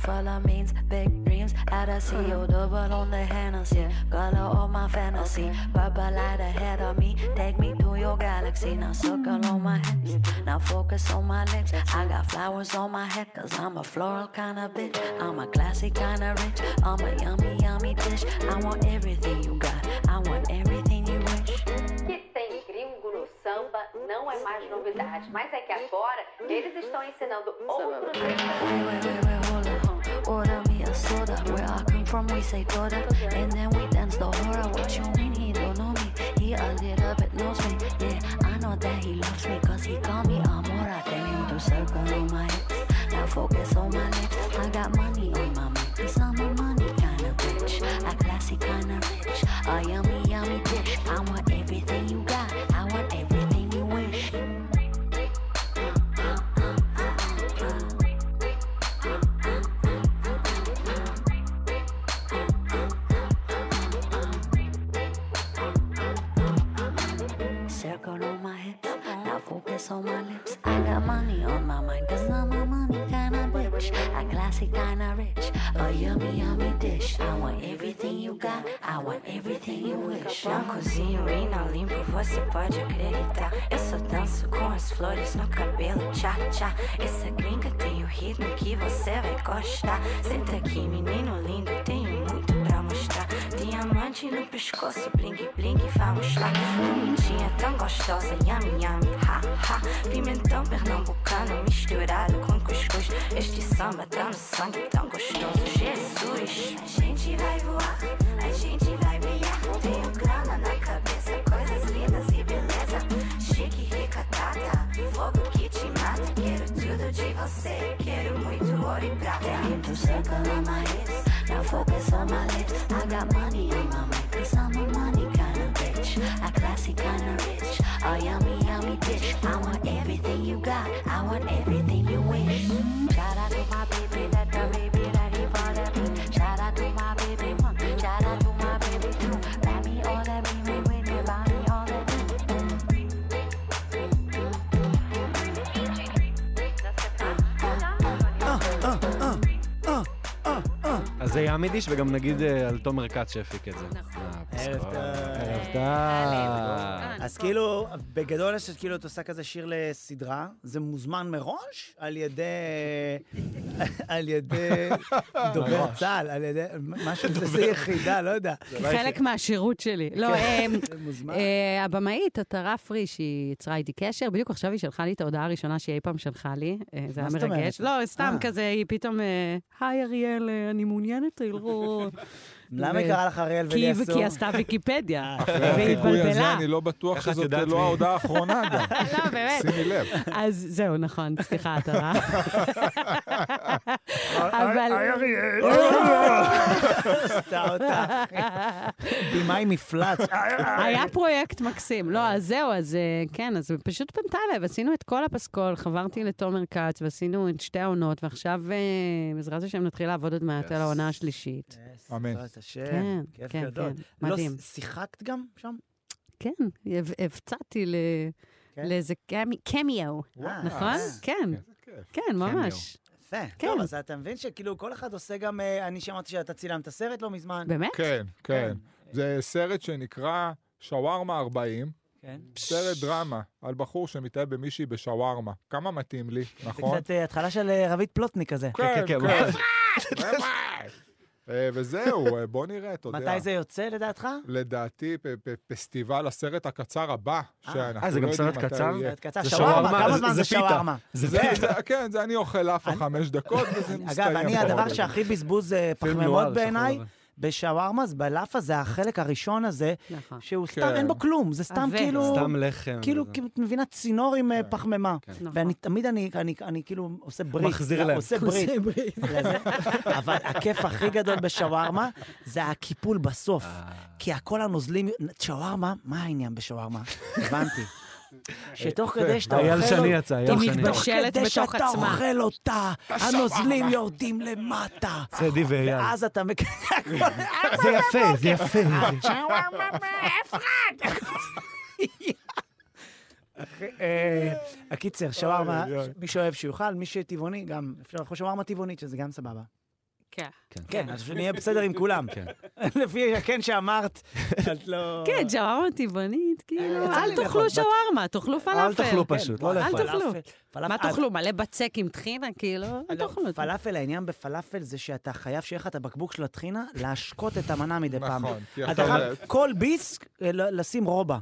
full of means, big dreams. Add a CO double on the Hennessy. Color of my fantasy. Purple light ahead of me. Take me to your galaxy. Now circle on my hips. Now focus on my lips. I got flowers on my head, cause I'm a floral kind of bitch. I'm a classy kind of rich. I'm a yummy, yummy dish. I want everything you got. I want everything you wish. Que tem gringo no samba não é mais novidade, mas é que agora eles estão ensinando outros Wait, Order me a soda. Where I come from, we say toda. And then we dance the horror. What you mean he don't know me? He a little bit knows me. Yeah, I know that he loves me. Cause he call me Amora. Tell him to circle on my hips. Now focus on my lips. I got money focus on my lips. I got money on my mind, cause I'm a money kinda bitch. A classy kinda rich, a yummy, yummy dish. I want everything you got, I want everything you wish. Não cozinho e não limpo, você pode acreditar. Eu só danço com as flores no cabelo, tchá tchá. Essa gringa tem o ritmo que você vai gostar. Senta aqui, menino lindo, tenho muito pescoço, bling bling, vamos lá. Bonitinha, tão gostosa, yummy yummy, ha ha. Pimentão pernambucano misturado com cuscuz. Este samba tá no sangue, tão gostoso, Jesus. A gente vai voar, a gente vai brilhar. Tenho grana na cabeça, coisas lindas e beleza. Chique, rica, tata, fogo que te mata. Quero tudo de você, quero muito ouro e prata. Came to circle on my hips, now focus on my זה יהיה עמידיש, וגם נגיד אה, על תומר כץ שהפיק את זה. ערב טוב. ערב טוב. אז כאילו, בגדול יש כאילו, את עושה כזה שיר לסדרה, זה מוזמן מראש על ידי, על ידי דובר. צה"ל, על ידי, משהו, איזה יחידה, לא יודע. חלק מהשירות שלי. לא, כן. אה, הבמאית, עטרה פריש, היא יצרה איתי קשר, בדיוק עכשיו היא שלחה לי את ההודעה הראשונה שהיא אי פעם שלחה לי, אה, זה היה? מרגש. לא, סתם אה. כזה, היא פתאום, אה, היי אריאל, אה, אני מעוניינת 않을 또 일곱. למה היא קראה לך אריאל כי- ולי אסור? כי היא עשתה ויקיפדיה, אחרי והיא החיקוי הזה, התבלבלה. אני לא בטוח שזאת לא? ההודעה האחרונה גם. לא, באמת. שימי לב. אז זהו, נכון, סליחה, עטרה. אבל... עשתה אותה. במאי מפלץ. היה פרויקט מקסים. לא, אז זהו, אז אה, כן, אז פשוט פנתה אליי, ועשינו את כל הפסקול, חברתי לתומר כץ, ועשינו את שתי העונות, ועכשיו, אה, בעזרת השם, נתחיל לעבוד עוד מעט על העונה השלישית. אמן. השם, כן, כיף כן, גדול. כן, לא, מדהים. שיחקת גם שם? כן, הבצעתי ל- כן? לאיזה קמי- קמיו, וואו. נכון? אה, כן, כן, ממש. יפה. כן. טוב, אז אתה מבין שכאילו כל אחד עושה גם, אה, אני שמעתי שאתה צילמת סרט לא מזמן. באמת? כן, כן. זה סרט שנקרא שווארמה 40. כן. סרט דרמה על בחור שמתאהב במישהי בשווארמה. כמה מתאים לי, זה נכון? קצת אה, התחלה של רבית פלוטניק כזה. כן, כן. אה, וזהו, אה, בוא נראה, אתה יודע. מתי זה יוצא לדעתך? לדעתי, פסטיבל הסרט הקצר הבא, שאנחנו אה, זה לא גם יודעים סרט קצר? סרט זה שווארמה, שווארמה, כמה זה- זמן זה. שווארמה? זה פיתה. כן, זה אני אוכל לאפה חמש דקות, וזה מסתיים. אגב, אני. הדבר שהכי בזבוז אה, פחמימות בעיניי, בשווארמה, זה בלאפה, זה החלק הראשון הזה, נכון. שהוא סתם, כן. אין בו כלום, זה סתם עבה. כאילו... סתם לחם. כאילו. כאילו, את מבינה, צינור עם אה, פחמימה. נכון. ואני תמיד, אני, אני, אני כאילו עושה ברית. מחזיר לא, להם. עושה ברית. אבל הכיף הכי גדול בשווארמה, זה הקיפול בסוף. כי הכל הנוזלים... שווארמה, מה העניין בשווארמה? הבנתי. שתוך כדי שאתה אוכל... אייל שני יצא, אייל היא. מתבשלת תוך כדי בתוך שאתה עצמה. אוכל אותה, הנוזלים יורדים למטה. צדי ואייל. ואז אתה... זה יפה, זה יפה. מאפרת! אה, הקיצר, שווארמה, מי שאוהב שיאכל, מי שטבעוני, גם אפשר לאכול שווארמה טבעונית, שזה גם סבבה. כן. כן, אז שנהיה בסדר עם כולם. לפי הכן שאמרת, את לא... כן, שווארמה טבעונית, כאילו, לי אל. תאכלו שווארמה, תאכלו פלאפל. אל תאכלו פשוט, לא אל לאכול. תאכלו. פלאפל- מה תאכלו? מלא בצק עם טחינה? כאילו, אל לא, תאכלו. פלאפל, העניין בפלאפל זה שאתה חייב שיהיה לך את הבקבוק של הטחינה, להשקות את המנה מדי פעם. נכון, אתה חייב כל ביס אה, ל- לשים רובה.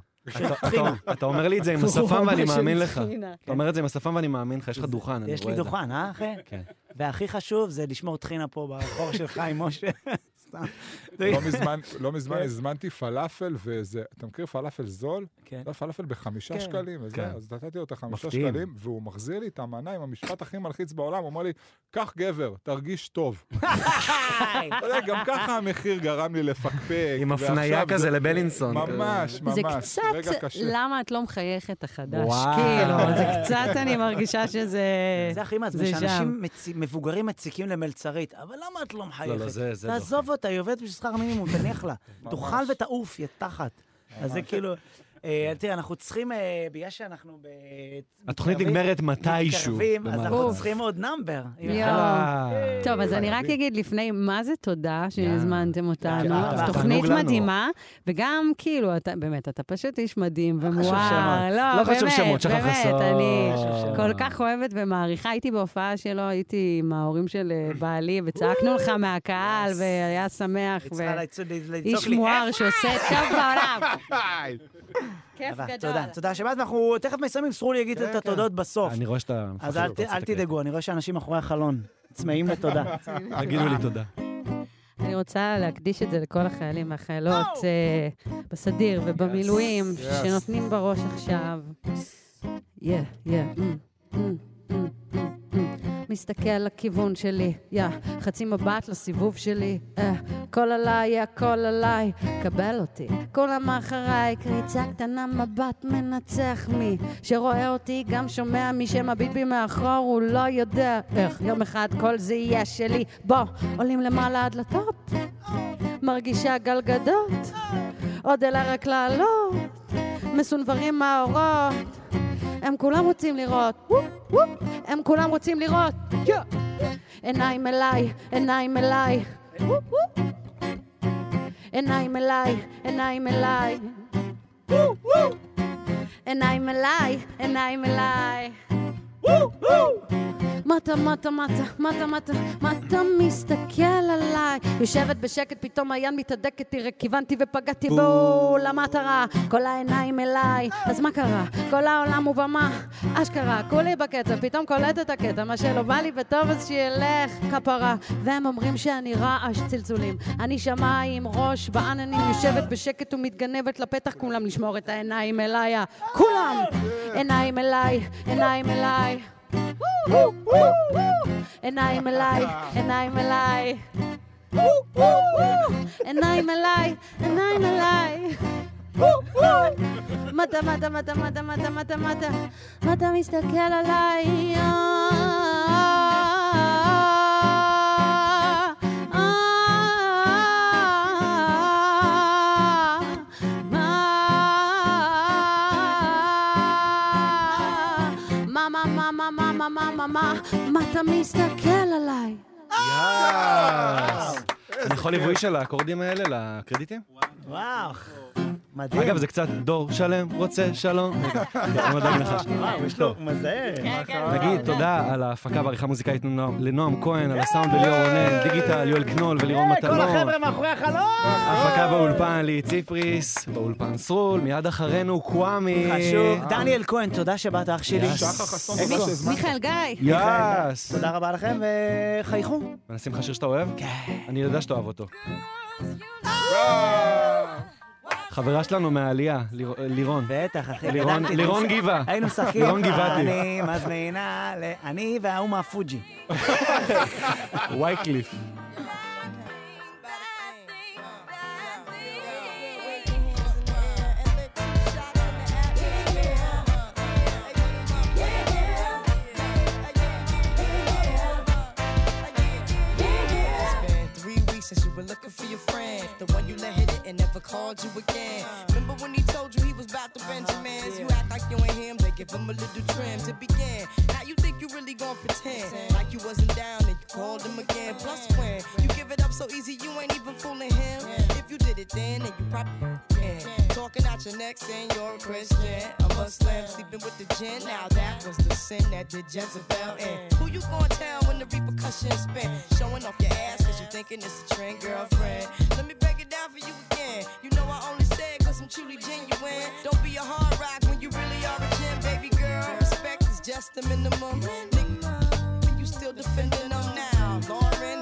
אתה- אומר לי את זה עם השפם ואני מאמין לך. אתה אומר את זה עם השפם ואני מאמין לך, יש לך דוכן, אני יש לי רואה את זה. דוכן, אה, אחי? כן. והכי חשוב זה לשמור טחינה פה בחור של חיים משה. סתם. לא מזמן, לא מזמן כן. הזמנתי פלאפל, וזה, אתה מכיר פלאפל זול? כן. לא, פלאפל בחמישה כן. שקלים, וזה, כן. אז נתתי לו את החמישה מפתיעים. שקלים, והוא מחזיר לי את המנה עם המשפט הכי מלחיץ בעולם, הוא אומר לי, קח גבר, תרגיש טוב. גם ככה המחיר גרם לי לפקפק. עם הפניה ועכשיו כזה זה- לבלינסון. ממש, ממש. זה רגע קצת, קשה. למה את לא מחייכת החדש? כאילו, זה קצת, אני מרגישה שזה... זה הכי מעצבן, זה. שאנשים מבוגרים מציקים למלצרית, אבל למה את לא לא, מחייכת? לא, זה- זה תעזוב אותה, היא עובדת בשביל שכר מינימום, תניח לה. תאכל ותעוף, יא תחת. אז זה כאילו... אה, תראה, אנחנו צריכים, אה, בגלל שאנחנו ב... התוכנית נגמרת מתישהו. אז אנחנו. צריכים עוד נאמבר. טוב, אז אני רק אגיד לפני, מה זה תודה שהזמנתם אותנו? אז תענוג תוכנית. מדהימה, וגם כאילו, באמת, אתה פשוט איש מדהים ומואר. שמות. לא, לא חשוב באמת, שמות, שחר באמת, חסון. אני לא. כל כך אוהבת ומעריכה. הייתי בהופעה שלו, הייתי עם ההורים של אה, בעלי, וצעקנו לך מהקהל, והיה שמח, ואיש לי, מואר שעושה טוב בעולם. כיף גדול. תודה, תודה שבאת, ואנחנו תכף מסיימים, סרו לי יגיד כן, את התודות בסוף. אני רואה שאתה. אז אל. תדאגו, אני רואה שאנשים מאחורי החלון צמאים לתודה. תגידו לי תודה. אני רוצה להקדיש את זה לכל החיילים והחיילות אה, בסדיר ובמילואים. שנותנים בראש עכשיו. יא, יא. מסתכל לכיוון שלי, יא, חצי מבט לסיבוב שלי, אה, הכל עליי, הכל עליי, קבל אותי. כולם אחריי, קריצה קטנה, מבט מנצח מי שרואה אותי, גם שומע מי שמביט בי מאחור, הוא לא יודע איך יום אחד כל זה יהיה שלי. בוא, עולים למעלה עד לטופ, מרגישה גלגדות, עוד אלה רק לעלות, מסונברים מהאורות. הם כולם רוצים לראות, הם כולם רוצים לראות. עיניים אליי, עיניים אליי. עיניים אליי, עיניים אליי. עיניים אליי, עיניים אליי. מה אתה, מה אתה, מה אתה, מה אתה, מה אתה, מה אתה מסתכל עליי? יושבת בשקט, פתאום היד מתהדקת, תראה, כיוונתי ופגעתי בו. למטרה, כל העיניים אליי, אז מה קרה? כל העולם הוא במה, אשכרה, כולי בקצב, פתאום קולט את הקטע, מה שלא בא לי בטוב אז שילך. כפרה. והם אומרים שאני רעש צלצולים, אני שמיים, ראש בעננים, יושבת בשקט ומתגנבת לפתח, כולם לשמור את העיניים אליי, כולם! עיניים אליי, עיניים אליי. Woo, woo, woo. And I'm alive, and I'm alive. Woo, woo, woo. And I'm alive, and I'm alive. Mata mata mata mata mata mata mata mata מטה, מטה מסתכל עליי. מה, מה, מה, מה, מה, אתה מסתכל עליי? יאס. אני יכול ליווי של האקורדים האלה לקרדיטים? וואו, מדהים. אגב, זה קצת דור שלם רוצה שלום. לא. וואו, יש לו מזהה. נגיד תודה על ההפקה והעריכה מוזיקאית לנועם- כהן, על הסאונד לליאור רונן, דיגיטל, יואל קנול ולירון אה, כל מטלון. החבר'ה מאחורי החלון! הפקה באולפן לי ציפריס, באולפן סרול, מיד אחרינו קוואמי. חשוב. דניאל כהן, תודה שבאת, אח שלי. מיכאל גיא. יס. תודה רבה לכם, וחייכו. ונשים לך שיר שאתה אוהב? כן. אני יודע שאתה אוהב אותו. חברה שלנו מהעלייה, ליר- לירון. בטח, אחי. לירון- גבעה. היינו משחקים. לירון גבעתי. אני מזמינה, אני וההוא מהפוג'י. וייקליף. Were looking for your friend. The one you let hit it and never called you again. Remember when he told you he was about to Benjamins? You act like you ain't him, they give him a little trim to begin. Now you think you really gonna pretend like you wasn't down and you called him again. Plus when you give it up so easy, you ain't even fooling him. You did it then, and you probably can. Talking out your neck saying you're a Christian, a Muslim, sleeping with the gin. Now that was the sin that did Jezebel in. Who you gonna tell when the repercussions spin? Showing off your ass cause you thinking it's a trend, girlfriend. Let me break it down for you again. You know I only say it cause I'm truly genuine. Don't be a hard rock when you really are a gem, baby girl. Respect is just the minimum. Nigga, you still defending them now. Lauren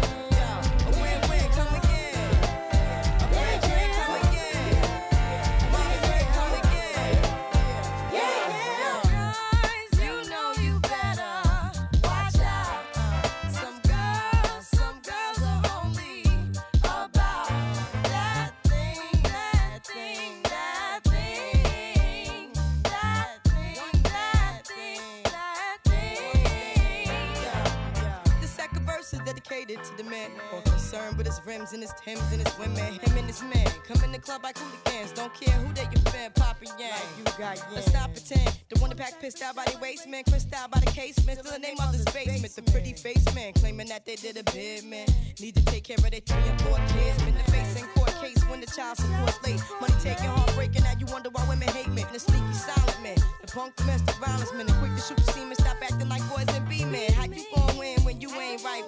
Rims and his Timbs and his women. Him and his man come in the club like hooligans. Don't care who they your fan, Papa Yang. you got Let's stop pretend. The one that pack pissed out by the waist man, crissed out by the casement. Still the name of this basement. The pretty face man claiming that they did a bid man. Need to take care of their three and four kids. Been the face in court case when the child support late. Money taking, heartbreaking. Now you wonder why women hate me. The sneaky silent man, the punk domestic violence man, the quick to shoot the semen. Stop acting like boys and be men. How you gon' win when you ain't right